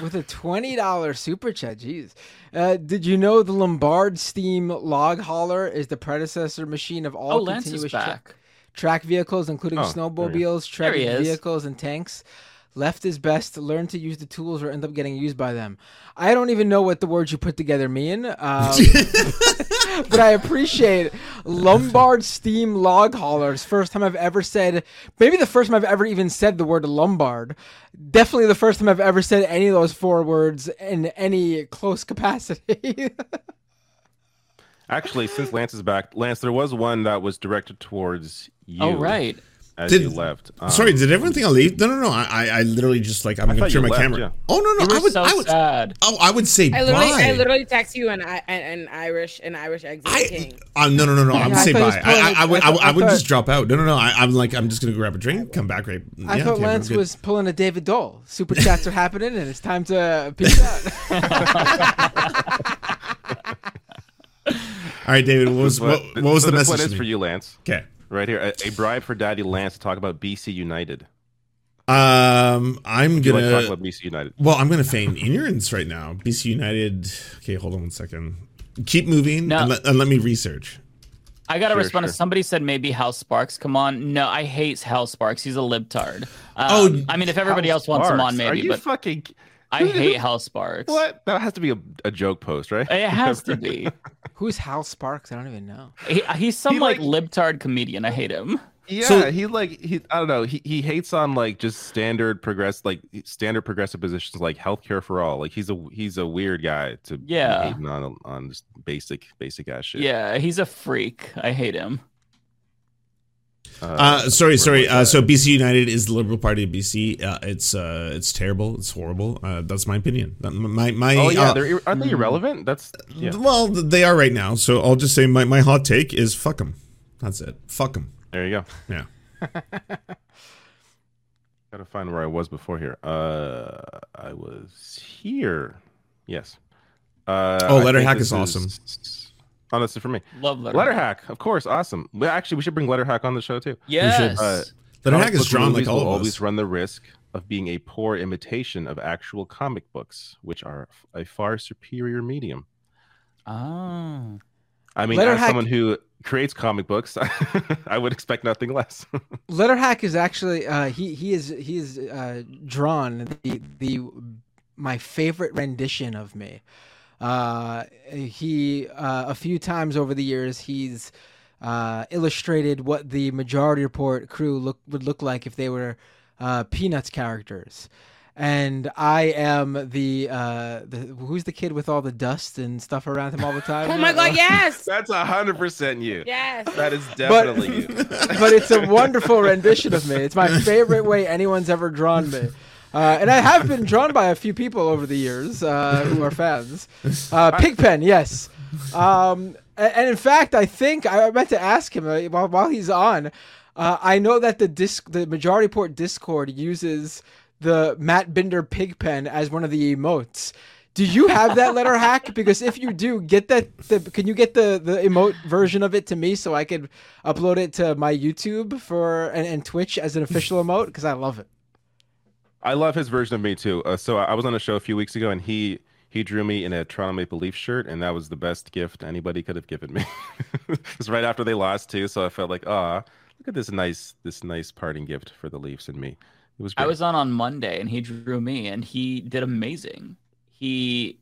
with a twenty dollar super chat. Jeez, uh, did you know the Lombard Steam Log Hauler is the predecessor machine of all Oh, Lance is continuous tra- track vehicles, including Oh, there he is. snowmobiles, There he treaded is. vehicles, and tanks? Left is best. Learn to use the tools or end up getting used by them. I don't even know what the words you put together mean, um, but I appreciate Lombard Steam Log Haulers. First time I've ever said, maybe the first time I've ever even said the word Lombard. Definitely the first time I've ever said any of those four words in any close capacity. Actually, since Lance is back, Lance, there was one that was directed towards you. Oh right. As Did- you left. Um, Sorry, did everyone think I leave? No, no, no. I, I, I literally just like I'm I gonna turn my left, camera. yeah. Oh no, no. You I would, so I would, sad. oh, I would say I literally, bye. I literally text you an an, an Irish an Irish exit I- king. Uh, no, no, no, no. I would Yeah, I say thought bye. I, I, I would, I I, would- thought- I I would thought- just drop out. No, no, no. I, I'm like, I'm just gonna grab a drink, come back right. I yeah, thought okay, Lance was pulling a David Doel. Super chats are happening, and it's time to peace out. All right, David. What was what, what was the message one for you, Lance. Okay. Right here, a, a bribe for Daddy Lance to talk about BC United. Um, I'm Would gonna. to talk about BC United? well, I'm gonna feign ignorance right now. BC United. Okay, hold on one second. Keep moving No. and, let, and let me research. I gotta Sure, respond. to sure. Somebody said maybe Hal Sparks. Come on, no, I hate Hal Sparks. He's a libtard. Um, Oh, I mean, if everybody else wants him on, Sparks, Are maybe, you but fucking? I hate Hal Sparks. What? That has to be a, a joke post, right? It has to be. Who's Hal Sparks? I don't even know. He, uh, he's some He, like, like- libtard comedian. I hate him. Yeah, So- he like he I don't know. He he hates on like just standard progress like standard progressive positions like healthcare for all. Like he's a he's a weird guy to be Yeah. hating on on just basic basic ass shit. Yeah, he's a freak. I hate him. Uh, sorry, sorry. Uh, so BC United is the Liberal Party of BC. Uh, it's uh, it's terrible. It's horrible. Uh, that's my opinion. My my. oh yeah, uh, they're, aren't they irrelevant? That's yeah. Well, they are right now. So I'll just say my, my hot take is fuck them. That's it. Fuck them. There you go. Yeah. Gotta find where I was before here. Uh, I was here. Yes. Uh, Oh, I Letter Hack this is awesome. Oh, that's it for me. Love letter. Letter Hack, of course, awesome. Well, actually, we should bring Letter Hack on the show too. Yes. Uh, Letter comic Hack is book drawn like movies all will of always run the risk of being a poor imitation of actual comic books, which are a far superior medium. Ah. I mean, Letter as Hack- someone who creates comic books, I would expect nothing less. letter hack is actually uh, he he is he is uh, drawn the the my favorite rendition of me. Uh, he uh, a few times over the years he's uh, illustrated what the Majority Report crew look would look like if they were uh, Peanuts characters. And I am the uh, the who's the kid with all the dust and stuff around him all the time. Oh my god, yes, That's a hundred percent you. yes. That is definitely you. but it's a wonderful rendition of me. It's my favorite way anyone's ever drawn me. Uh, and I have been drawn by a few people over the years uh, who are fans. Uh, Pigpen, yes. Um, and in fact, I think I meant to ask him uh, while, while he's on. Uh, I know that the disc, the Majority Report Discord uses the Matt Binder Pigpen as one of the emotes. Do you have that letter hack? Because if you do, get that. The, can you get the the emote version of it to me so I could upload it to my YouTube for and, and Twitch as an official emote? Because I love it. I love his version of me too. Uh, so I was on a show a few weeks ago, and he he drew me in a Toronto Maple Leaf shirt, and that was the best gift anybody could have given me. it was right after they lost too, so I felt like, ah, look at this nice, this nice parting gift for the Leafs and me. It was. Great. I was on on Monday and he drew me and he did amazing. He,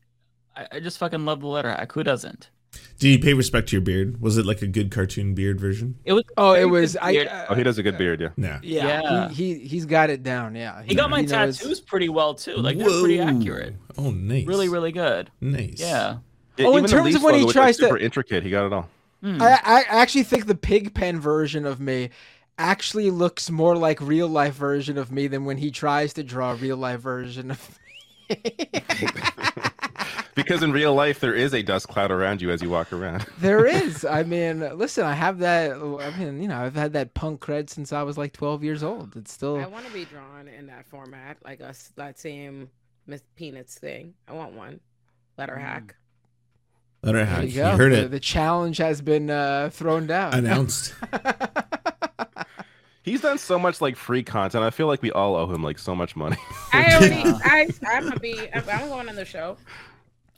I, I just fucking love the letter. Who doesn't? Did you pay respect to your beard? Was it like a good cartoon beard version? It was. Oh, it was. I. Uh, Oh, he does a good beard, yeah. Yeah. yeah. Yeah. He, he he's got it down. Yeah. he got my knows- tattoos pretty well too. Like they're pretty accurate. Oh, nice. Really, really good. nice. Yeah. Yeah, Oh, in even the terms of Leafs when he logo, which tries to- super intricate, he got it all. Hmm. I, I actually think the pig pen version of me actually looks more like real life version of me than when he tries to draw a real life version of Because in real life, there is a dust cloud around you as you walk around. There is. I mean, listen, I have that. I mean, you know, I've had that punk cred since I was like 12 years old. It's still. I want to be drawn in that format, like us that same Miss Peanuts thing. I want one. Letter hack. Let her There have. you You, heard the, it The challenge has been uh, thrown down. announced. He's done so much like free content. I feel like we all owe him like so much money. I already. I. I'm gonna be. I'm, I'm going on the show.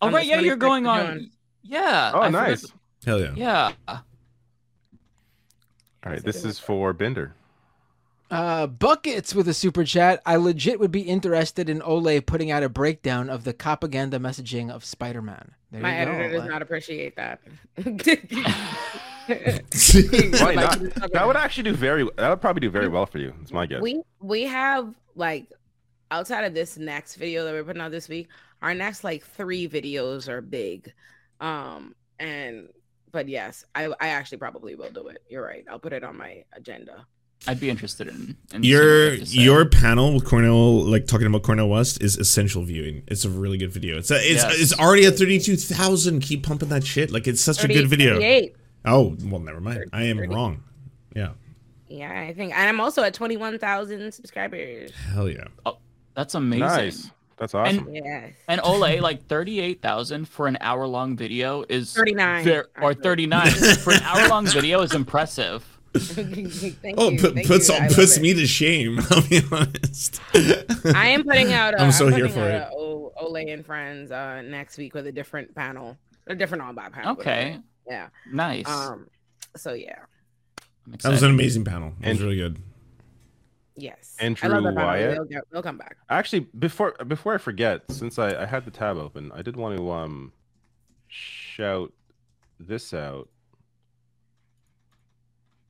Oh right, yeah, you're going on. June. Yeah. Oh, I nice. to- Hell yeah. Yeah. All right, this is for Binder. Uh, buckets with a super chat. I legit would be interested in Ole putting out a breakdown of the propaganda messaging of Spider-Man. There My you go, editor does Ole. not appreciate that. Why not? That would actually do very. That would probably do very well for you. It's my guess. We we have like outside of this next video that we're putting out this week, our next like three videos are big. Um and but yes, I I actually probably will do it. You're right. I'll put it on my agenda. I'd be interested in. in Your what you have to say. your panel with Cornell, like talking about Cornell West, is essential viewing. It's a really good video. It's a, it's Yes. it's already at thirty two thousand. Keep pumping that shit. Like it's such a good video. 38. Oh well, never mind. I am wrong. Yeah. Yeah, I think and I'm also at 21,000 subscribers. Hell yeah. Oh, that's amazing. Nice. That's awesome. And Yes. and Ole, like thirty-eight thousand for an hour-long video is 39, ver- or thirty-nine for an hour-long video is impressive. Thank Oh, you. put, thank puts you. I love puts it. me to shame. I'll be honest. I am putting out. i I'm so here for it. a O- Ole and Friends uh, next week with a different panel, a different on by panel. Okay. Yeah. Nice. Um. So yeah. That was an amazing panel. It was And- really good. Yes. Andrew I love that. Wyatt? They'll, get- they'll come back. Actually, before before I forget, since I, I had the tab open, I did want to um shout this out.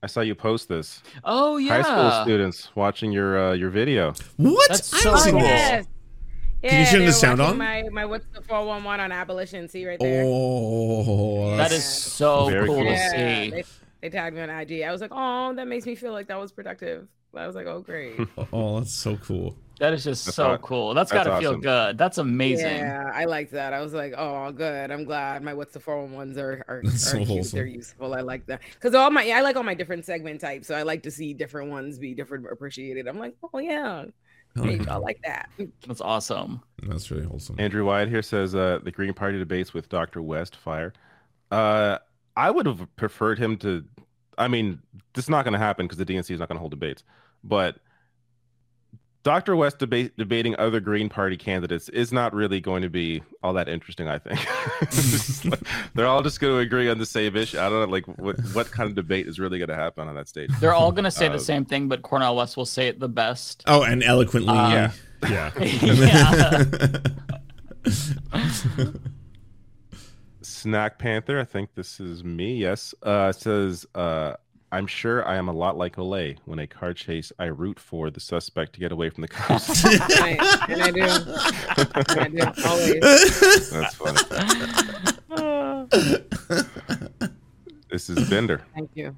I saw you post this. Oh yeah. High school students watching your uh, your video. What? That's I so haven't cool. this. Yes. Can you turn the sound on? My my what's the four one one on abolition? See right there. Oh, that's- so Very cool cool. to yeah. see. They, they tagged me on IG. I was like, oh, that makes me feel like that was productive. I was like, oh great. Oh, that's so cool. That is just That's so aw- cool. That's that's got to feel awesome. good. That's amazing. Yeah, I liked that. I was like, oh, good. I'm glad my what's the 411s are are, are That's so cute. wholesome. They're useful. I like that because all my I like all my different segment types. So I like to see different ones be different appreciated. I'm like, oh yeah, Oh, yeah. I like that. That's awesome. That's really wholesome. Andrew Wyatt here says uh, the Green Party debates with Dr. West fire. Uh, I would have preferred him to. I mean, this is not going to happen because the DNC is not going to hold debates. But Dr. West debate, debating other Green Party candidates is not really going to be all that interesting. I think like- they're all just going to agree on the same issue. I don't know, like what what kind of debate is really going to happen on that stage. They're all gonna say Uh, the same thing, but Cornell West will say it the best. Oh, and eloquently. Uh, yeah. Yeah. Snack Panther, I think this is me. Yes, uh, says uh, I'm sure I am a lot like Olay. When a car chase, I root for the suspect to get away from the cops. and, I, and I do. And I do always. That's funny. this is Binder. Thank you.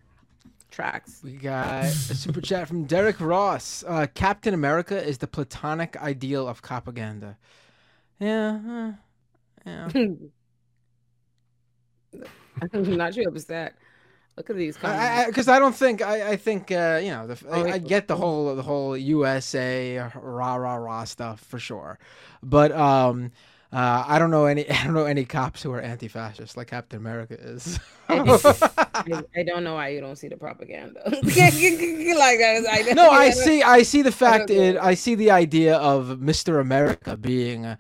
Tracks. We got a super chat from Derek Ross. Uh, Captain America is the platonic ideal of propaganda. Yeah, uh, yeah. I'm not sure it was that. Look at these. Because I, don't think I, I think uh, you know the, Oh, I, I get the whole the whole USA rah rah rah stuff for sure, but um, uh, I don't know any I don't know any cops who are anti-fascist like Captain America is. I, I don't know why you don't see the propaganda. like I, I no, I see I see the fact it I see the idea of Mr. America being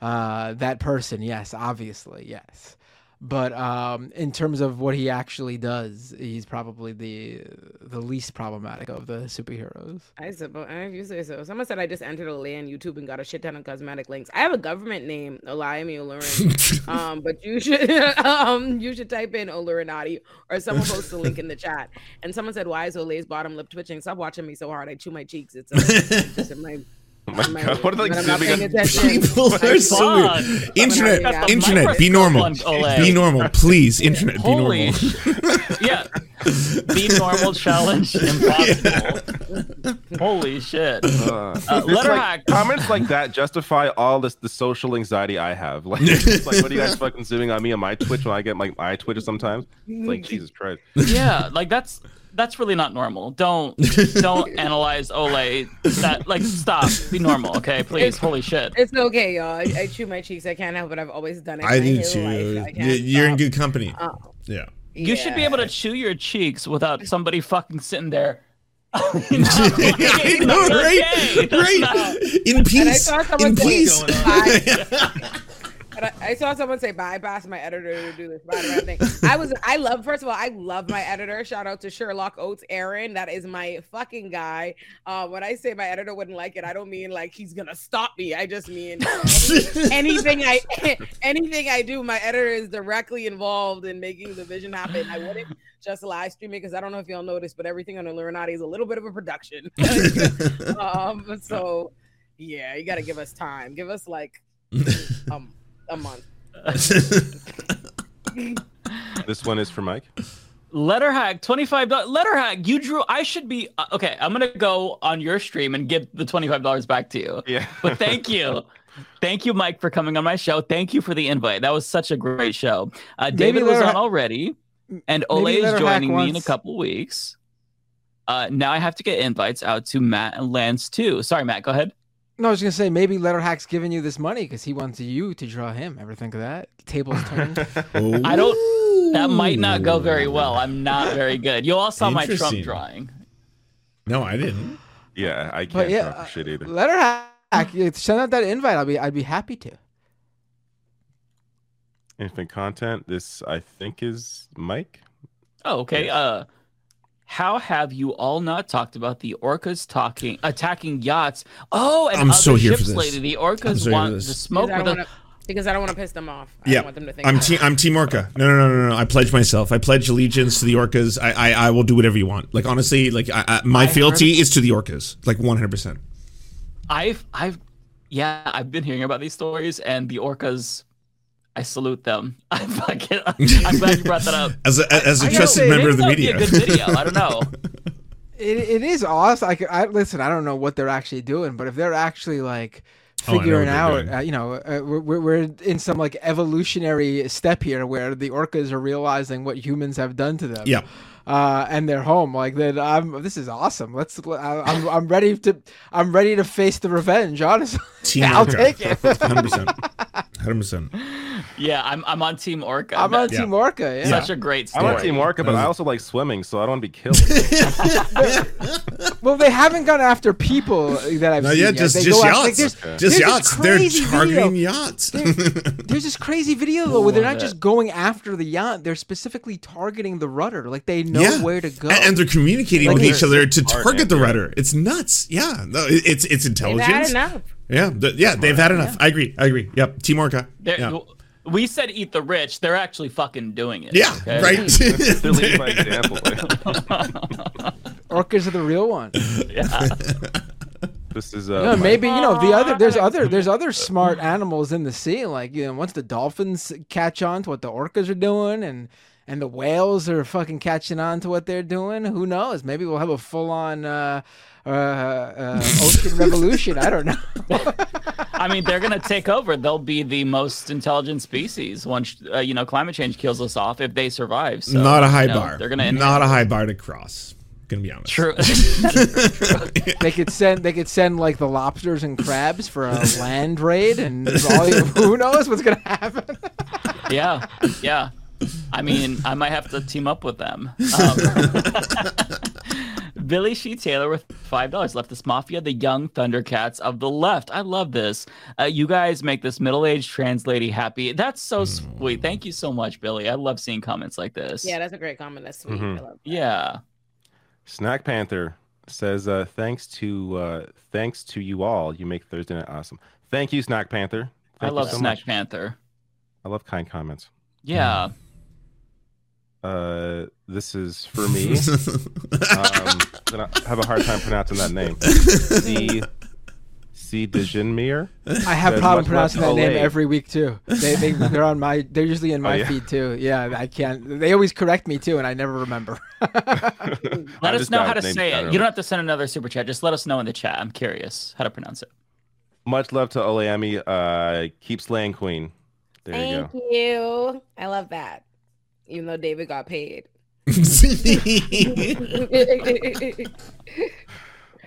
uh, that person, yes, obviously, yes. But um, in terms of what he actually does, he's probably the the least problematic of the superheroes. I suppose if you say so. Someone said I just entered a lay on YouTube and got a shit ton of cosmetic links. I have a government name, Olayemi Olurin. um, but you should um you should type in Olurinatti or someone post a link in the chat. And someone said, Why is Olay's bottom lip twitching? Stop watching me so hard. I chew my cheeks. It's, uh, it's just in my Oh my god, what are they But I'm not zooming on? attention. People are so fun. weird. Yeah. Internet, internet, be normal. Olay. Be normal, please. Internet, be Holy normal. yeah. Be normal challenge impossible. Holy shit. Uh, Uh, it's letter like, hack. comments like that justify all this the social anxiety I have. Like, it's like what are you guys fucking zooming on me on my Twitch when I get my my Twitter sometimes? It's like Jesus Christ. yeah, like that's that's really not normal. Don't don't analyze Ole. That like stop. Be normal, okay? Please. Holy shit. It's okay, y'all. I, I chew my cheeks. I can't help it. I've always done it. I my do too. life. I Y- You're in good company. Uh, Yeah. You should be able to chew your cheeks without somebody fucking sitting there. I know, right? Right. In And I peace. saw someone In peace. I, and I, I saw someone say bypass my editor to do this Spider-Man thing. I was, I love. First of all, I love my editor. Shout out to Sherlock Oates, Aaron. That is my fucking guy. Uh, when I say my editor wouldn't like it, I don't mean like he's gonna stop me. I just mean any- anything I, anything I do, my editor is directly involved in making the vision happen. I wouldn't just live stream it because I don't know if y'all noticed, but everything on Olurinatti is a little bit of a production. um, so yeah, you got to give us time. Give us like um a month. This one is for Mike. Letter hack, twenty-five dollars. Letter hack, you drew. I should be uh, okay. I'm gonna go on your stream and give the twenty-five dollars back to you. Yeah. But thank you, thank you, Mike, for coming on my show. Thank you for the invite. That was such a great show. Uh, David was on Ha- already, and maybe Ole is joining me in a wants- couple weeks. Uh, now I have to get invites out to Matt and Lance too. Sorry, Matt. Go ahead. No, I was gonna say maybe Letterhack's giving you this money because he wants you to draw him. Ever think of that? Tables turned. I don't. That might not go very well. I'm not very good. You all saw my Trump drawing. No, I didn't. Yeah, I can't yeah, draw for shit either. Letterhack, you send out that invite. I'll be, I'd be happy to. Infant content. This I think is Mike. Oh, okay. Uh, how have you all not talked about the orcas talking, attacking yachts? Oh, and I'm other so here for ships, this. lady. The orcas so want this. to smoke Because I with don't wanna- because I don't want to piss them off. I Yeah, don't want them to think I'm team. I'm Team Orca. No, no, no, no, no. I pledge myself. I pledge allegiance to the Orcas. I, I, I will do whatever you want. Like honestly, like I, I, my I fealty heard- is to the Orcas. Like 100. percent I've, I've, yeah, I've been hearing about these stories, and the orcas. I salute them. I fucking, I'm glad you brought that up. As a, as a I know, trusted maybe member of the that would be media. a good video. I don't know. It, it is awesome. I, c- I- listen. I don't know what they're actually doing, but if they're actually like Oh, I know figuring what they're out, uh, you know, uh, we're, we're we're in some like evolutionary step here where the orcas are realizing what humans have done to them. Yeah. Uh, and they're home. Like then, I'm. This is awesome. Let's. I, I'm. I'm ready to. I'm ready to face the revenge. Honestly, Team I'll Orca. take it. 100. Percent 100. percent Yeah, I'm, I'm on Team Orca. I'm on That's Team Orca. Yeah. Such a great story. I'm story. on Team Orca, but I also like swimming, so I don't want to be killed. Well, they haven't gone after people that I've No, seen yeah, yet. just They just go after- yachts. like, there's- Just there's yachts. They're targeting video. yachts. There's this crazy video though where they're not just going after the yacht; they're specifically targeting the rudder. Like they know yeah. where to go. And, and they're communicating Like with each they're other to target the rudder. It's nuts. Yeah, no, it- it's it's They've intelligence. Had enough. Yeah, th- yeah, they've had enough. I agree. I agree. Yep, Team Orca. Yeah, We said eat the rich. They're actually fucking doing it. yeah okay? right. to lead by example. Orcas are the real ones. Yeah. this is uh, know, Mike. maybe you know the other. There's other. There's other smart animals in the sea. Like you know, once the dolphins catch on to what the orcas are doing, and and the whales are fucking catching on to what they're doing, who knows? Maybe we'll have a full on uh, uh, uh, ocean revolution. I don't know. I mean, they're gonna take over. They'll be the most intelligent species once uh, you know climate change kills us off if they survive. So, not a high you know, bar. They're gonna not a high bar to cross. Gonna be honest. True. they could send. They could send like the lobsters and crabs for a land raid, and all, who knows what's gonna happen. yeah, yeah. I mean, I might have to team up with them. Um, Billy Shee Taylor with five dollars left this mafia, the young Thundercats of the left. I love this. Uh, you guys make this middle-aged trans lady happy. That's so sweet. Thank you so much, Billy. I love seeing comments like this. Yeah, that's a great comment. That's sweet. Mhm. I love Yeah. Snack Panther says, uh, "Thanks to uh, thanks to you all, you make Thursday night awesome." Thank you, Snack Panther. I Thank you love so Snack much. Panther. I love kind comments. Yeah. Uh, this is for me. um, gonna have a hard time pronouncing that name. C. C. Dijinmir. I have says, problem pronouncing that love name every week too. They, they they're on my they're usually in Oh, my yeah? feed too. Yeah, I can't. They always correct me too, and I never remember. Let us know how to say it. You don't have to send another super chat. Just let us know in the chat. I'm curious how to pronounce it. Much love to Olayemi. Uh, keep slaying Queen. There you Thank go. you. I love that. Even though David got paid.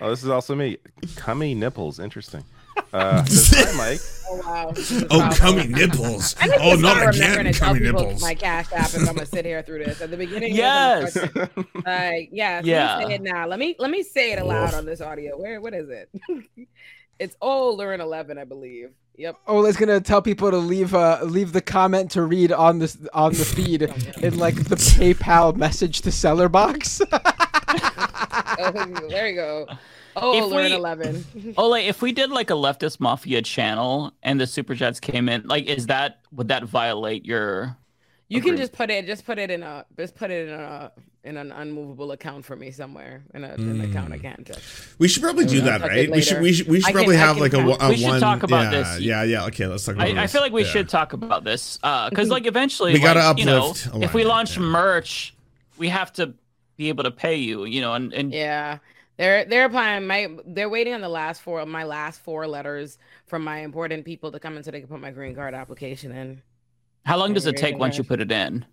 Oh, this is also me. Cummy nipples. Interesting. Uh, Hi, Mike. Oh wow. Oh, cummy nipples. I need to Oh, not again, remembering cummy nipples. My cash app if I'm gonna sit here through this at the beginning. Yes. Like yeah. Yeah. Let me say it now. Let me let me say it aloud Oof. on this audio. Where what is it? it's older in eleven, I believe. Yep. Ola's gonna tell people to leave uh leave the comment to read on this on the feed in like the PayPal message to seller box. Oh, there you go. Older in we- eleven. Ole, if we did like a leftist mafia channel and the super chats came in, like, is that would that violate your? You can just put it just put it in a just put it in a in an unmovable account for me somewhere in, a, in an account I can't touch. We should probably do that, right? We should we should we should probably I have like a, count- a We should one. talk about yeah, this. Yeah, yeah. Okay, let's talk about I, I this. feel like we Yeah. should talk about this because, like, eventually, We gotta like, you know, if we Alana, launch merch, we have to be able to pay you, you know, and, and Yeah. They're they're applying my they're waiting on the last four my last four letters from my important people to come in so they can put my green card application in. how long does it take once you put it in?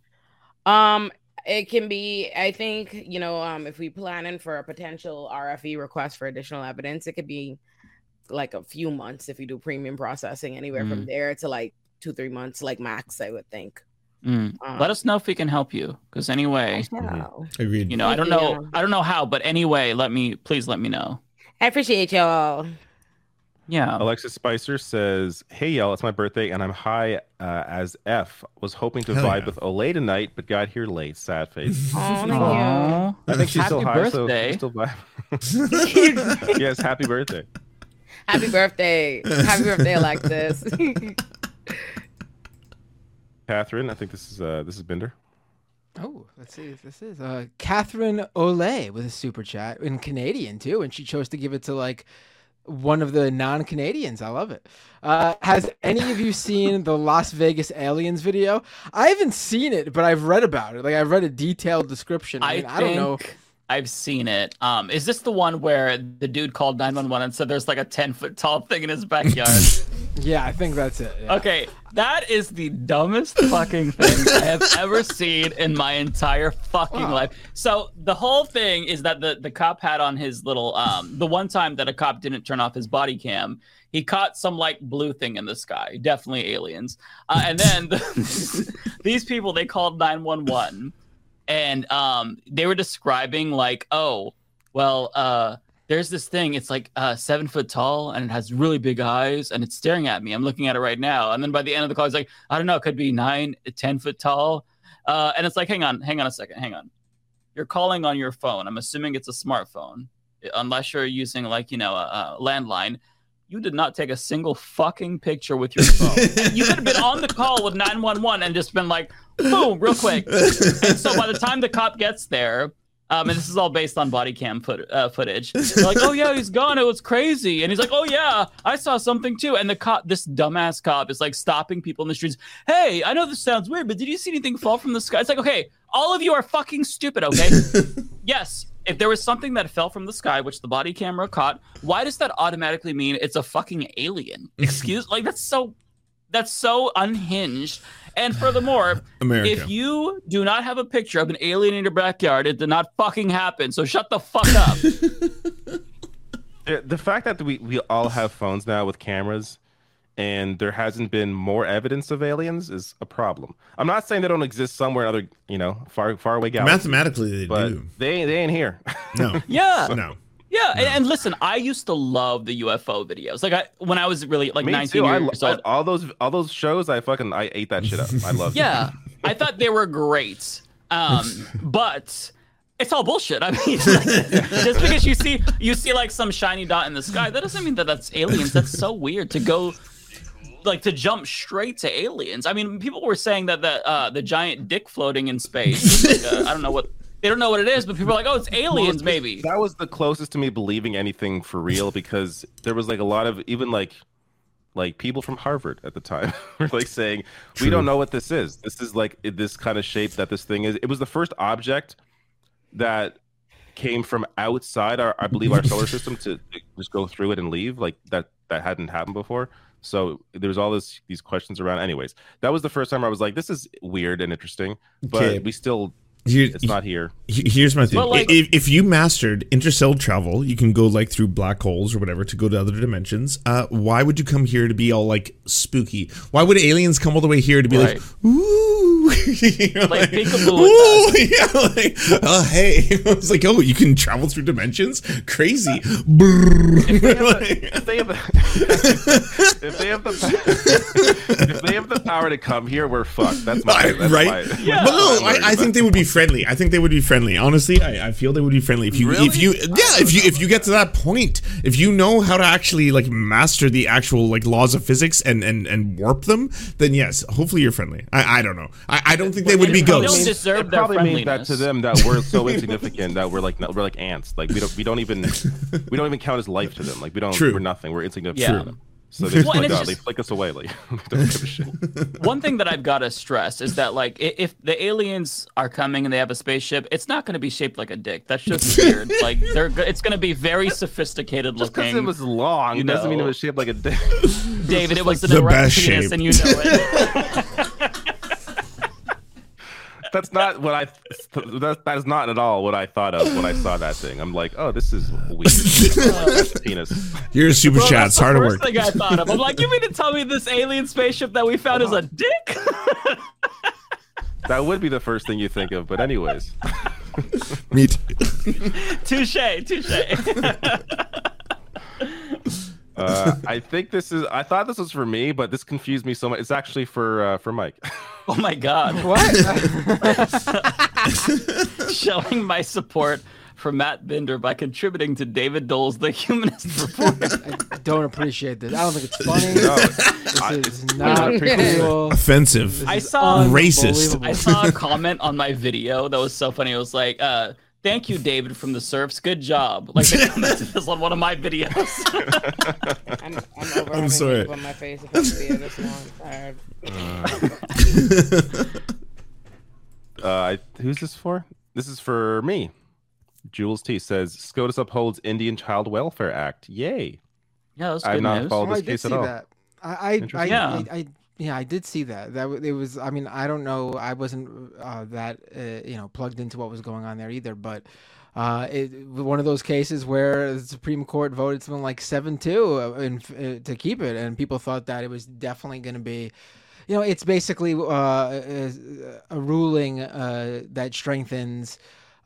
Um it can be I think, you know, um if we plan in for a potential RFE request for additional evidence, it could be like a few months if you do premium processing anywhere from Mm. there to like 2 3 months like max I would think. Mm. Um, Let us know if we can help you, because anyway, Agreed. you know, I don't know, yeah. I don't know how, but anyway, let me please let me know. I appreciate y'all. Yeah. Alexis Spicer says, "Hey y'all, it's my birthday and I'm high uh, as f. Was hoping to Hell vibe yeah. with Olay tonight, but got here late. Sad face. Oh, thank Aw. I think she's still Happy high, so birthday. she's still vibe. yes, happy birthday. Happy birthday. Happy birthday, Alexis. Catherine, I think this is uh, this is Binder. Oh, let's see if this is uh Catherine Olay with a super chat in Canadian too, and she chose to give it to like one of the non-Canadians. I love it. Uh, has any of you seen the Las Vegas aliens video? I haven't seen it, but I've read about it. Like I've read a detailed description. I, I, mean, I don't know. I've seen it. Um, is this the one where the dude called 911 and said there's like a 10 foot tall thing in his backyard? Yeah, I think that's it. yeah. okay, that is the dumbest fucking thing I have ever seen in my entire fucking Wow. life. So the whole thing is that the the cop had on his little um the one time that a cop didn't turn off his body cam. He caught some like blue thing in the sky, definitely aliens. Uh, and then the, these people they called 911 and um they were describing like oh well uh there's this thing it's like uh seven foot tall and it has really big eyes and it's staring at me. I'm looking at it right now. And then by the end of the call it's like i don't know it could be nine ten foot tall. Uh and it's like hang on hang on a second hang on. You're calling on your phone. I'm assuming it's a smartphone unless you're using like you know a, a landline. You did not take a single fucking picture with your phone. you could have been on the call with 911 and just been like, boom, real quick. and so by the time the cop gets there, um, and this is all based on body cam foot, uh, footage. They're like, oh yeah, he's gone. It was crazy. And he's like, oh yeah, I saw something too. And the cop, this dumbass cop, is like stopping people in the streets. Hey, I know this sounds weird, but did you see anything fall from the sky? It's like, okay, all of you are fucking stupid. Okay, yes. If there was something that fell from the sky, which the body camera caught, why does that automatically mean it's a fucking alien? Excuse, like that's so, that's so unhinged. And furthermore, America. if you do not have a picture of an alien in your backyard, it did not fucking happen. So shut the fuck up. The fact that we, we all have phones now with cameras and there hasn't been more evidence of aliens is a problem. I'm not saying they don't exist somewhere in other, you know, far far away galaxies. Mathematically, they but do. They they ain't here. No. Yeah. No. Yeah, and, and listen, I used to love the UFO videos. Like I when I was really like Me 19 too. I, years lo- old. all those all those shows. I fucking I ate that shit up. I love. Yeah, I thought they were great. Um, but it's all bullshit. I mean, like, just because you see you see like some shiny dot in the sky, that doesn't mean that that's aliens. That's so weird to go like to jump straight to aliens. I mean, people were saying that the uh, the giant dick floating in space. like, uh, I don't know what they don't know what it is, but people are like, oh, it's aliens, Well, maybe. That was the closest to me believing anything for real because there was like a lot of even like like people from Harvard at the time were like saying we don't know what this is. This is like this kind of shape that this thing is. It was the first object that came from outside our I believe our solar system to just go through it and leave like that that hadn't happened before. So there's all this these questions around. Anyways, that was the first time I was like, this is weird and interesting, but Okay. we still Here- it's not here. Here's my thing. Like- if, if you mastered interstellar travel, you can go like through black holes or whatever to go to other dimensions. Uh, why would you come here to be all like spooky? Why would aliens come all the way here to be Right. like, ooh, You know, Like, with ooh, yeah, like, oh hey, it's like, oh, you can travel through dimensions, crazy. If they have the, if they have the if they have the power to come here, we're fucked. That's my I- that's right? my- But no, worry I, I think they would be friendly. I think they would be friendly. Honestly, I, I feel they would be friendly if you if you yeah if you if you get to that point, if you know how to actually like master the actual like laws of physics and and and warp them, then yes, hopefully you're friendly. I I don't know. I, I don't think they would be ghosts. it probably means that to them that we're so insignificant that we're like we're like ants. Like we don't we don't even we don't even count as life to them. Like we don't True. we're nothing. We're insignificant Yeah. to them. So they just Well, and flick it's ah, out. They flick us away. Like don't give a shit. One thing that I've got to stress is that like if the aliens are coming and they have a spaceship, it's not going to be shaped like a dick. That's just weird. like they're it's going to be very sophisticated Just because it was long you doesn't mean it was shaped like a dick. David, it was an the erect best penis, shape. and you know it. That's not what I. That, that is not at all what I thought of when I saw that thing. I'm like, oh, this is weird. That's a penis. Your super Well, chats that's the hard to first work. thing I thought of. I'm like, you mean to tell me this alien spaceship that we found is a uh-huh. dick? That would be the first thing you think of. But anyways, Me too. touche, touche. Uh, I think this is. I thought this was for me, but this confused me so much. It's actually for uh, for Mike. oh my god. What? Showing my support for Matt Binder by contributing to David Doel's The Humanist Report. I don't appreciate this. I don't think it's funny. No, this is not cool. Offensive. I saw Racist. I saw a comment on my video that was so funny. It was like, uh, "Thank you, David from the Surfs. Good job." Like they commented this on one of my videos. I'm, I'm over I'm sorry. on my face if I see it this long. Tired. Uh, I, who's this for? This is for me. Jules T says SCOTUS upholds Indian Child Welfare Act. Yay! yeah, that's I've good not news. followed Oh, this I did case see at all. that. I, I, I, Yeah. I, I, yeah, I did see that. That it was. I mean, I don't know. I wasn't uh, that uh, you know plugged into what was going on there either. But uh, it one of those cases where the Supreme Court voted something like seven two in, uh, to keep it, and people thought that it was definitely going to be. You know, it's basically uh, a, a ruling uh, that strengthens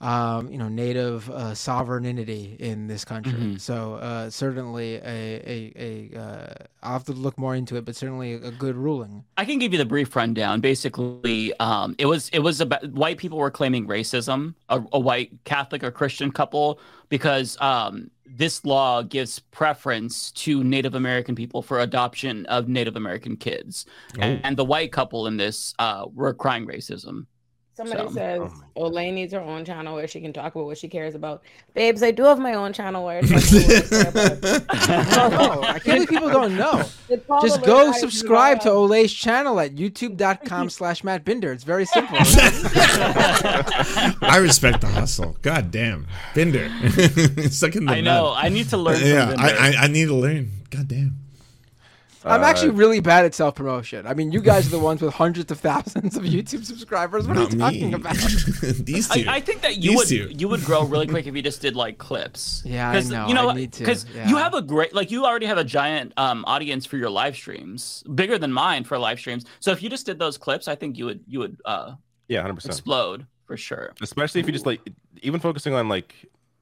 um, you know, native uh, sovereignty in this country. Mhm. So uh, certainly a a, a uh, I'll have to look more into it, but certainly a, a good ruling. I can give you the brief rundown. Basically, um, it was it was about white people were claiming racism, a, a white Catholic or Christian couple, because um, this law gives preference to Native American people for adoption of Native American kids, and, and the white couple in this uh, were crying racism. Somebody So- says Olay needs her own channel where she can talk about what she cares about. Babes, I do have my own channel where I talk about what I care about. no, I can't believe people don't know. Just go subscribe to Live. Olay's channel at youtube.com slash Matt Binder. It's very simple. I respect the hustle. God damn, Binder. Stuck in the I know. mud. I need to learn. Yeah, from I, Binder. I I need to learn. God damn. I'm Uh, actually really bad at self promotion. I mean, you guys are the ones with hundreds of thousands of YouTube subscribers. What are you Not talking me. about? These two. I, I think that you These would two. you would grow really quick if you just did like clips. Yeah, I 'Cause, know, You know, I need to, because yeah. you have a great like you already have a giant um, audience for your live streams, bigger than mine for live streams. So if you just did those clips, I think you would you would uh, Yeah, hundred percent. explode for sure. Especially if you just like even focusing on like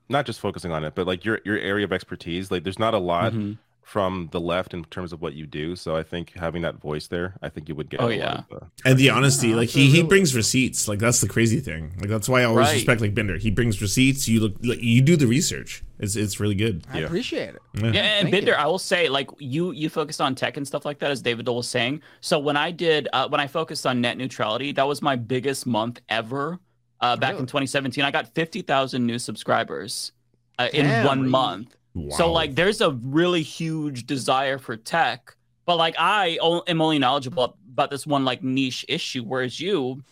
not just focusing on it, but like your your area of expertise. Like there's not a lot Mhm. From the left in terms of what you do. So I think having that voice there, I think you would get. Oh, a lot yeah. of, uh, and the honesty, like he he brings receipts. Like that's the crazy thing. Like that's why I always Right. respect like Binder. He brings receipts. You look like you do the research. It's it's really good. I Yeah. appreciate it. Yeah. Yeah, and Thank Binder, you. I will say, like you, you focused on tech and stuff like that, as David Doel was saying. So when I did, uh, when I focused on net neutrality, that was my biggest month ever. Uh, back in 2017, I got 50,000 new subscribers uh, in one month. So like, there's a really huge desire for tech, but like I o- am only knowledgeable about this one like niche issue, whereas you,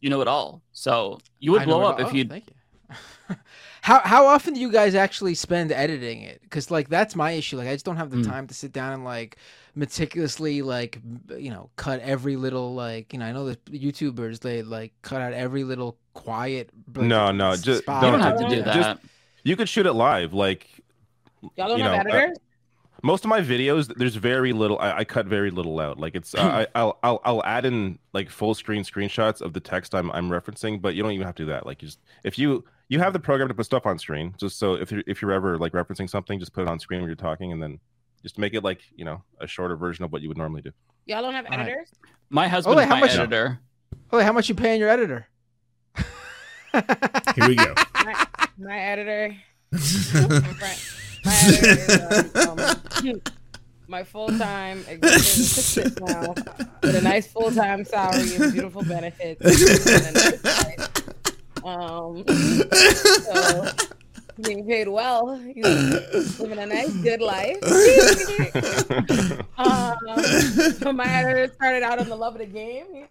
you know it all. So you would I blow it up all. if Oh, you. Thank you. how how often do you guys actually spend editing it? Because like that's my issue. Like I just don't have the Mm. time to sit down and like meticulously like you know cut every little like you know I know the YouTubers they like cut out every little quiet. like, No, no, just spot. You don't have to do just- that. you could shoot it live, like Y'all don't you have know, uh, editors? most of my videos there's very little I, I cut very little out like it's uh, I, I'll, I'll i'll add in like full screen screenshots of the text i'm i'm referencing but you don't even have to do that like you just if you you have the program to put stuff on screen just so if you're if you're ever like referencing something just put it on screen when you're talking and then just make it like you know a shorter version of what you would normally do Y'all don't have All right. editors? My husband wait, is how my much- editor. Oh, how much you paying your editor? Here we go. My, my editor. my friend- my editor is, um, um, my full-time executive now with a nice full-time salary and beautiful benefits. and nice. Um, so being paid well, he's living a nice, good life. um, so my editor started out on the love of the game.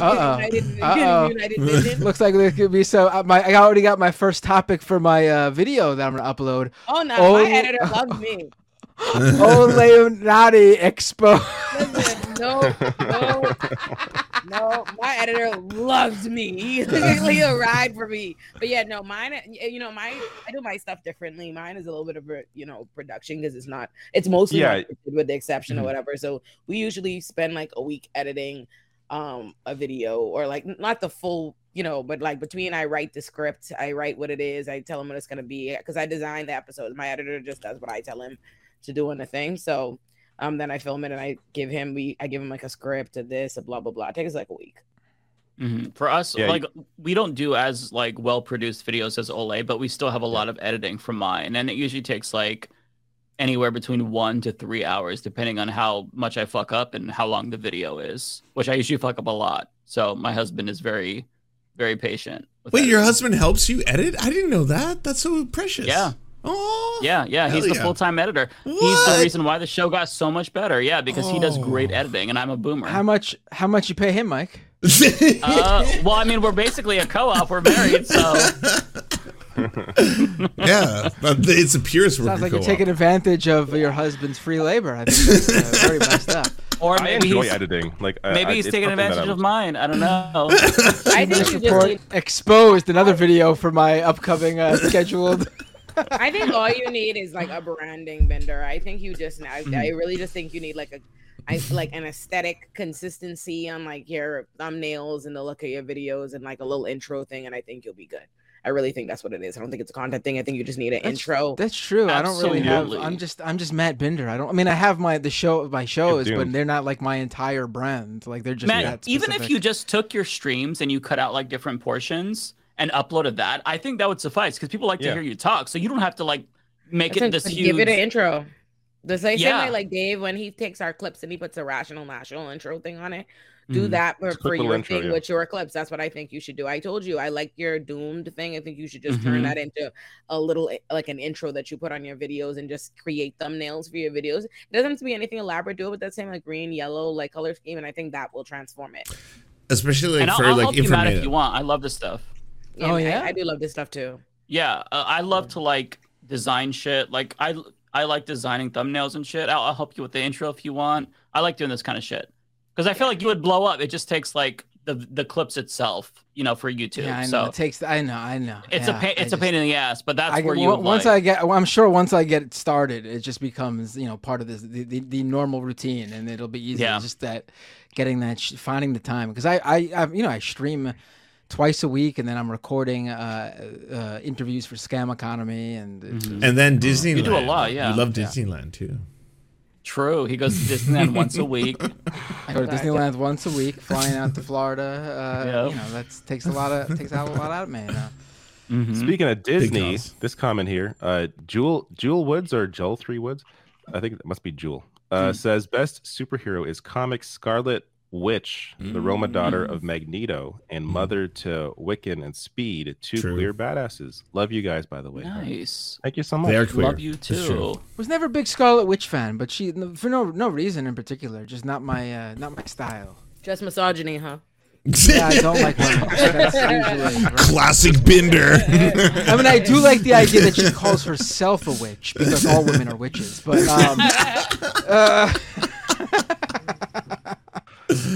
Uh United, oh. United. Vision. Looks like there could be so. Uh, my I already got my first topic for my uh, video that I'm gonna upload. Oh no, Oh, my editor loves me. oh, Leonardi Expo. Listen, no, no, no. My editor loves me. He's literally a ride for me. But yeah, no, mine. You know, my I do my stuff differently. Mine is a little bit of a you know production because it's not. It's mostly Yeah. with the exception Mhm. of whatever. So we usually spend like a week editing um a video or like not the full you know but like between i write the script i write what it is i tell him what it's going to be because i design the episodes my editor just does what i tell him to do on the thing so um then i film it and i give him we i give him like a script to this a blah blah blah it takes like a week Mhm. For us, Yeah, like we don't do as like well produced videos as Ole, but we still have a lot of editing from mine, and it usually takes like anywhere between one to three hours, depending on how much I fuck up and how long the video is. Which I usually fuck up a lot. So my husband is very, very patient. with Wait, your husband helps you edit? I didn't know that. That's so precious. Yeah. Oh. Yeah, yeah, he's the yeah. full time editor. He's the reason why the show got so much better. Yeah, because he does great Oh. editing, and I'm a boomer. How much? How much you pay him, Mike? Uh, well, I mean, we're basically a co-op. We're married, so yeah, but it's a purest worker Sounds like you're taking advantage of your husband's free labor. I think that's uh, very messed up. or i maybe enjoy he's editing like I- maybe I- he's taking advantage of mine. I don't know. i think you just report need, exposed another video for my upcoming uh, scheduled. I think all you need is like a branding bender i think you just I, Mm-hmm. I really just think you need like a I like an aesthetic consistency on like your thumbnails and the look of your videos and like a little intro thing, and I think you'll be good. I really think that's what it is. I don't think it's a content thing. I think you just need an That's- intro. That's true. I don't really have. I'm just. I'm just Matt Binder. I don't. I mean, I have my the show my shows, but they're not like my entire brand. Like they're just Man, that even if you just took your streams and you cut out like different portions and uploaded that, I think that would suffice because people like to Yeah. hear you talk. So you don't have to like make it That's this huge. Give it an intro. The same, same way like Dave when he takes our clips and he puts a rational national intro thing on it. Do Mhm. that for, Just a quick for your intro, thing yeah. with your clips. That's what I think you should do. I told you I like your doomed thing. I think you should just turn Mhm. that into a little eh, like an intro that you put on your videos and just create thumbnails for your videos. It doesn't have to be anything elaborate. Do it with that same like green, yellow, like color scheme, and I think that will transform it. especially like and I'll, for I'll like help you out if you want. I love this stuff. Oh, And I- yeah? I, do love this stuff too. Yeah, uh, I love to like design shit. Like I I like designing thumbnails and shit. I'll, I'll help you with the intro if you want. I like doing this kind of shit because I feel like you would blow up. It just takes like the the clips itself, you know, for YouTube. Yeah, I know. so it takes. I know. I know. it's Yeah, a pain. I It's a pain in the ass, but that's I, where you w- once like. I get, well, I'm sure once I get it started, it just becomes you know part of this the, the, the normal routine, and it'll be easy. Yeah. It's just that getting that sh- finding the time because I, I I you know I stream twice a week, and then I'm recording uh, uh, interviews for Scam Economy, and it's just- And then Disneyland. You do a lot, yeah. You love Yeah. Disneyland too. True. He goes to Disneyland once a week. I go to Disneyland once a week, flying out to Florida. Uh, Yep. You know that takes a lot of takes out a lot out of me. You know? Speaking of Disney, this comment here, uh, Jewel Jewel Woods or Joel Three Woods, I think it must be Jewel, uh, says best superhero is comic Scarlet Witch, the Roma daughter of Magneto and mother to Wiccan and Speed, two True. queer badasses. Love you guys, by the way. Nice. Thank you so much. They are queer. Love you too. Was never a big Scarlet Witch fan, but she for no no reason in particular, just not my uh, not my style. Just misogyny, huh? Yeah, I don't like women. Right? Classic Binder. I mean, I do like the idea that she calls herself a witch because all women are witches. But um, uh,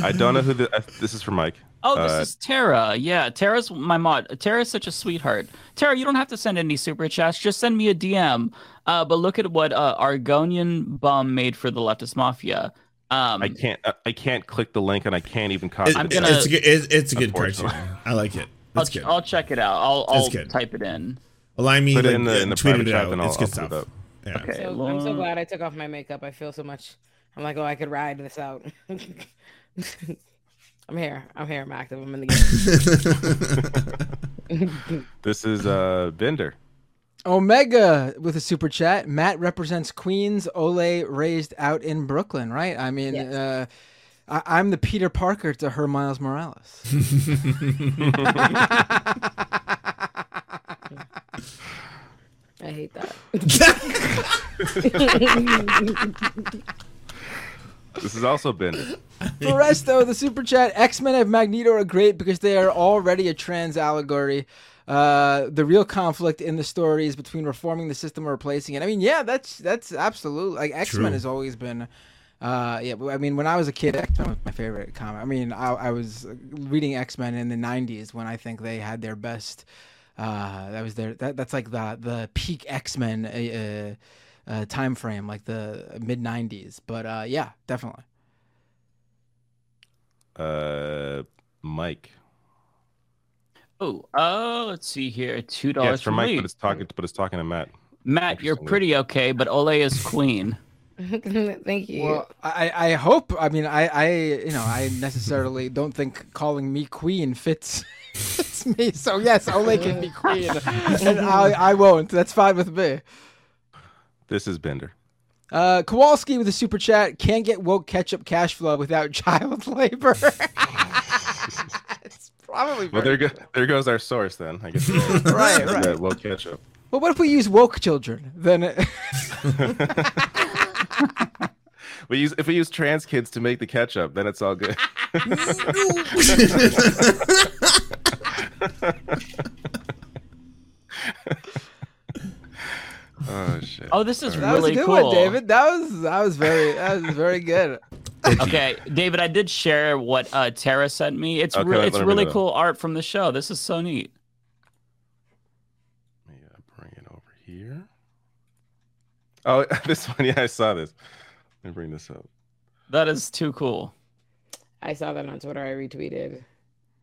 I don't know who the, uh, this is for Mike. Oh, this Uh, is Tara. Yeah, Tara's my mod. Tara's such a sweetheart. Tara, you don't have to send any super chats. Just send me a DM. Uh, but look at what uh, Argonian Bum made for the Leftist Mafia. Um, I can't uh, I can't click the link and I can't even copy It- the I'm gonna- it's a good. It's, it's a good cartoon. I like it. I'll, It's good. I'll check it out. I'll, I'll type it in. Allow me Put it in the- in the private chat, out. then I'll- it's good I'll put stuff. it Yeah. Okay. So I'm so glad I took off my makeup. I feel so much. I'm like, oh, I could ride this out. I'm here. I'm here. I'm active. I'm in the game. This is uh Binder. Omega with a super chat. Matt represents Queens. Ole raised out in Brooklyn, right? I mean, Yes. uh, I, I'm the Peter Parker to her Miles Morales. I hate that. This is also Binder. Foresto, the super chat. X Men of Magneto are great because they are already a trans allegory. Uh, the real conflict in the story is between reforming the system or replacing it. I mean, yeah, that's that's absolutely like X Men True. has always been. Uh, yeah, but I mean, when I was a kid, X Men was my favorite comic. I mean, I, I was reading X Men in the '90s when I think they had their best. Uh, that was their that, that's like the the peak X Men uh, uh, time frame, like the mid '90s. But uh, yeah, definitely. Uh Mike. Oh, uh, let's see here. Two dollars Yeah, it's for from Mike, Lee. but it's talking but it's talking to Matt. Matt, you're pretty okay, but Ole is queen. Thank you. Well, I, I hope. I mean, I, I, you know, I necessarily don't think calling me queen fits, fits me. So yes, Ole can be queen, and I, I won't. That's fine with me. This is Binder. Uh, Kowalski with a super chat. Can't get woke ketchup cash flow without child labor. it's probably Well, there go, there goes our source then. I guess. Right, right. Yeah, we'll catch up. Well, what if we use woke children? Then it- We use if we use trans kids to make the ketchup, then it's all good. Oh shit! Oh, this is that was a really good cool. one, David. That was that was very that was very good. okay, David, I did share what uh, Tara sent me. It's Okay, re- let- it's me really know. cool art from the show. This is so neat. Bring it over here. Oh, this one. Yeah, I saw this. Let me bring this up. That is too cool. I saw that on Twitter. I retweeted.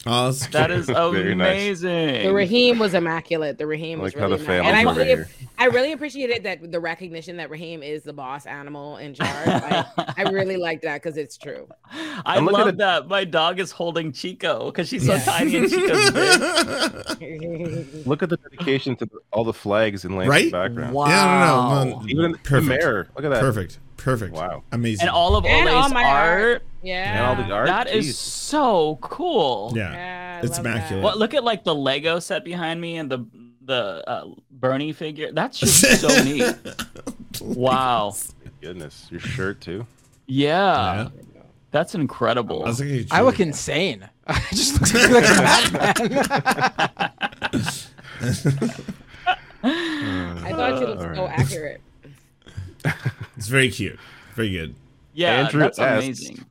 Oh, that's That is Very nice. amazing. The Raheem was immaculate. The Raheem I was like really the immaculate. and I really, here. I really appreciated that the recognition that Raheem is the boss animal in charge. I, I really like that because it's true. I I'm love at- that. My dog is holding Chico because she's so Yeah. tiny and Chico's big. Look at the dedication to all the flags in Lance's Right? background. Wow. Yeah, no, no, no. Even in the mayor. Look at that. Perfect. Perfect. Wow. Amazing. And all of And all Ole's my art. art. Yeah. And all the art. That is Jeez. so cool. yeah. Yeah, It's immaculate. Well, look at like the Lego set behind me and the the uh, Bernie figure. That's just so neat. Wow. Goodness, your shirt too. Yeah. That's incredible. I was thinking I look insane. I just look like a madman. I thought you looked so accurate. very cute. Very good. Yeah, Andrew that's S. amazing.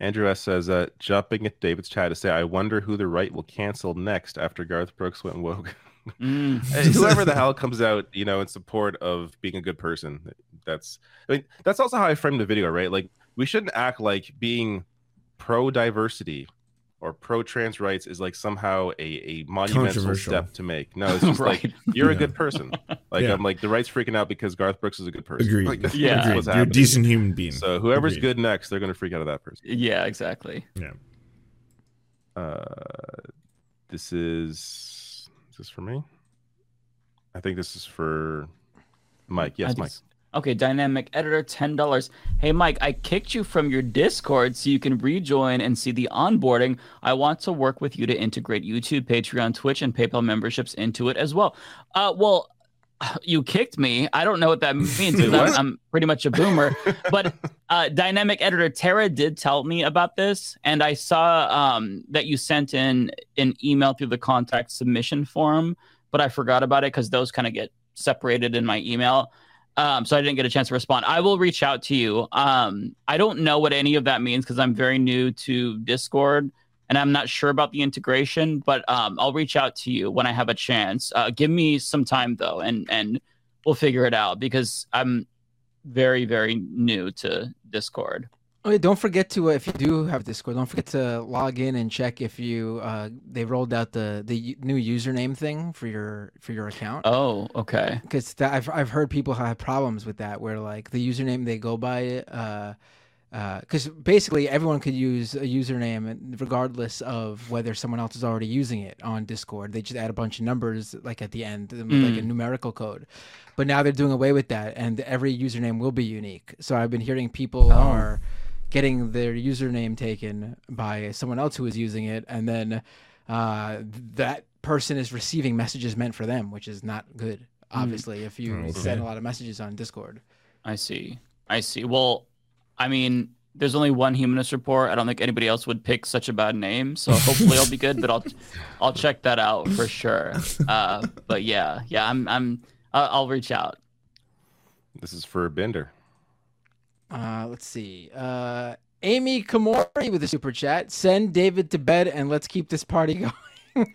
Andrew S says, uh, jumping at David's chat to say, I wonder who the right will cancel next after Garth Brooks went woke. Mm. Whoever the hell comes out, you know, in support of being a good person. That's I mean, that's also how I framed the video, right? Like we shouldn't act like being pro diversity or pro trans rights is like somehow a, a monumental step to make. No, it's just Right. like you're a good person. Like Yeah. I'm like the right's freaking out because Garth Brooks is a good person. Agreed. Like, Yeah. Agreed. what's You're a decent human being. So whoever's Agreed. good next, they're gonna freak out of that person. Yeah, exactly. Yeah. Uh, this is is this for me? I think this is for Mike. Yes, I Mike. just- Okay, dynamic editor, ten dollars. Hey Mike, I kicked you from your Discord so you can rejoin and see the onboarding. I want to work with you to integrate YouTube, Patreon, Twitch, and PayPal memberships into it as well. Uh, well, you kicked me. I don't know what that means because I'm, I'm pretty much a boomer. But uh, dynamic editor Tara did tell me about this, and I saw um, that you sent in an email through the contact submission form, but I forgot about it because those kind of get separated in my email. Um, so I didn't get a chance to respond. I will reach out to you. Um, I don't know what any of that means because I'm very new to Discord and I'm not sure about the integration, but um, I'll reach out to you when I have a chance. Uh, give me some time though, and and we'll figure it out because I'm very very new to Discord. Oh, don't forget to uh, if you do have Discord, don't forget to log in and check if you uh, they rolled out the the new username thing for your for your account. Oh, okay. Because I've I've heard people have problems with that, where like the username they go by, uh, because basically everyone could use a username regardless of whether someone else is already using it on Discord. They just add a bunch of numbers like at the end, like a Mm. numerical code. But now they're doing away with that, and every username will be unique. So I've been hearing people Oh. are getting their username taken by someone else who is using it, and then uh, that person is receiving messages meant for them, which is not good. Obviously, if you Okay. send a lot of messages on Discord. I see. I see. Well, I mean, there's only one humanist report. I don't think anybody else would pick such a bad name, so hopefully I'll be good. But I'll, I'll check that out for sure. Uh, but yeah, yeah, I'm, I'm, uh, I'll reach out. This is for Binder. Uh, let's see. Uh, Amy Kamori with a super chat. Send David to bed and let's keep this party going.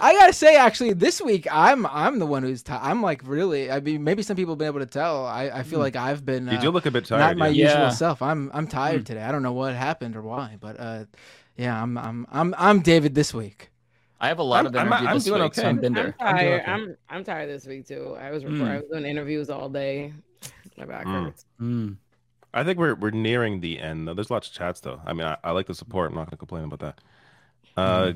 I gotta say, actually, this week I'm I'm the one who's ti I'm like really. I mean, maybe some people have been able to tell. I, I feel Hmm. like I've been. You do uh, look a bit tired. Not my yeah. usual Yeah. self. I'm I'm tired Hmm. today. I don't know what happened or why, but uh, yeah, I'm I'm I'm I'm David this week. I have a lot of energy this week, so I'm Binder. I'm tired. I'm I'm tired this week too. I was Mm. I was doing interviews all day. My back Mm. hurts. I think we're we're nearing the end though. There's lots of chats though. I mean, I, I like the support. I'm not going to complain about that. Uh,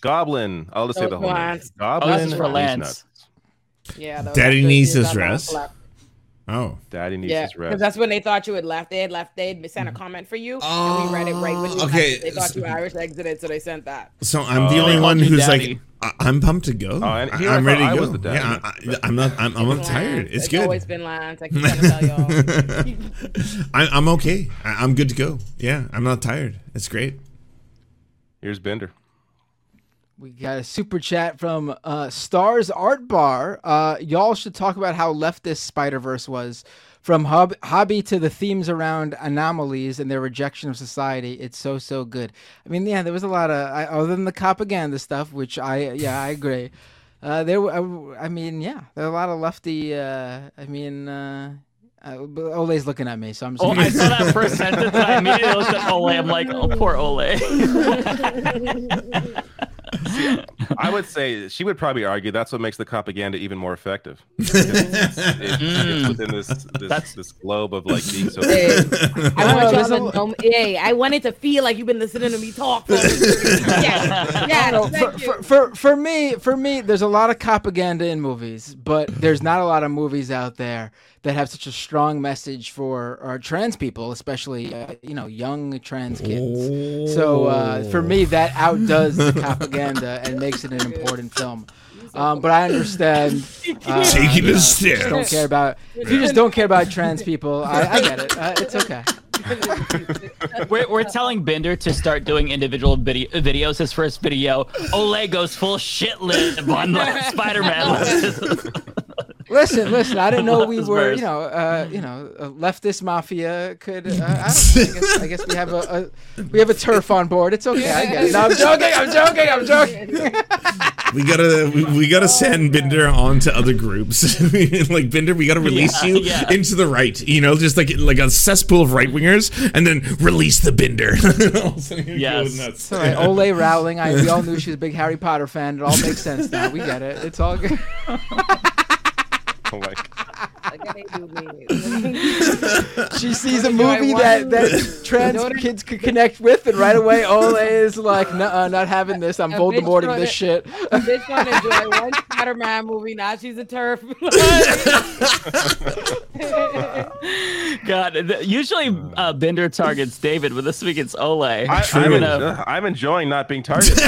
Goblin. I'll just say the whole name. Lance. Goblin. Oh, for Needs Lance. Nuts. Yeah. Daddy needs his that's why I rest. Oh. Daddy needs Yeah, his rest. because that's when they thought you had left. They had left. They had sent a comment for you, oh, and we read it right when you. Oh, okay, left. They thought you Irish exited, so they sent that. So I'm the Oh, only one who's daddy. like, I- I'm pumped to go. Oh, and I- here I I'm thought ready I to was go. the daddy. Yeah, I, I'm not. I'm, I'm Lance. tired. It's It's good. always been Lance. I keep trying to tell y'all. I, I'm okay. I, I'm good to go. Yeah, I'm not tired. It's great. Here's Binder. We got a super chat from uh, Stars Art Bar. Uh, y'all should talk about how leftist Spider Verse was. From hub- hobby to the themes around anomalies and their rejection of society, it's so so good. I mean, yeah, there was a lot of I, other than the propaganda stuff, which I yeah I agree. Uh, there, I, I mean, yeah, there are a lot of lefty. Uh, I mean, uh, uh, Ole's looking at me, so I'm. Just Oh, I saw that first sentence. I immediately looked at Ole. I'm like, oh, poor Ole. I would say she would probably argue that's what makes the propaganda even more effective. It's, it's, it's within this this, this globe of like being so. Hey, I want there's y'all to know. Hey, I wanted to feel like you've been listening to me talk. For yeah, yeah. No, for, for, for, for me, for me, there's a lot of propaganda in movies, but there's not a lot of movies out there that have such a strong message for our trans people, especially uh, you know young trans kids. So uh, for me, that outdoes the propaganda and makes it an important film. Um, but I understand. Uh, Taking you a know, if you just don't care about. If you just don't care about trans people, I, I get it. Uh, it's okay. we're, we're telling Binder to start doing individual video, videos. His first video, Ole goes full shit lib on Spider Man. Listen, listen. I didn't know we were, bears. you know, uh, you know, a leftist mafia could. Uh, I, don't know, I, guess, I guess we have a, a we have a turf on board. It's okay. I get it. No, I'm joking. I'm joking. I'm joking. We gotta we, we gotta send Binder on to other groups. like Binder, we gotta release Yeah, you yeah. into the right. You know, just like like a cesspool of right wingers, and then release the Binder. All of a sudden you go Yes. nuts. It's all right. Ole Rowling. I, we all knew she was a big Harry Potter fan. It all makes sense now. We get it. It's all good. Oh my Like, they do me. She sees a movie that, that trans Enjoy- kids could connect with, and right away Ole is like, "Nuh, not having this. I'm A bitch Voldemorting this to- shit." A bitch want to enjoy one Spider-Man movie. Now she's a turf. God, th- usually uh, Binder targets David, but this week it's Ole. I, I'm I'm, uh, I'm enjoying not being targeted.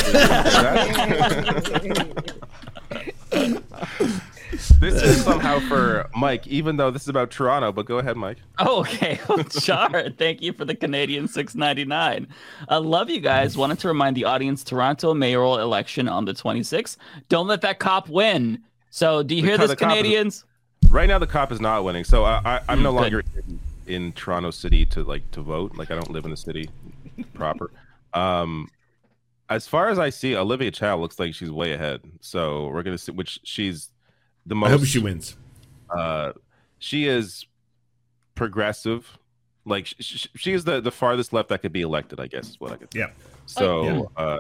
This is somehow for Mike, even though this is about Toronto. But go ahead, Mike. Oh, okay. Char, thank you for the Canadian 699. I love you guys. Wanted to remind the audience Toronto mayoral election on the 26th. Don't let that cop win. So, do you hear this, cop is- Canadians? Right now, the cop is not winning, so I, I, I'm no Good. longer in, in Toronto City to like to vote. Like I don't live in the city proper. Um, as far as I see, Olivia Chow looks like she's way ahead. So we're gonna see which she's the most. I hope she wins. Uh, she is progressive. Like sh- sh- she is the the farthest left that could be elected. I guess is what I could. Say. Yeah. So, uh,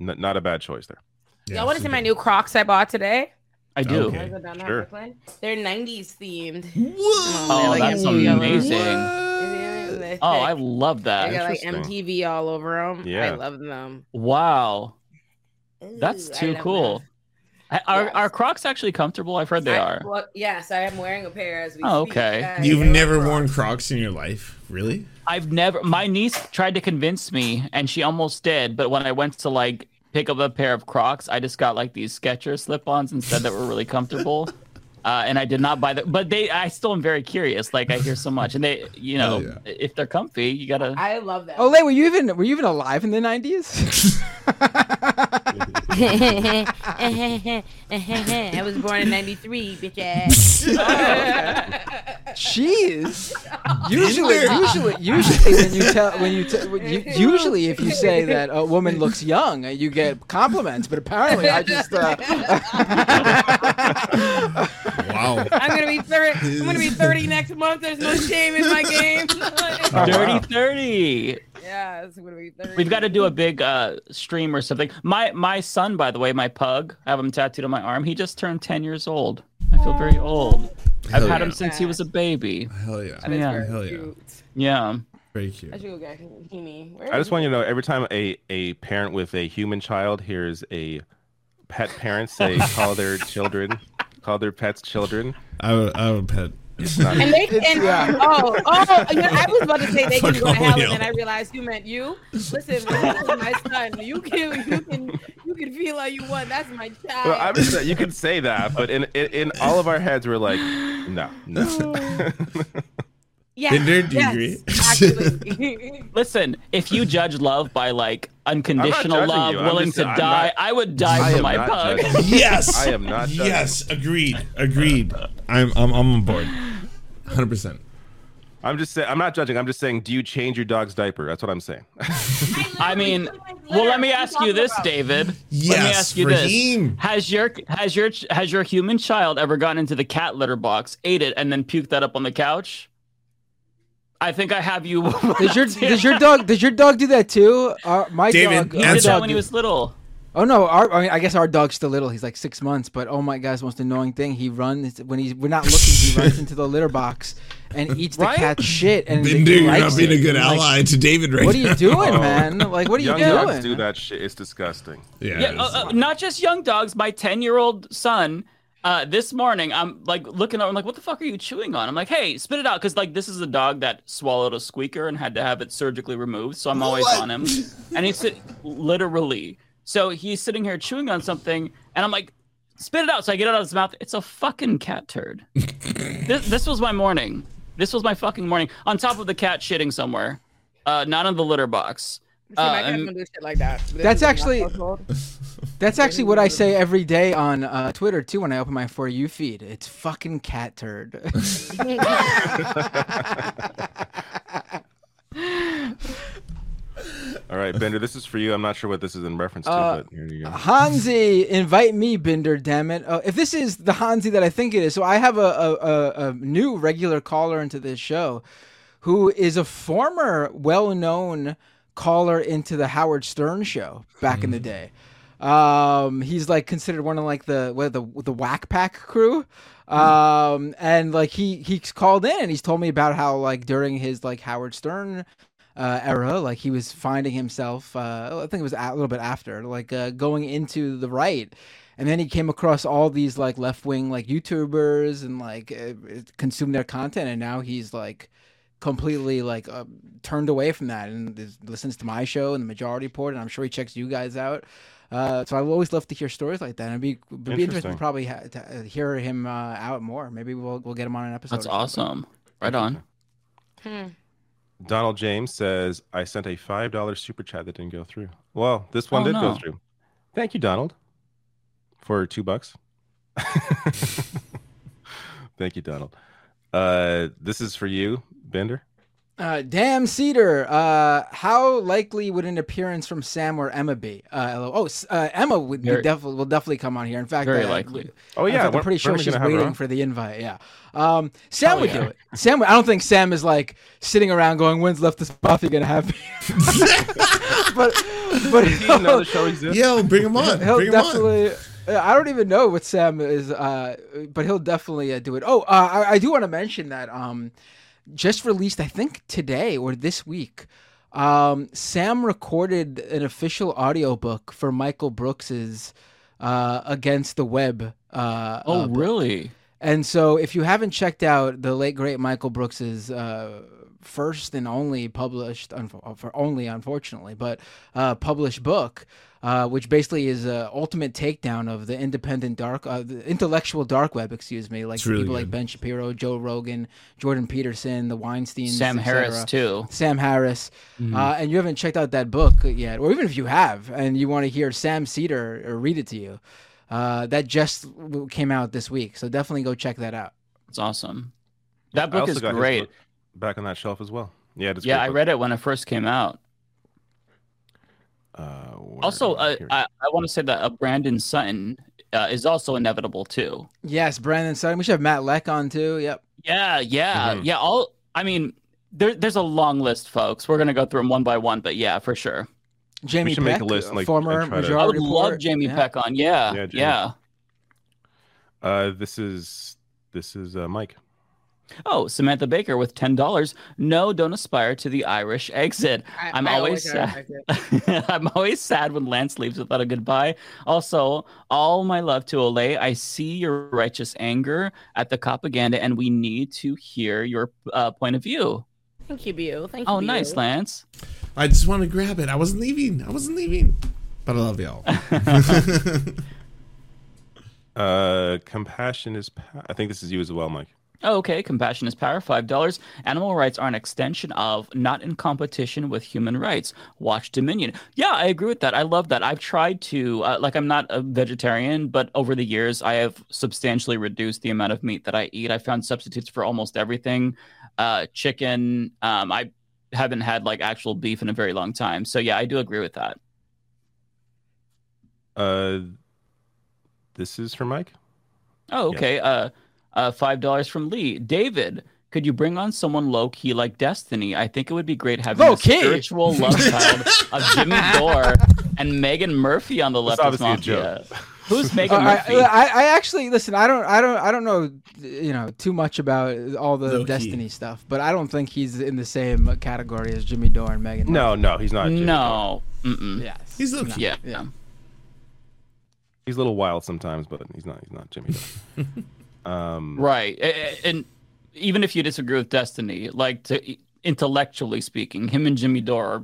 n- not a bad choice there. Y'all want to see my new Crocs I bought today? I do. Okay. Guys are down in Sure. They're 90s themed. Oh, that's amazing. They're Oh, I love that. They got like MTV all over them. Yeah. I love them. Wow. That's Ooh, I too love cool. I- Are, are Crocs actually comfortable? I've heard they I- are. Well, yes, I am wearing a pair as we Oh, speak. okay. Yeah, You've never Crocs. worn Crocs in your life, really? I've never. My niece tried to convince me, and she almost did. But when I went to like pick up a pair of Crocs, I just got like these Skechers slip-ons instead that were really comfortable. Uh, and I did not buy them, but they. I still am very curious. Like I hear so much, and they, you know, if they're comfy, you gotta. I love them. Ole, were you even were you even alive in the '90s? I was born in 93, bitch ass. Jeez. Usually, usually, usually when you tell when you, t- when you usually if you say that a woman looks young, you get compliments. But apparently, I just uh, wow. I'm gonna be 30. I'm gonna be 30 next month. There's no shame in my game. Dirty thirty. Yeah, it's gonna be 30. We've got to do a big uh, stream or something. My my son, by the way, my pug, I have him tattooed on my arm. He just turned ten years old. I feel very old. I've Hell had yeah. him since he was a baby. Hell yeah. That is yeah. very Hell yeah. cute. Yeah. Very cute. I should go get Kimi. I just want you to know every time a, a parent with a human child hears a pet parent say call their children call their pets children. I would, I would pet. It's not And they and oh oh you know, I was about to say they can go to hell, all and then. I realized you meant you. Listen, listen, my son, you can you can you can feel how you want. That's my child. well, I'm just you can say that, but in, in in all of our heads we're like, no, no. Oh. yeah, Binder, do you yes. Listen, if you judge love by like unconditional love, you. Willing just- to I'm die, not- I would I die for my pug. judging. Yes. I am not judging. Yes. Agreed. Agreed. I'm I'm I'm on board. Hundred percent. I'm just saying I'm not judging. I'm just saying, do you change your dog's diaper? That's what I'm saying. I mean, well, let me ask you this, David. let me Yes, ask you Raheem. this: Has your has your has your human child ever gone into the cat litter box, ate it, and then puked that up on the couch? I think I have you. does your does your dog does your dog do that too? Uh, my David, dog. He did that when he was little. Oh no, our, I, mean, I guess our dog's still little. He's like six months, but oh my god, the most annoying thing. He runs when he's we're not looking. He runs into the litter box and eats the Right? cat's shit. And Binder, he you're not likes being a good I'm like, ally to David right What are you now. doing, man? Like, what are you doing? Young doing? dogs do that shit. It's disgusting. Yeah. Yeah, uh, uh, not just young dogs. My ten-year-old son. Uh, this morning, I'm like looking. up. I'm like, "What the fuck are you chewing on?" I'm like, "Hey, spit it out," because like this is a dog that swallowed a squeaker and had to have it surgically removed. So I'm always on him, and he's sit- literally. So he's sitting here chewing on something, and I'm like, "Spit it out!" So I get it out of his mouth. It's a fucking cat turd. this, this was my morning. This was my fucking morning. On top of the cat shitting somewhere, uh, not in the litter box. See, Uh, my and- don't shit like that. This That's actually- That's actually what I say every day on uh, Twitter too when I open my for you feed. It's fucking cat turd. All right, Binder, this is for you. I'm not sure what this is in reference to, Uh, but here you go. Hansi, invite me, Binder, Damn it! Uh, if this is the Hansi that I think it is, so I have a, a, a, a new regular caller into this show, who is a former well-known caller into the Howard Stern show back in the day. Um, he's like considered one of like the what, the the Whack Pack crew. Um, and like he he's called in and he's told me about how like during his like Howard Stern uh, era, like he was finding himself. Uh, I think it was a little bit after, like uh, going into the right, and then he came across all these like left wing like YouTubers and like uh, consumed their content, and now he's like completely like uh, turned away from that and is, listens to my show and the Majority Report, and I'm sure he checks you guys out. Uh, so I would always love to hear stories like that. And it'd be, it'd be interesting Interesting. to probably ha- to uh, hear him uh, out more. Maybe we'll we'll get him on an episode. That's awesome. Right on. Hmm. Donald James says, I sent a $5 super chat that didn't go through. Well, this one Oh, did no. go through. Thank you, Donald, for two bucks. Thank you, Donald. Uh, this is for you, Binder. Uh, damn Cedar. Uh, how likely would an appearance from Sam or Emma be? Uh, oh, uh, Emma would Very- definitely will definitely come on here. In fact, Very uh, likely. Oh, yeah, fact, I'm pretty sure she's gonna have her waiting for the invite. Yeah. Um, Sam Hell would yeah. do it. Sam. would- I don't think Sam is like sitting around going, "When's Leftist Mafia gonna have me?" but but Does he know the show exists? Yo, bring him on. he'll Bring him on. definitely. uh, I don't even know what Sam is, uh, but he'll definitely uh, do it. Oh, uh, I, I do want to mention that um, just released, I think today or this week. Um, Sam recorded an official audiobook for Michael Brooks's uh, Against the Web. Uh, Oh, uh, really? And so, if you haven't checked out the late great Michael Brooks's uh, first and only published, unf- for only unfortunately, but uh, published book, uh, which basically is a ultimate takedown of the independent dark, uh, the intellectual dark web, excuse me, like really people like. Ben Shapiro, Joe Rogan, Jordan Peterson, the Weinsteins, Sam Harris too. Sam Harris, Mhm. uh, and you haven't checked out that book yet, or even if you have, and you want to hear Sam Seder uh, read it to you, uh, that just came out this week. So definitely go check that out. It's awesome. That book is great. book back on that shelf as well. Yeah, it's Yeah, great I book. read it when it first came out. Uh, where Also, I? uh, I, I want to say that uh, Brandon Sutton uh, is also inevitable too. Yes, Brandon Sutton. We should have Matt Lech on too. Yep. Yeah, yeah, Mhm. yeah. All I mean, there, there's a long list, folks. We're gonna go through them one by one, but yeah, for sure. Jamie should Peck, make a list and, like, former and try to- I majority would love. Jamie Yeah. Peck on. Yeah, Yeah, yeah. Uh, this is this is uh, Mike. Oh, Samantha Baker with ten dollars. No, don't aspire to the Irish exit. I- I'm I always always sad. I'm always sad when Lance leaves without a goodbye. Also, all my love to Olay. I see your righteous anger at the propaganda, and we need to hear your uh, point of view. Thank you, Bio. Thank you. Oh, nice, Lance. I just want to grab it. I wasn't leaving. I wasn't leaving. But I love y'all. Uh, compassion is. Pa- I think this is you as well, Mike. Oh, okay, compassion is power. Five dollars. Animal rights are an extension of, not in competition with human rights. Watch Dominion. Yeah, I agree with that. I love that. I've tried to, uh, like, I'm not a vegetarian, but over the years, I have substantially reduced the amount of meat that I eat. I found substitutes for almost everything. Uh, chicken. Um, I haven't had like actual beef in a very long time. So yeah, I do agree with that. Uh, this is for Mike. Oh, okay. Uh, uh, five dollars from Lee. David, could you bring on someone low key like Destiny? I think it would be great having Low a key? spiritual love child of Jimmy Dore and Megan Murphy on the left of obviously a mafia. joke. Who's Uh, Megan I, Murphy? I, I actually listen. I don't. I don't. I don't know. You know too much about all the Low-key. Destiny stuff, but I don't think he's in the same category as Jimmy Dore and Megan. No, no, he's not. Jimmy no. Yes. He's low key. Yeah. Yeah. he's a little wild sometimes, but he's not. He's not Jimmy. Dore. um, Right. A- a- And even if you disagree with Destiny, like to intellectually speaking, him and Jimmy Dore are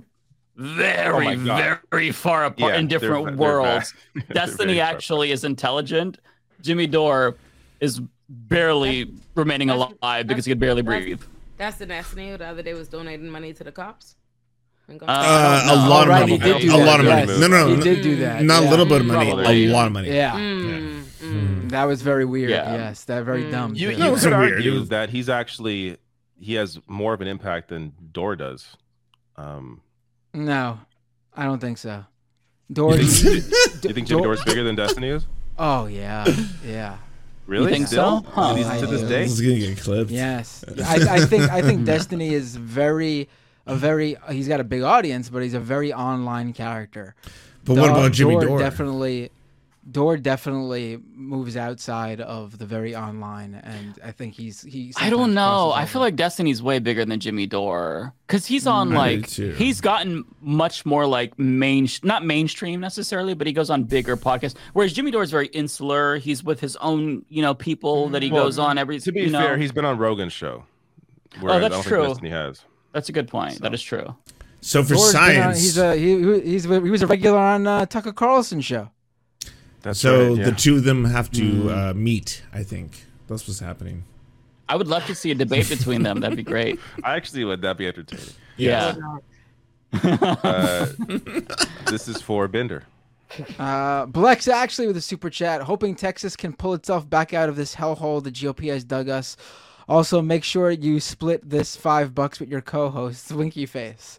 very, Oh very far apart Yeah, in different they're worlds. they're Destiny actually is intelligent. Jimmy Dore is barely remaining that's- alive because he could barely that's- breathe. That's the Destiny who the other day was donating money to the cops. And Uh, a no. lot of right, money. he did do a that, lot of yes. money. No, no, He no, did do that, Not yeah. a little bit of money. Probably. A lot of money. Yeah. Mm, mm. That was very weird. Yeah. Yes, that very dumb. You, too. you could weird. argue that he's actually he has more of an impact than Dore does. Um, No, I don't think so. Dore. do you think, do you think Jimmy Dore- Dore's bigger than Destiny is? Oh yeah, yeah. Really? think Still? so? Huh. To this- to this day? This is gonna get clipped. Yes, I, I think I think Destiny is very a very he's got a big audience, but he's a very online character. But what about Jimmy Dore? Definitely, Dore definitely moves outside of the very online, and I think he's he. I don't know. I feel like Destiny's way bigger than Jimmy Dore because he's on I do like he's gotten much more like main, not mainstream necessarily, but he goes on bigger podcasts. Whereas Jimmy Dore is very insular. He's with his own, you know, people that he Well, goes on every. To be you know, fair, he's been on Rogan's show. Whereas Oh, that's I don't true. Think Destiny has. That's a good point. That is true. So for Dore's been on- science, he's a he, he- he's he was a regular on uh, Tucker Carlson show. That's so right, yeah. the two of them have to Mm. uh, meet. I think that's what's happening. I would love to see a debate between them. That'd be great. I actually would That'd be entertaining. Yeah. Uh, this is for Binder. Uh, Blex actually with a super chat, hoping Texas can pull itself back out of this hellhole the GOP has dug us. Also, make sure you split this five bucks with your co-host, Winky Face.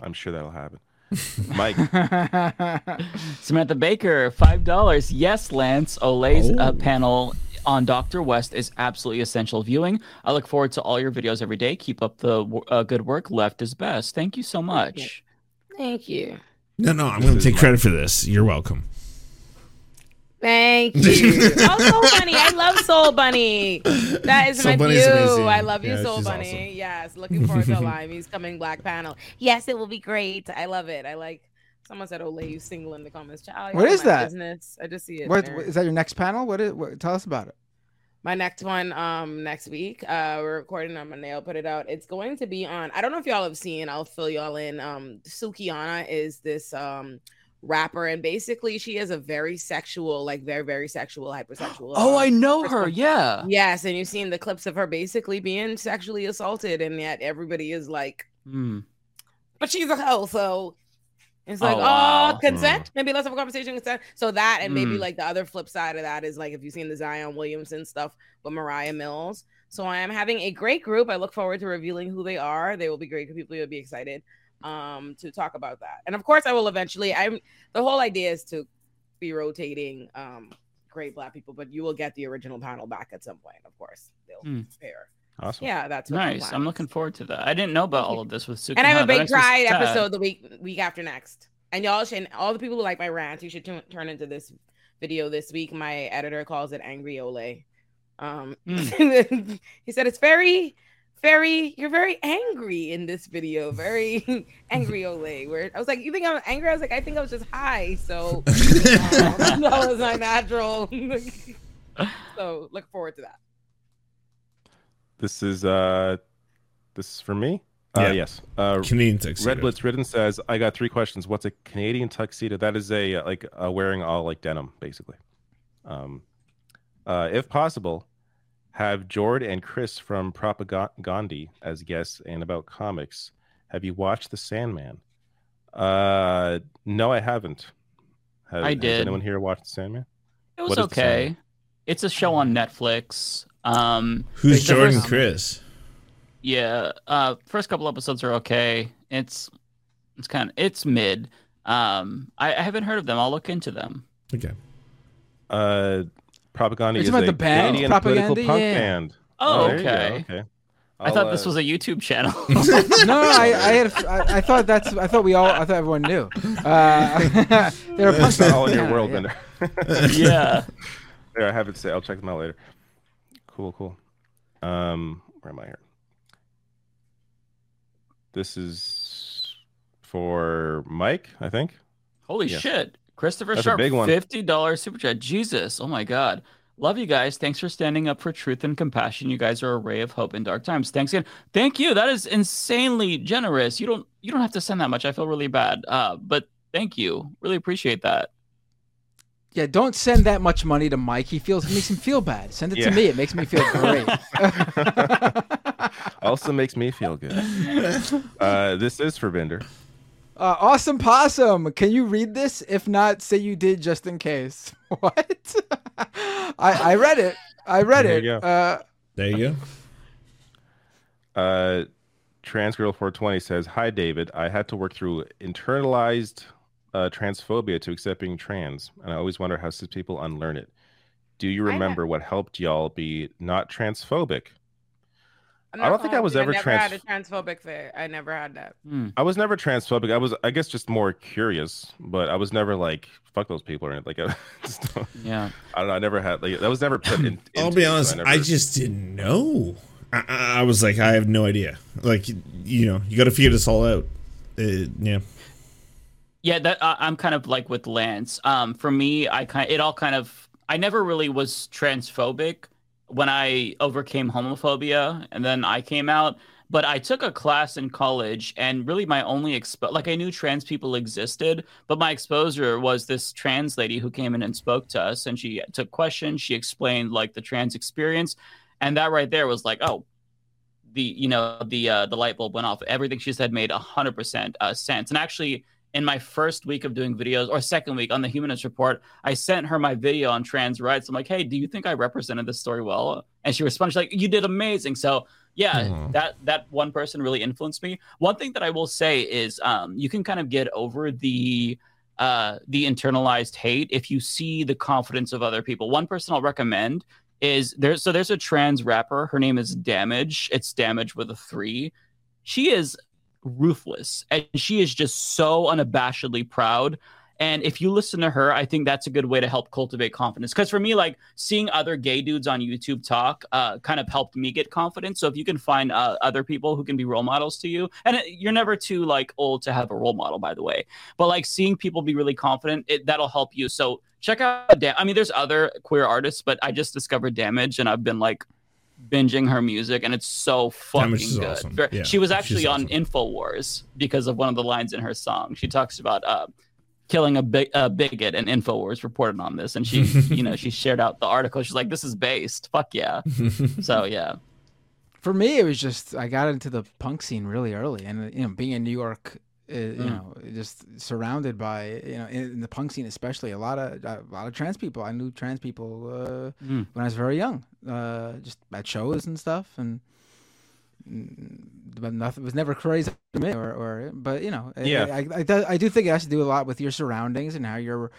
I'm sure that'll happen. Mike, Samantha Baker, five dollars. Yes, Lance Olay's uh, panel on Doctor West is absolutely essential viewing. I look forward to all your videos every day. Keep up the uh, good work. Left is best. Thank you so much. Thank you. No, no, I'm going to take credit for this. You're welcome. Thank you. oh, Soul Bunny. I love Soul Bunny. That is Soul my Bunny's view. amazing. I love you, Yeah, Soul Bunny. awesome. Yes. Looking forward to Lime. He's coming black panel. Yes, it will be great. I love it. I like someone said Olay you single in the comments. Child, What you're is my that? Business. I just see it. What there. is that? Your next panel? What is? What, tell us about it. my next one um next week uh we're recording on monday i'll put it out it's going to be on i don't know if y'all have seen i'll fill y'all in um Sukihana is this um rapper and basically she is a very sexual like very very sexual hypersexual Oh, I know her. Yeah. yes and you've seen the clips of her basically being sexually assaulted and yet everybody is like Hmm. but she's a hoe so it's like, Oh, oh, wow. consent. Maybe let's have a conversation. Consent. So that, and maybe Mm. like the other flip side of that is like if you've seen the Zion Williamson stuff with Moriah Mills. So I am having a great group. I look forward to revealing who they are. They will be great people. You'll be excited um to talk about that. And of course, I will eventually. I'm the whole idea is to be rotating um great black people, but you will get the original panel back at some point. Of course, they'll pair. awesome. Yeah, that's what the Nice. plan I'm looking forward to that. I didn't know about all of this with Suki. And I have a big makes pride sad. episode the week week after next. And y'all should all the people who like my rants, you should tu- turn into this video this week. My editor calls it Angry Ole. Um he said it's very, very, you're very angry in this video. Very angry Ole. Where I was like, You think I'm angry? I was like, I think I was just high. So um, that was my natural. so look forward to that. This is uh, this is for me. Uh, Yeah. yes. Uh, Canadian tuxedo. Red Blitz Ridden says, "I got three questions. What's a Canadian tuxedo? That is a uh, like uh, wearing all like denim, basically. Um, uh, if possible, have Jord and Chris from Propagandhi as guests and about comics. Have you watched The Sandman? Uh, no, I haven't. Have, I has did. anyone here watched The Sandman? It was What is okay. Sandman? It's a show on Netflix. Um, Who's the Jordan first- Chris? Yeah, uh, first couple episodes are okay. It's it's kind of it's mid. Um, I, I haven't heard of them. I'll look into them. Okay. Uh, Propagandhi You're is talking a about the band? Canadian Propagandhi? political punk Yeah. band. Oh, there okay. Okay. I thought I'll, this uh, was a YouTube channel. no, no, I, I had, I, I thought that's, I thought we all, I thought everyone knew. Uh, they're a punk band. all in your world, yeah. Binder. yeah. There, I have it. Say, I'll check them out later. Cool, cool. Um, where am I here? This is for Mike, I think. Holy Yes. shit. Christopher That's a Sharp, big one. $50 super chat. Jesus. Oh my God. Love you guys. Thanks for standing up for truth and compassion. You guys are a ray of hope in dark times. Thanks again. Thank you. That is insanely generous. You don't you don't have to send that much. I feel really bad. Uh, but thank you. Really appreciate that. Yeah, don't send that much money to Mike. He feels it makes him feel bad. Send it Yeah. to me. It makes me feel great. also makes me feel good. Uh, this is for Binder. Uh, awesome possum. Can you read this? If not, say you did just in case. What? I I read it. I read There it. you go. Uh, There you go. Uh, Transgirl420 says, Hi, David. I had to work through internalized uh, transphobia to accept being trans, and I always wonder how cis people unlearn it. Do you I ne- remember what helped y'all be not transphobic? I'm I not don't think I was hold you, ever never had a transphobic fear. I never had that. I was never transphobic. I was, I guess, just more curious, but I was never like, fuck those people or anything. Like, I just don't, yeah. I don't know. I never had, like, that was never put in. I'll into be me, so honest. never- I just didn't know. I, I I was like, I have no idea. Like, you know, you got to figure this all out. Uh, yeah. Yeah, that I I'm kind of like with Lance. Um, for me, I kind it all kind of I never really was transphobic when I overcame homophobia, and then I came out. But I took a class in college, and really my only expo like I knew trans people existed, but my exposure was this trans lady who came in and spoke to us, and she took questions. She explained like the trans experience, and that right there was like, oh, the you know the uh, the light bulb went off. Everything she said made hundred percent uh, sense. And actually, in my first week of doing videos or second week on the Humanist Report, I sent her my video on trans rights. I'm like, hey, do you think I represented this story well? And she responded she's like, you did amazing. So yeah, Aw. that that one person really influenced me. One thing that I will say is, um, you can kind of get over the uh the internalized hate if you see the confidence of other people. One person I'll recommend is there's so there's a trans rapper. Her name is Damage. It's Damage with a three. She is ruthless and she is just so unabashedly proud. And if you listen to her, I think that's a good way to help cultivate confidence. Because for me, like seeing other gay dudes on YouTube talk, uh, kind of helped me get confidence. So if you can find uh, other people who can be role models to you, and it- you're never too like old to have a role model, by the way. But like seeing people be really confident, it, that'll help you. So check out. Da- I mean, there's other queer artists, but I just discovered Damage, and I've been like binging her music, and it's so fucking good. awesome. Ver- Yeah, she was she's actually on Infowars because of one of the lines in her song. She talks about uh, killing a, big, a bigot, and Infowars reported on this, and she, you know, she shared out the article. She's like, "This is based. Fuck yeah." so yeah. For me, it was just I got into the punk scene really early, and you know, being in New York, uh, you Mm. know, just surrounded by you know, in, in the punk scene especially, a lot of a lot of trans people. I knew trans people uh, Mm. when I was very young, uh, just at shows and stuff, and mm, but nothing was never crazy to me, or, or but you know, I- Yeah. I, I, I do think it has to do a lot with your surroundings and how you're.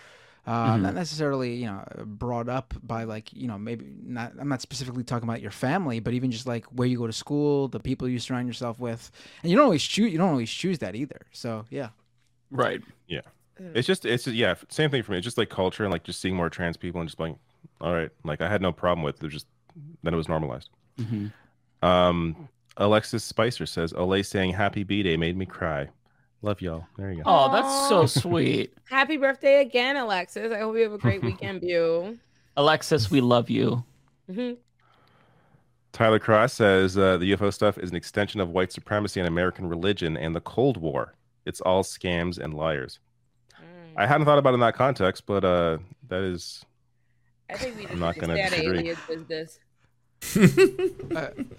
Uh, Mhm. Not necessarily, you know, brought up by like, you know, maybe not. I'm not specifically talking about your family, but even just like where you go to school, the people you surround yourself with, and you don't always choose. You don't always choose that either. So yeah, Right. Yeah. It's just it's just, yeah, same thing for me. It's just like culture and like just seeing more trans people and just like, all right, like I had no problem with it. Was just then it was normalized. Mhm. Um, Alexis Spicer says, "Olay saying Happy B Day made me cry. Love y'all. There you go. Oh, that's so sweet. Happy birthday again, Alexis. I hope you have a great weekend, View. Alexis, we love you. hmm Tyler Cross says uh, the UFO stuff is an extension of white supremacy and American religion and the Cold War. It's all scams and liars. I hadn't thought about it in that context, but uh, that is. I think we just I'm not gonna stay out of disagree. aliens business.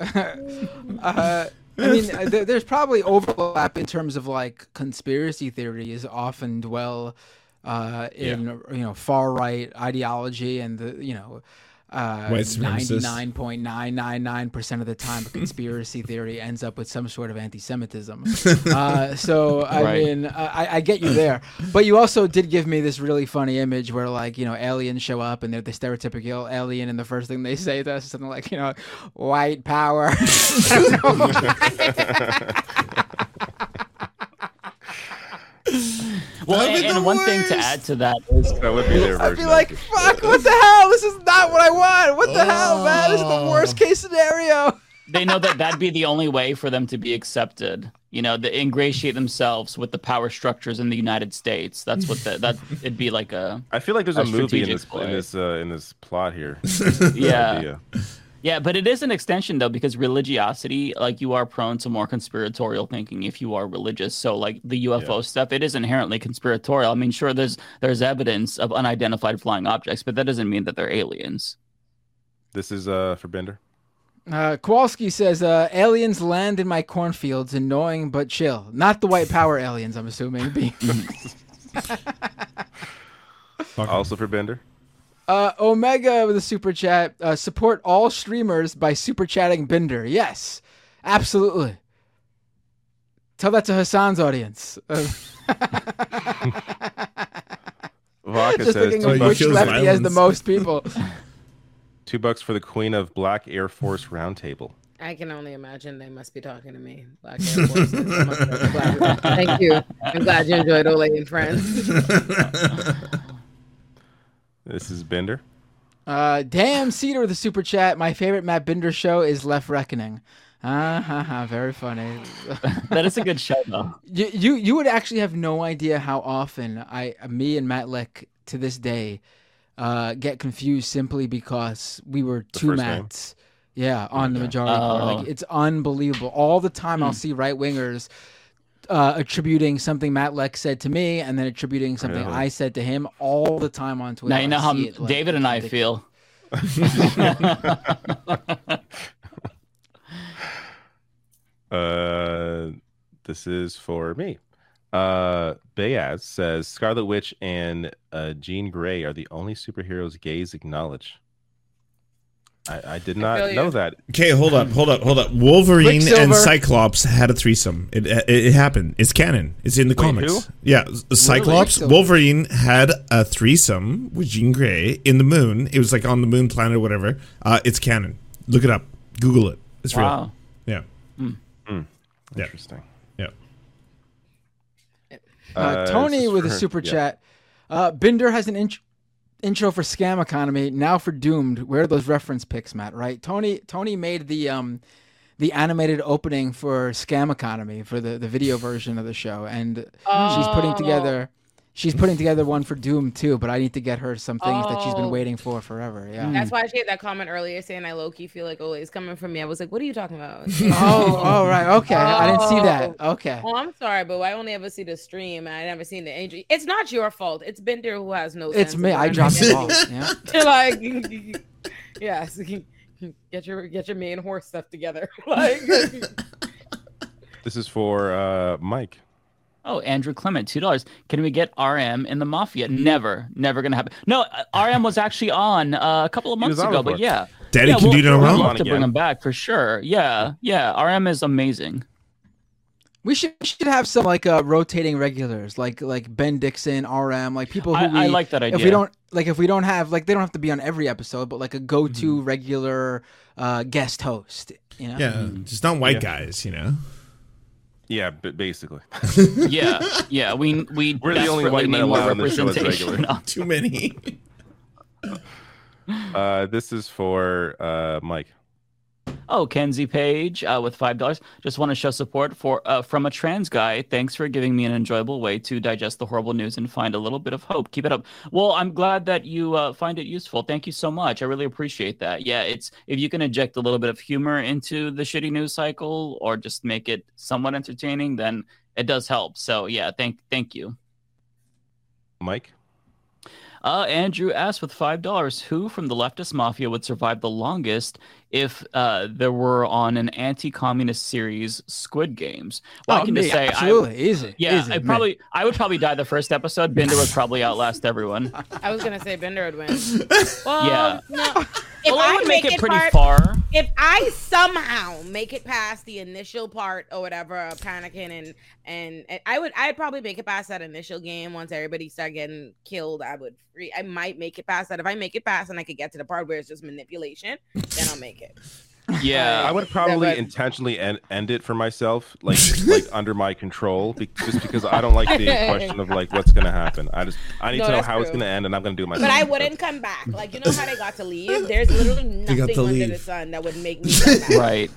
uh, I mean, there's probably overlap in terms of like conspiracy theories often dwell uh, in you know far right ideology and the you know. Uh, White supremacists. 99.999% of the time, a conspiracy theory ends up with some sort of anti-Semitism. uh, so, I Right. mean, I, I get you there. But you also did give me this really funny image where, like, you know, aliens show up and they're the stereotypical alien, and the first thing they say to us is something like, you know, white power. I don't know. Well, and, and the one thing to add to that is that would be their I'd be like, fuck, what the hell? This is not what I want. What the hell, man? This is the worst case scenario. they know that that'd be the only way for them to be accepted. You know, to ingratiate themselves with the power structures in the United States. That's what the, that it'd be like a. I feel like there's a, movie in this play. in this uh, in this plot here. Yeah. Idea. Yeah, but it is an extension though because religiosity, like you are prone to more conspiratorial thinking if you are religious. So like the UFO stuff, it is inherently conspiratorial. I mean, sure, there's there's evidence of unidentified flying objects, but that doesn't mean that they're aliens. This is uh for Binder. Uh, Kowalski says, uh, aliens land in my cornfields, annoying but chill. Not the white power aliens, I'm assuming. Also for Binder. Uh, Omega with a super chat. Uh, support all streamers by super chatting Binder. Yes, absolutely. Tell that to Hassan's audience. Uh, Vodka just says thinking of which lefty has the most people. two bucks for the Queen of Black Air Force Roundtable. I can only imagine they must be talking to me. Black Air Forces. Must Thank you. I'm glad you enjoyed Ole and Friends. This is Binder. Uh, damn Cedar with a super chat. My favorite Matt Binder show is Left Reckoning. Ah, ha, ha, very funny. That is a good show though. You, you you would actually have no idea how often I me and Matt Lech to this day uh, get confused simply because we were two first name. Matts. Yeah, on the majority. Oh. Like it's unbelievable. All the time I'll see right wingers uh, attributing something Matt Lech said to me and then attributing something Really? I said to him all the time on Twitter. Now you know how it, like, David and I feel. Uh, this is for me. Uh, Bayaz says Scarlet Witch and uh, Jean Grey are the only superheroes gays acknowledge. I, I did not feel you. know that. Okay, hold up, hold up, hold up. Wolverine and Cyclops had a threesome. It, it it happened. It's canon. It's in the Wait, comics. who? Yeah, Cyclops, Quicksilver. Wolverine had a threesome with Jean Grey in the moon. It was like on the moon planet or whatever. Uh, it's canon. Look it up. Google it. It's Wow. real. Yeah. Yeah. Interesting. Yeah. Uh, Uh, Tony this is with a super yeah. chat. Uh, Binder has an int- intro for Scam Economy. Now for Doomed. Where are those reference pics, Matt? Right? Tony. Tony made the um, the animated opening for Scam Economy for the the video version of the show, and she's putting Oh. together. She's putting together one for Doom too, but I need to get her some things that she's been Oh. waiting for forever. Yeah. That's why she had that comment earlier saying I low key feel like Ole is coming from me. I was like, what are you talking about? oh, oh, right. Okay. I didn't see that. Oh. Okay. Well, I'm sorry, but I only ever see the stream. and I never seen the angel. It's not your fault. It's Binder who has no. It's sense me. I dropped the ball. understanding. Yeah. like, yes, get your get your main horse stuff together. like, This is for uh, Mike. Oh, Andrew Clement, two dollars. Can we get RM in the Mafia? Never, never gonna happen. No, uh, RM was actually on uh, a couple of months ago, before. but yeah, Daddy yeah, can do no we'll- wrong. We'd love to bring him back for sure. Yeah, yeah. RM is amazing. We should should have some like uh, rotating regulars, like like Ben Dixon, RM, like people who I- we, I like that idea. If we don't like, if we don't have like, they don't have to be on every episode, but like a go-to Mm-hmm. regular uh, guest host. You know? Yeah. Just not white Yeah. guys, you know. Yeah, but basically, Yeah, yeah. We we We're the only desperately white men need allowed on the show as representation. regular. Too many. uh, this is for uh, Mike. Oh, Kenzie Page uh, with five dollars. Just want to show support for uh, from a trans guy. Thanks for giving me an enjoyable way to digest the horrible news and find a little bit of hope. Keep it up. Well, I'm glad that you uh, find it useful. Thank you so much. I really appreciate that. Yeah, it's if you can inject a little bit of humor into the shitty news cycle or just make it somewhat entertaining, then it does help. So yeah, thank thank you. Mike. Uh, Andrew asked with five dollars, who from the leftist mafia would survive the longest if uh, there were on an anti-communist series, Squid Games? Well, Oh, I can me, just say, I- easy, yeah, easy, I me. probably, I would probably die the first episode. Binder would probably outlast everyone. I was gonna say Binder would win. Well, Yeah. no. If Well, I I would make make it pretty part- far. if I somehow make it past the initial part or whatever, of panicking and, and and I would I'd probably make it past that initial game once everybody started getting killed. I would free. I might make it past that. If I make it past and I could get to the part where it's just manipulation, then I'll make it. Yeah, I would probably but- intentionally end, end it for myself, like like under my control, be, just because I don't like the question of like what's gonna happen. I just I need No, to know that's how it's gonna end, and I'm gonna do it myself. But I wouldn't come back. Like you know how they got to leave. There's literally nothing under leave. the sun that would make me come back. right.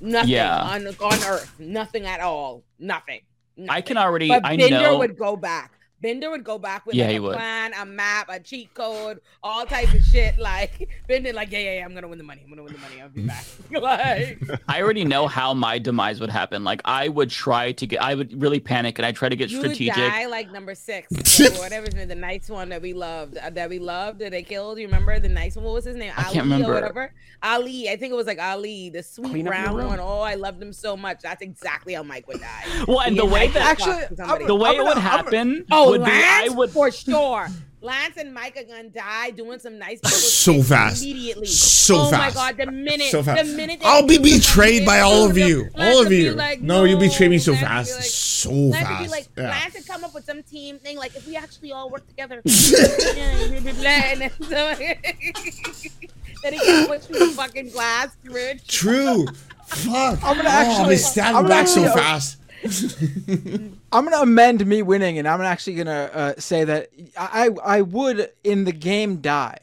Nothing Yeah. on on Earth. Nothing at all. Nothing. I can already, But I Binder know. would go back. Binder would go back with Yeah, like, a would. plan, a map, a cheat code, all type of shit. Like Binder, like, yeah, yeah, yeah, I'm gonna win the money. I'm gonna win the money. I'll be back. like, I already know how my demise would happen. Like I would try to get, I would really panic and I try to get you strategic. would die like number six, or whatever his name, the nice one that we loved, uh, that we loved, that they killed. You remember the nice one? What was his name? I Ali can't remember. or whatever. Ali, I think it was like Ali, the sweet Clean up your brown room. one. Oh, I loved him so much. That's exactly how Mike would die. Well, and He the way that actually, the way it would happen Oh, would be I Lance would for sure. Lance and Mike are gonna die doing some nice people So fast. immediately. So oh fast. my god, the minute, So fast. the minute I'll be betrayed by all of you. would All of you. like, No, you betray me so Lance would be fast. like- So Lance would be fast. like, Yeah. Lance would come up with some team thing, like if we actually all work together. and then, so, then he can push through the fucking glass bridge. True. Fuck. I'm gonna Oh, actually. they stabbed I'm me back so fast. I'm gonna amend me winning, and I'm actually gonna uh, say that I I would in the game die,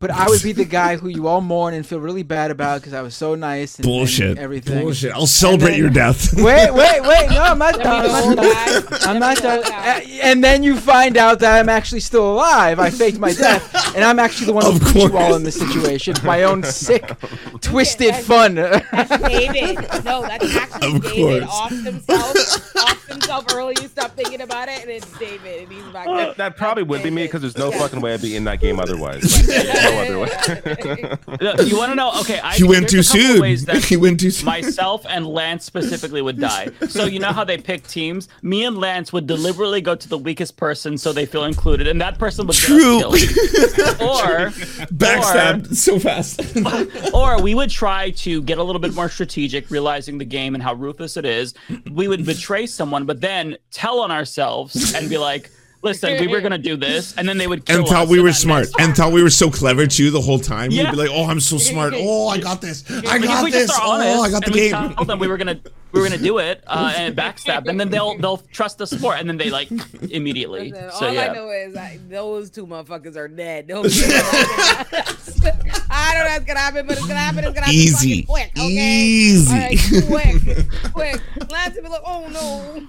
but I would be the guy who you all mourn and feel really bad about because I was so nice. And, Bullshit. And everything. Bullshit. I'll celebrate your death. Wait, wait, wait! No, I'm not done. I'm not done. guys. I'm Let not me go, done. guys. And then you find out that I'm actually still alive. I faked my death, and I'm actually the one who Of put you all in this situation. My own sick, twisted fun. That's David. No, that's actually Of David course. off themselves, off themselves early. You stop thinking about it, and it's David, and he's back there. That, that probably would be me because there's no fucking way I'd be in that game otherwise. Like, no other way. You want to know? Okay, I He went too soon. Ways that He went too soon. myself and Lance specifically would die. So you know how they pick teams? Me and Lance would deliberately go to the weakest person so they feel included, and that person would True. get us killed. or Backstabbed so fast. or we would try to get a little bit more strategic, realizing the game and how ruthless it is. We would betray someone, but then tell on ourselves and be like, "Listen, we were gonna do this," and then they would kill us. and thought us we were smart. next- And thought we were so clever too the whole time. Yeah. We'd be like, "Oh, I'm so smart. Oh, I got this. I got this. just Oh, I got the and we game." Tell them we were gonna we were gonna do it uh, and backstab them, then they'll they'll trust us more, and then they like immediately. Listen, So all I know is I, those two motherfuckers are dead. Don't. I don't know what's gonna happen, but it's gonna happen. It's gonna happen Easy. fucking quick. Okay. Easy. All right, quick, quick. Lance would be like, oh no.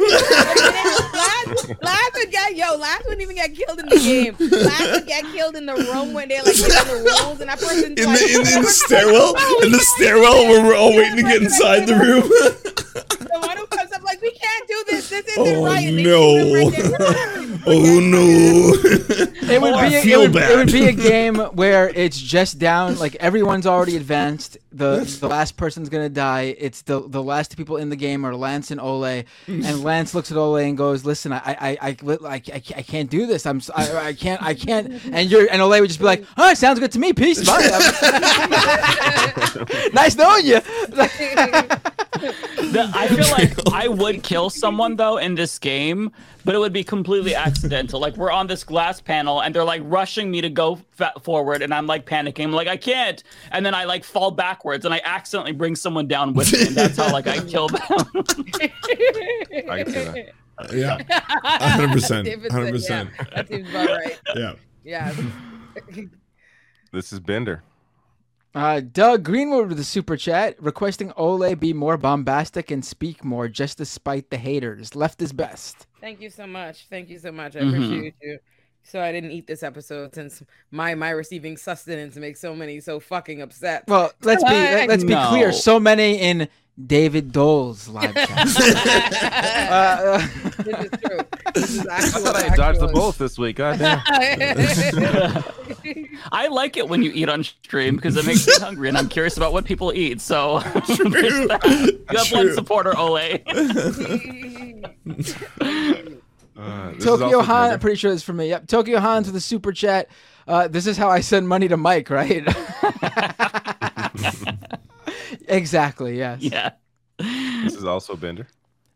Lance, Lance would get yo. Last wouldn't even get killed in the game. Last would get killed in the room when they're like making the rules, and that person's In like, the in, the- in the stairwell, oh, in the stairwell where we're all waiting to get inside the room. the one who comes up like, we can't do this. This isn't Oh right. And no! right. Oh no! It would, I be a, it, would, it would be a game where it's just down, like everyone's already advanced. The the last person's gonna die. It's the the last two people in the game are Lance and Ole, and Lance looks at Ole and goes, "Listen, I I I I, I, I, I can't do this. I'm s- I, I can't I can't." And you're and Ole would just be like, "All right, sounds good to me. Peace, bye. nice knowing you." The- I feel like I would kill someone though in this game, but it would be completely accidental. Like we're on this glass panel and they're like rushing me to go fa- forward, and I'm like panicking. I'm like I can't, and then I like fall backwards and I accidentally bring someone down with me. And that's how like I kill them. I can see that. Yeah, hundred percent, hundred percent. Yeah, that seems about right. Yeah. Yeah. This is Binder. Uh, Doug Greenwood with a super chat requesting Ole be more bombastic and speak more, just despite the haters. Left is best. Thank you so much. Thank you so much. I Mhm. appreciate you. So I didn't eat this episode since my my receiving sustenance makes so many so fucking upset. Well, let's be let- let's be clear. So many in David Doel's live chat. uh, this is true. This is I thought I dodged the actual- bullet this week. God damn. I like it when you eat on stream because it makes me hungry, and I'm curious about what people eat. So there's that. you have one supporter, Ole. Uh, Tokyo Han, I'm pretty sure it's for me. Yep. Tokyo Han to the super chat. Uh, this is how I send money to Mike, right? Exactly. Yes. Yeah. This is also Binder.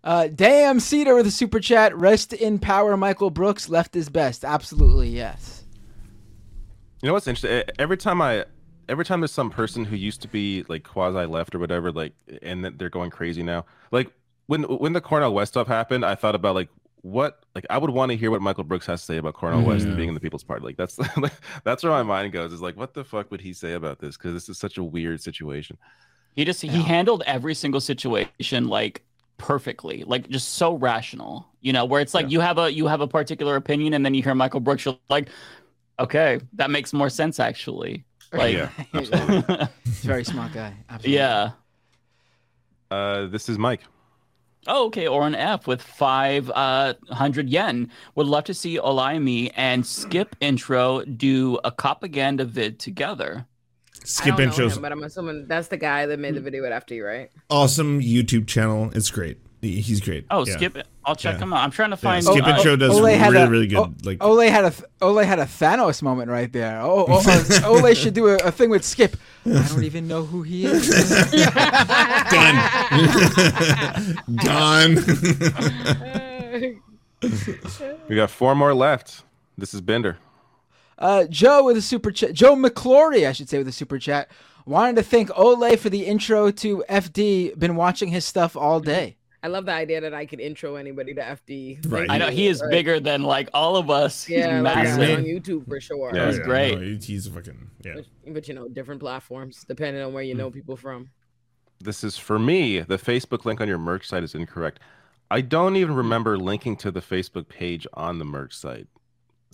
Uh, damn Cedar with a super chat. Rest in power, Michael Brooks. Left is best. Absolutely yes. You know what's interesting? Every time I, every time there's some person who used to be like quasi left or whatever, like, and they're going crazy now. Like when when the Cornel West stuff happened, I thought about like what, like I would want to hear what Michael Brooks has to say about Cornel West and Yeah. being in the People's Party. Like that's that's where my mind goes. Is like, what the fuck would he say about this? Because this is such a weird situation. He just he handled every single situation like perfectly, like just so rational. You know, where it's like you have a you have a particular opinion, and then you hear Michael Brooks, you're like, okay, that makes more sense actually. Like, yeah, absolutely. Very smart guy. Absolutely. yeah. Uh, this is Mike. Oh, okay. Or an F with 500 yen. Would love to see Olayemi and Skip Intro do a propaganda vid together. Skip I intros. him, but I'm assuming that's the guy that made the video with After You, right? Awesome YouTube channel. It's great. He's great. Oh, Yeah. Skip. I'll check Yeah. him out. I'm trying to Yeah, find. Skip uh, Intro does Ole had really, a, really good. O- like Ole had a Ole had a Thanos moment right there. Oh, oh, oh, Ole should do a, a thing with Skip. I don't even know who he is. Done. Done. We got four more left. This is Binder. Uh, Joe with a super chat. Joe McClory, I should say, with a super chat. Wanted to thank Ole for the intro to FD. Been watching his stuff all mm-hmm. day. I love the idea that I could intro anybody to FD. Right. I know he is Right. bigger than like all of us. He's Yeah, like, massive. on YouTube for sure. Yeah, That's great. no, he's fucking yeah. But, but, you know, different platforms depending on where you mm. know people from. This is for me. The Facebook link on your merch site is incorrect. I don't even mm. remember linking to the Facebook page on the merch site.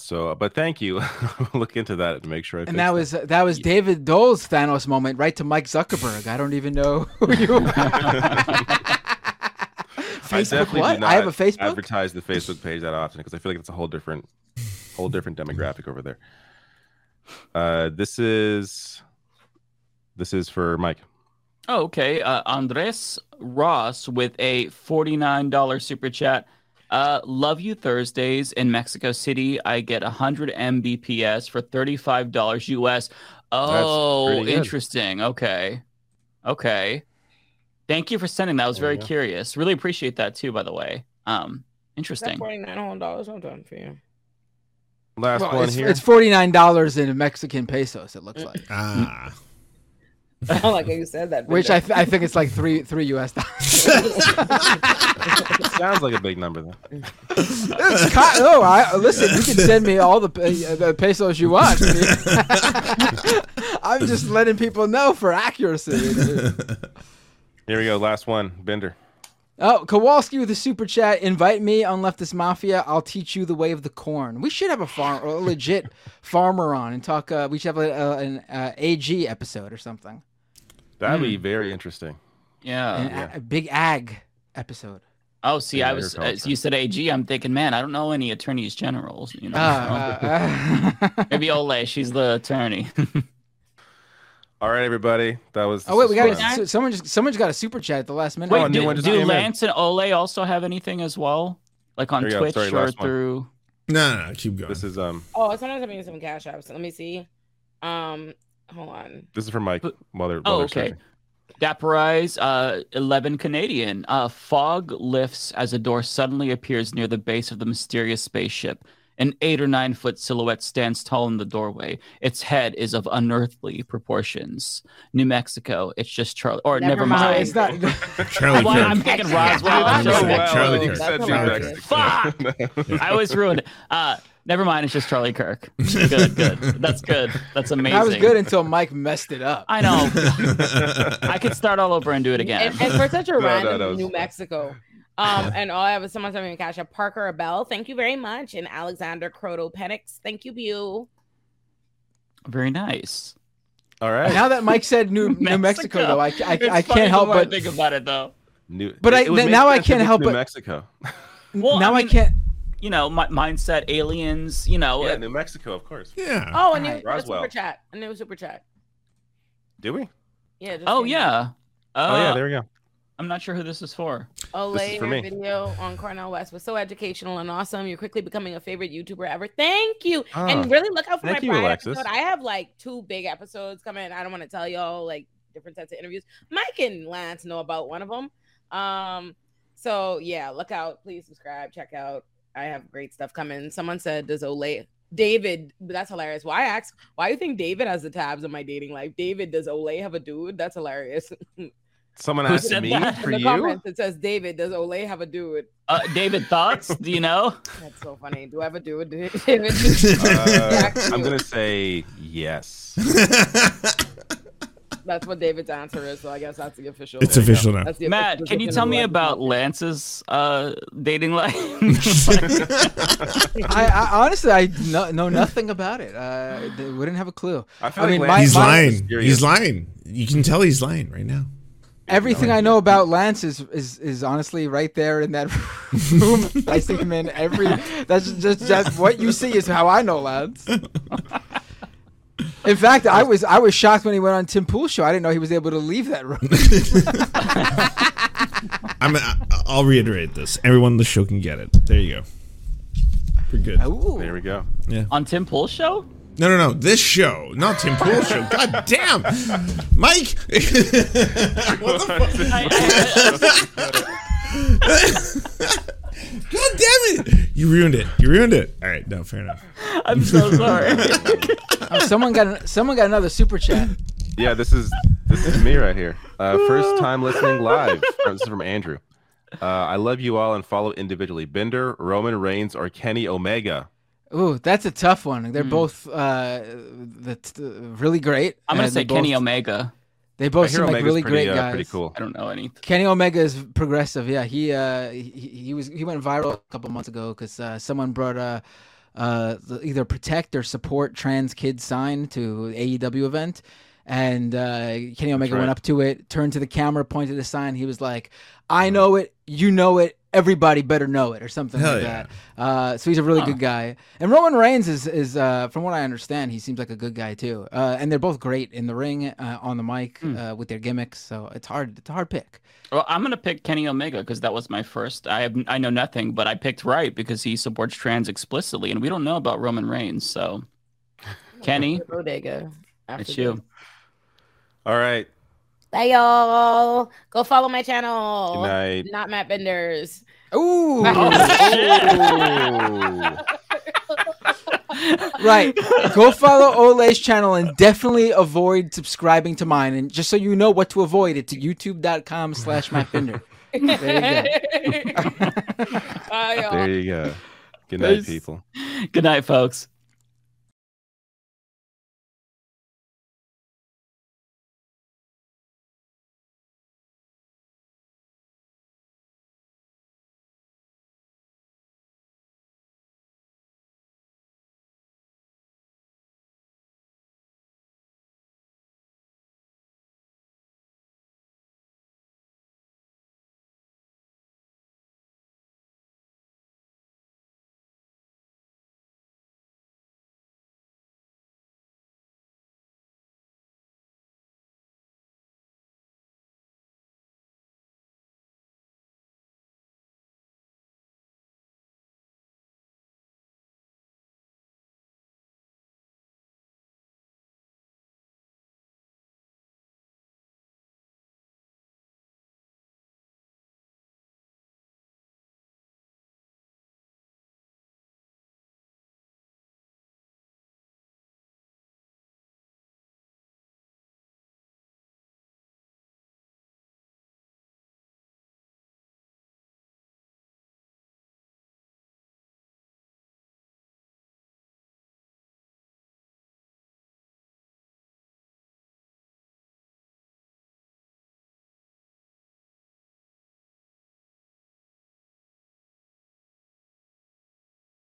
So, but thank you. Look into that to make sure I. And that was that was David Doel's Thanos moment, right to Mike Zuckerberg. I don't even know who you are. I Facebook definitely what? do not I have a Facebook? advertise the Facebook page that often because I feel like it's a whole different, whole different demographic over there. Uh, this is, this is for Mike. Oh, okay. Uh, Andres Ross with a $49 super chat. Uh, love you Thursdays in Mexico City. I get 100 Mbps for $35 US. Oh, interesting. Okay. Okay. Thank you for sending that. I was very go. curious. Really appreciate that too, by the way. Um, interesting. Forty nine hundred dollars. I'm done for you. Last Well, one it's, here. it's forty nine dollars in Mexican pesos. It looks like, Ah. I don't like how you said that. which I, th- I think it's like three three US dollars. Sounds like a big number though. It's ki- oh, I, listen, you can send me all the, pe- the pesos you want. I'm just letting people know for accuracy. Here we go. Last one. Binder. Oh, Kowalski with a super chat. Invite me on Leftist Mafia. I'll teach you the way of the corn. We should have a farm, a legit farmer on and talk. Uh, we should have a, a, an uh, AG episode or something. That'd Hmm. be very interesting. Yeah. An a, a big ag episode. Oh, see, Yeah, I was uh, you said AG. I'm thinking, man, I don't know any attorneys generals. You know, Uh, maybe Ole. She's the attorney. All right, everybody. That was. oh wait, we got this was a, someone just someone just got a super chat at the last minute. Oh, Wait, new do, one do came in. Lance and Ole also have anything as well, like on There you go. Twitch Sorry, or through? No, no, no, keep going. This is um. Oh, sometimes I'm having some cash apps. Let me see. Um, hold on. This is from Mike. While they're, Oh, while they're okay. searching. Dapperized, uh, 11 Canadian. Uh, fog lifts as a door suddenly appears near the base of the mysterious spaceship. An eight or nine foot silhouette stands tall in the doorway. Its head is of unearthly proportions. New Mexico. It's just Charlie. Or never, Never mind. mind. it's not. Charlie Well, I'm thinking Roswell. I'm So just like well, Charlie and you Kirk. said New Fuck! I always ruined it. Uh, never mind. It's just Charlie Kirk. Good, good. That's good. That's amazing. I was good until Mike messed it up. I know. I could start all over and do it again. And, and for such a no, random that was New fun. Mexico. Um, and all I have is someone sending me a cash app. Parker Abel, thank you very much. And Alexander Croto Penix, thank you, Bew. Very nice. All right. Now that Mike said New New Mexico, though, I, I, I funny can't help more I but think about it though. New, But I- it would now I sense if can't it's help New but- Mexico. Well, now I, I, can't. You know, my mindset, aliens. You know, Yeah, New Mexico, of course. Yeah. Oh, a new Alright. a Roswell. super chat. A new super chat. Do we? Yeah. just oh yeah. Uh, oh yeah, there we go. I'm not sure who this is for. Olay, This is for your me. video on Cornel West was so educational and awesome. You're quickly becoming a favorite YouTuber ever. Thank you. Ah, and really look out for my thank you, Pride Alexis. episode. I have like two big episodes coming. I don't want to tell y'all like different sets of interviews. Mike and Lance know about one of them. Um, so yeah, look out. Please subscribe. Check out. I have great stuff coming. Someone said, "Does Olay?" David, that's hilarious. Why I ask? Why do you think David has the tabs on my dating life? David, does Olay have a dude? That's hilarious. Someone asked said me that? for In the you. comments, it says, David, does Olay have a dude? Uh, David, thoughts? Do you know? That's so funny. Do I have a dude, David? Uh, I'm gonna say yes. That's what David's answer is. So I guess that's the official. It's official now. That's the Matt, official can you tell me what- about Lance's uh, dating life? I, I honestly I know, know nothing about it. Uh, they wouldn't have a clue. I feel I mean, Lance- my, He's my- lying. Serious. He's lying. You can tell he's lying right now. Everything I know about Lance is, is is honestly right there in that room. I see him in every. That's just that's what you see is how I know Lance. In fact, I was I was shocked when he went on Tim Pool's show. I didn't know he was able to leave that room. I'm. I- I'll reiterate this. Everyone on the show can get it. There you go. We're good. There we go. Yeah. On Tim Pool's show? No, no, no. This show, not Tim Pool's show. God damn, Mike. what the God damn it! You ruined it. You ruined it. All right. No, fair enough. I'm so sorry. Oh, someone got someone got another super chat. Yeah, this is this is me right here. Uh, first time listening live. Uh, This is from Andrew. Uh, I love you all and follow individually. Binder, Roman Reigns, or Kenny Omega. Ooh, that's a tough one. They're both uh, that's uh, really great. I'm gonna and say they Kenny both- Omega. They both seem like Omega's really pretty, great uh, guys. pretty cool. I don't know anything. Kenny Omega is progressive. Yeah, he uh he, he was he went viral a couple months ago because uh, someone brought a uh either protect or support trans kids sign to AEW event. And uh, Kenny Omega right. went up to it, turned to the camera, pointed the sign. He was like, "I know it, you know it, everybody better know it," or something Hell like yeah. that. Uh, so he's a really Huh. good guy. And Roman Reigns is is uh, from what I understand, he seems like a good guy too. Uh, and they're both great in the ring, uh, on the mic, Hmm. uh, with their gimmicks. So it's hard. It's a hard pick. Well, I'm gonna pick Kenny Omega because that was my first. I have I know nothing, but I picked right because he supports trans explicitly, and we don't know about Roman Reigns. So, Kenny, Bodega. it's you. All right. Bye, y'all. Go follow my channel. Good night. Not Matt Binders. Ooh. Oh. right. Go follow Ole's channel and definitely avoid subscribing to mine. And just so you know what to avoid, it's youtube.com slash mattbinder. There you go. Bye, y'all. There you go. Good night, Peace. people. Good night, folks.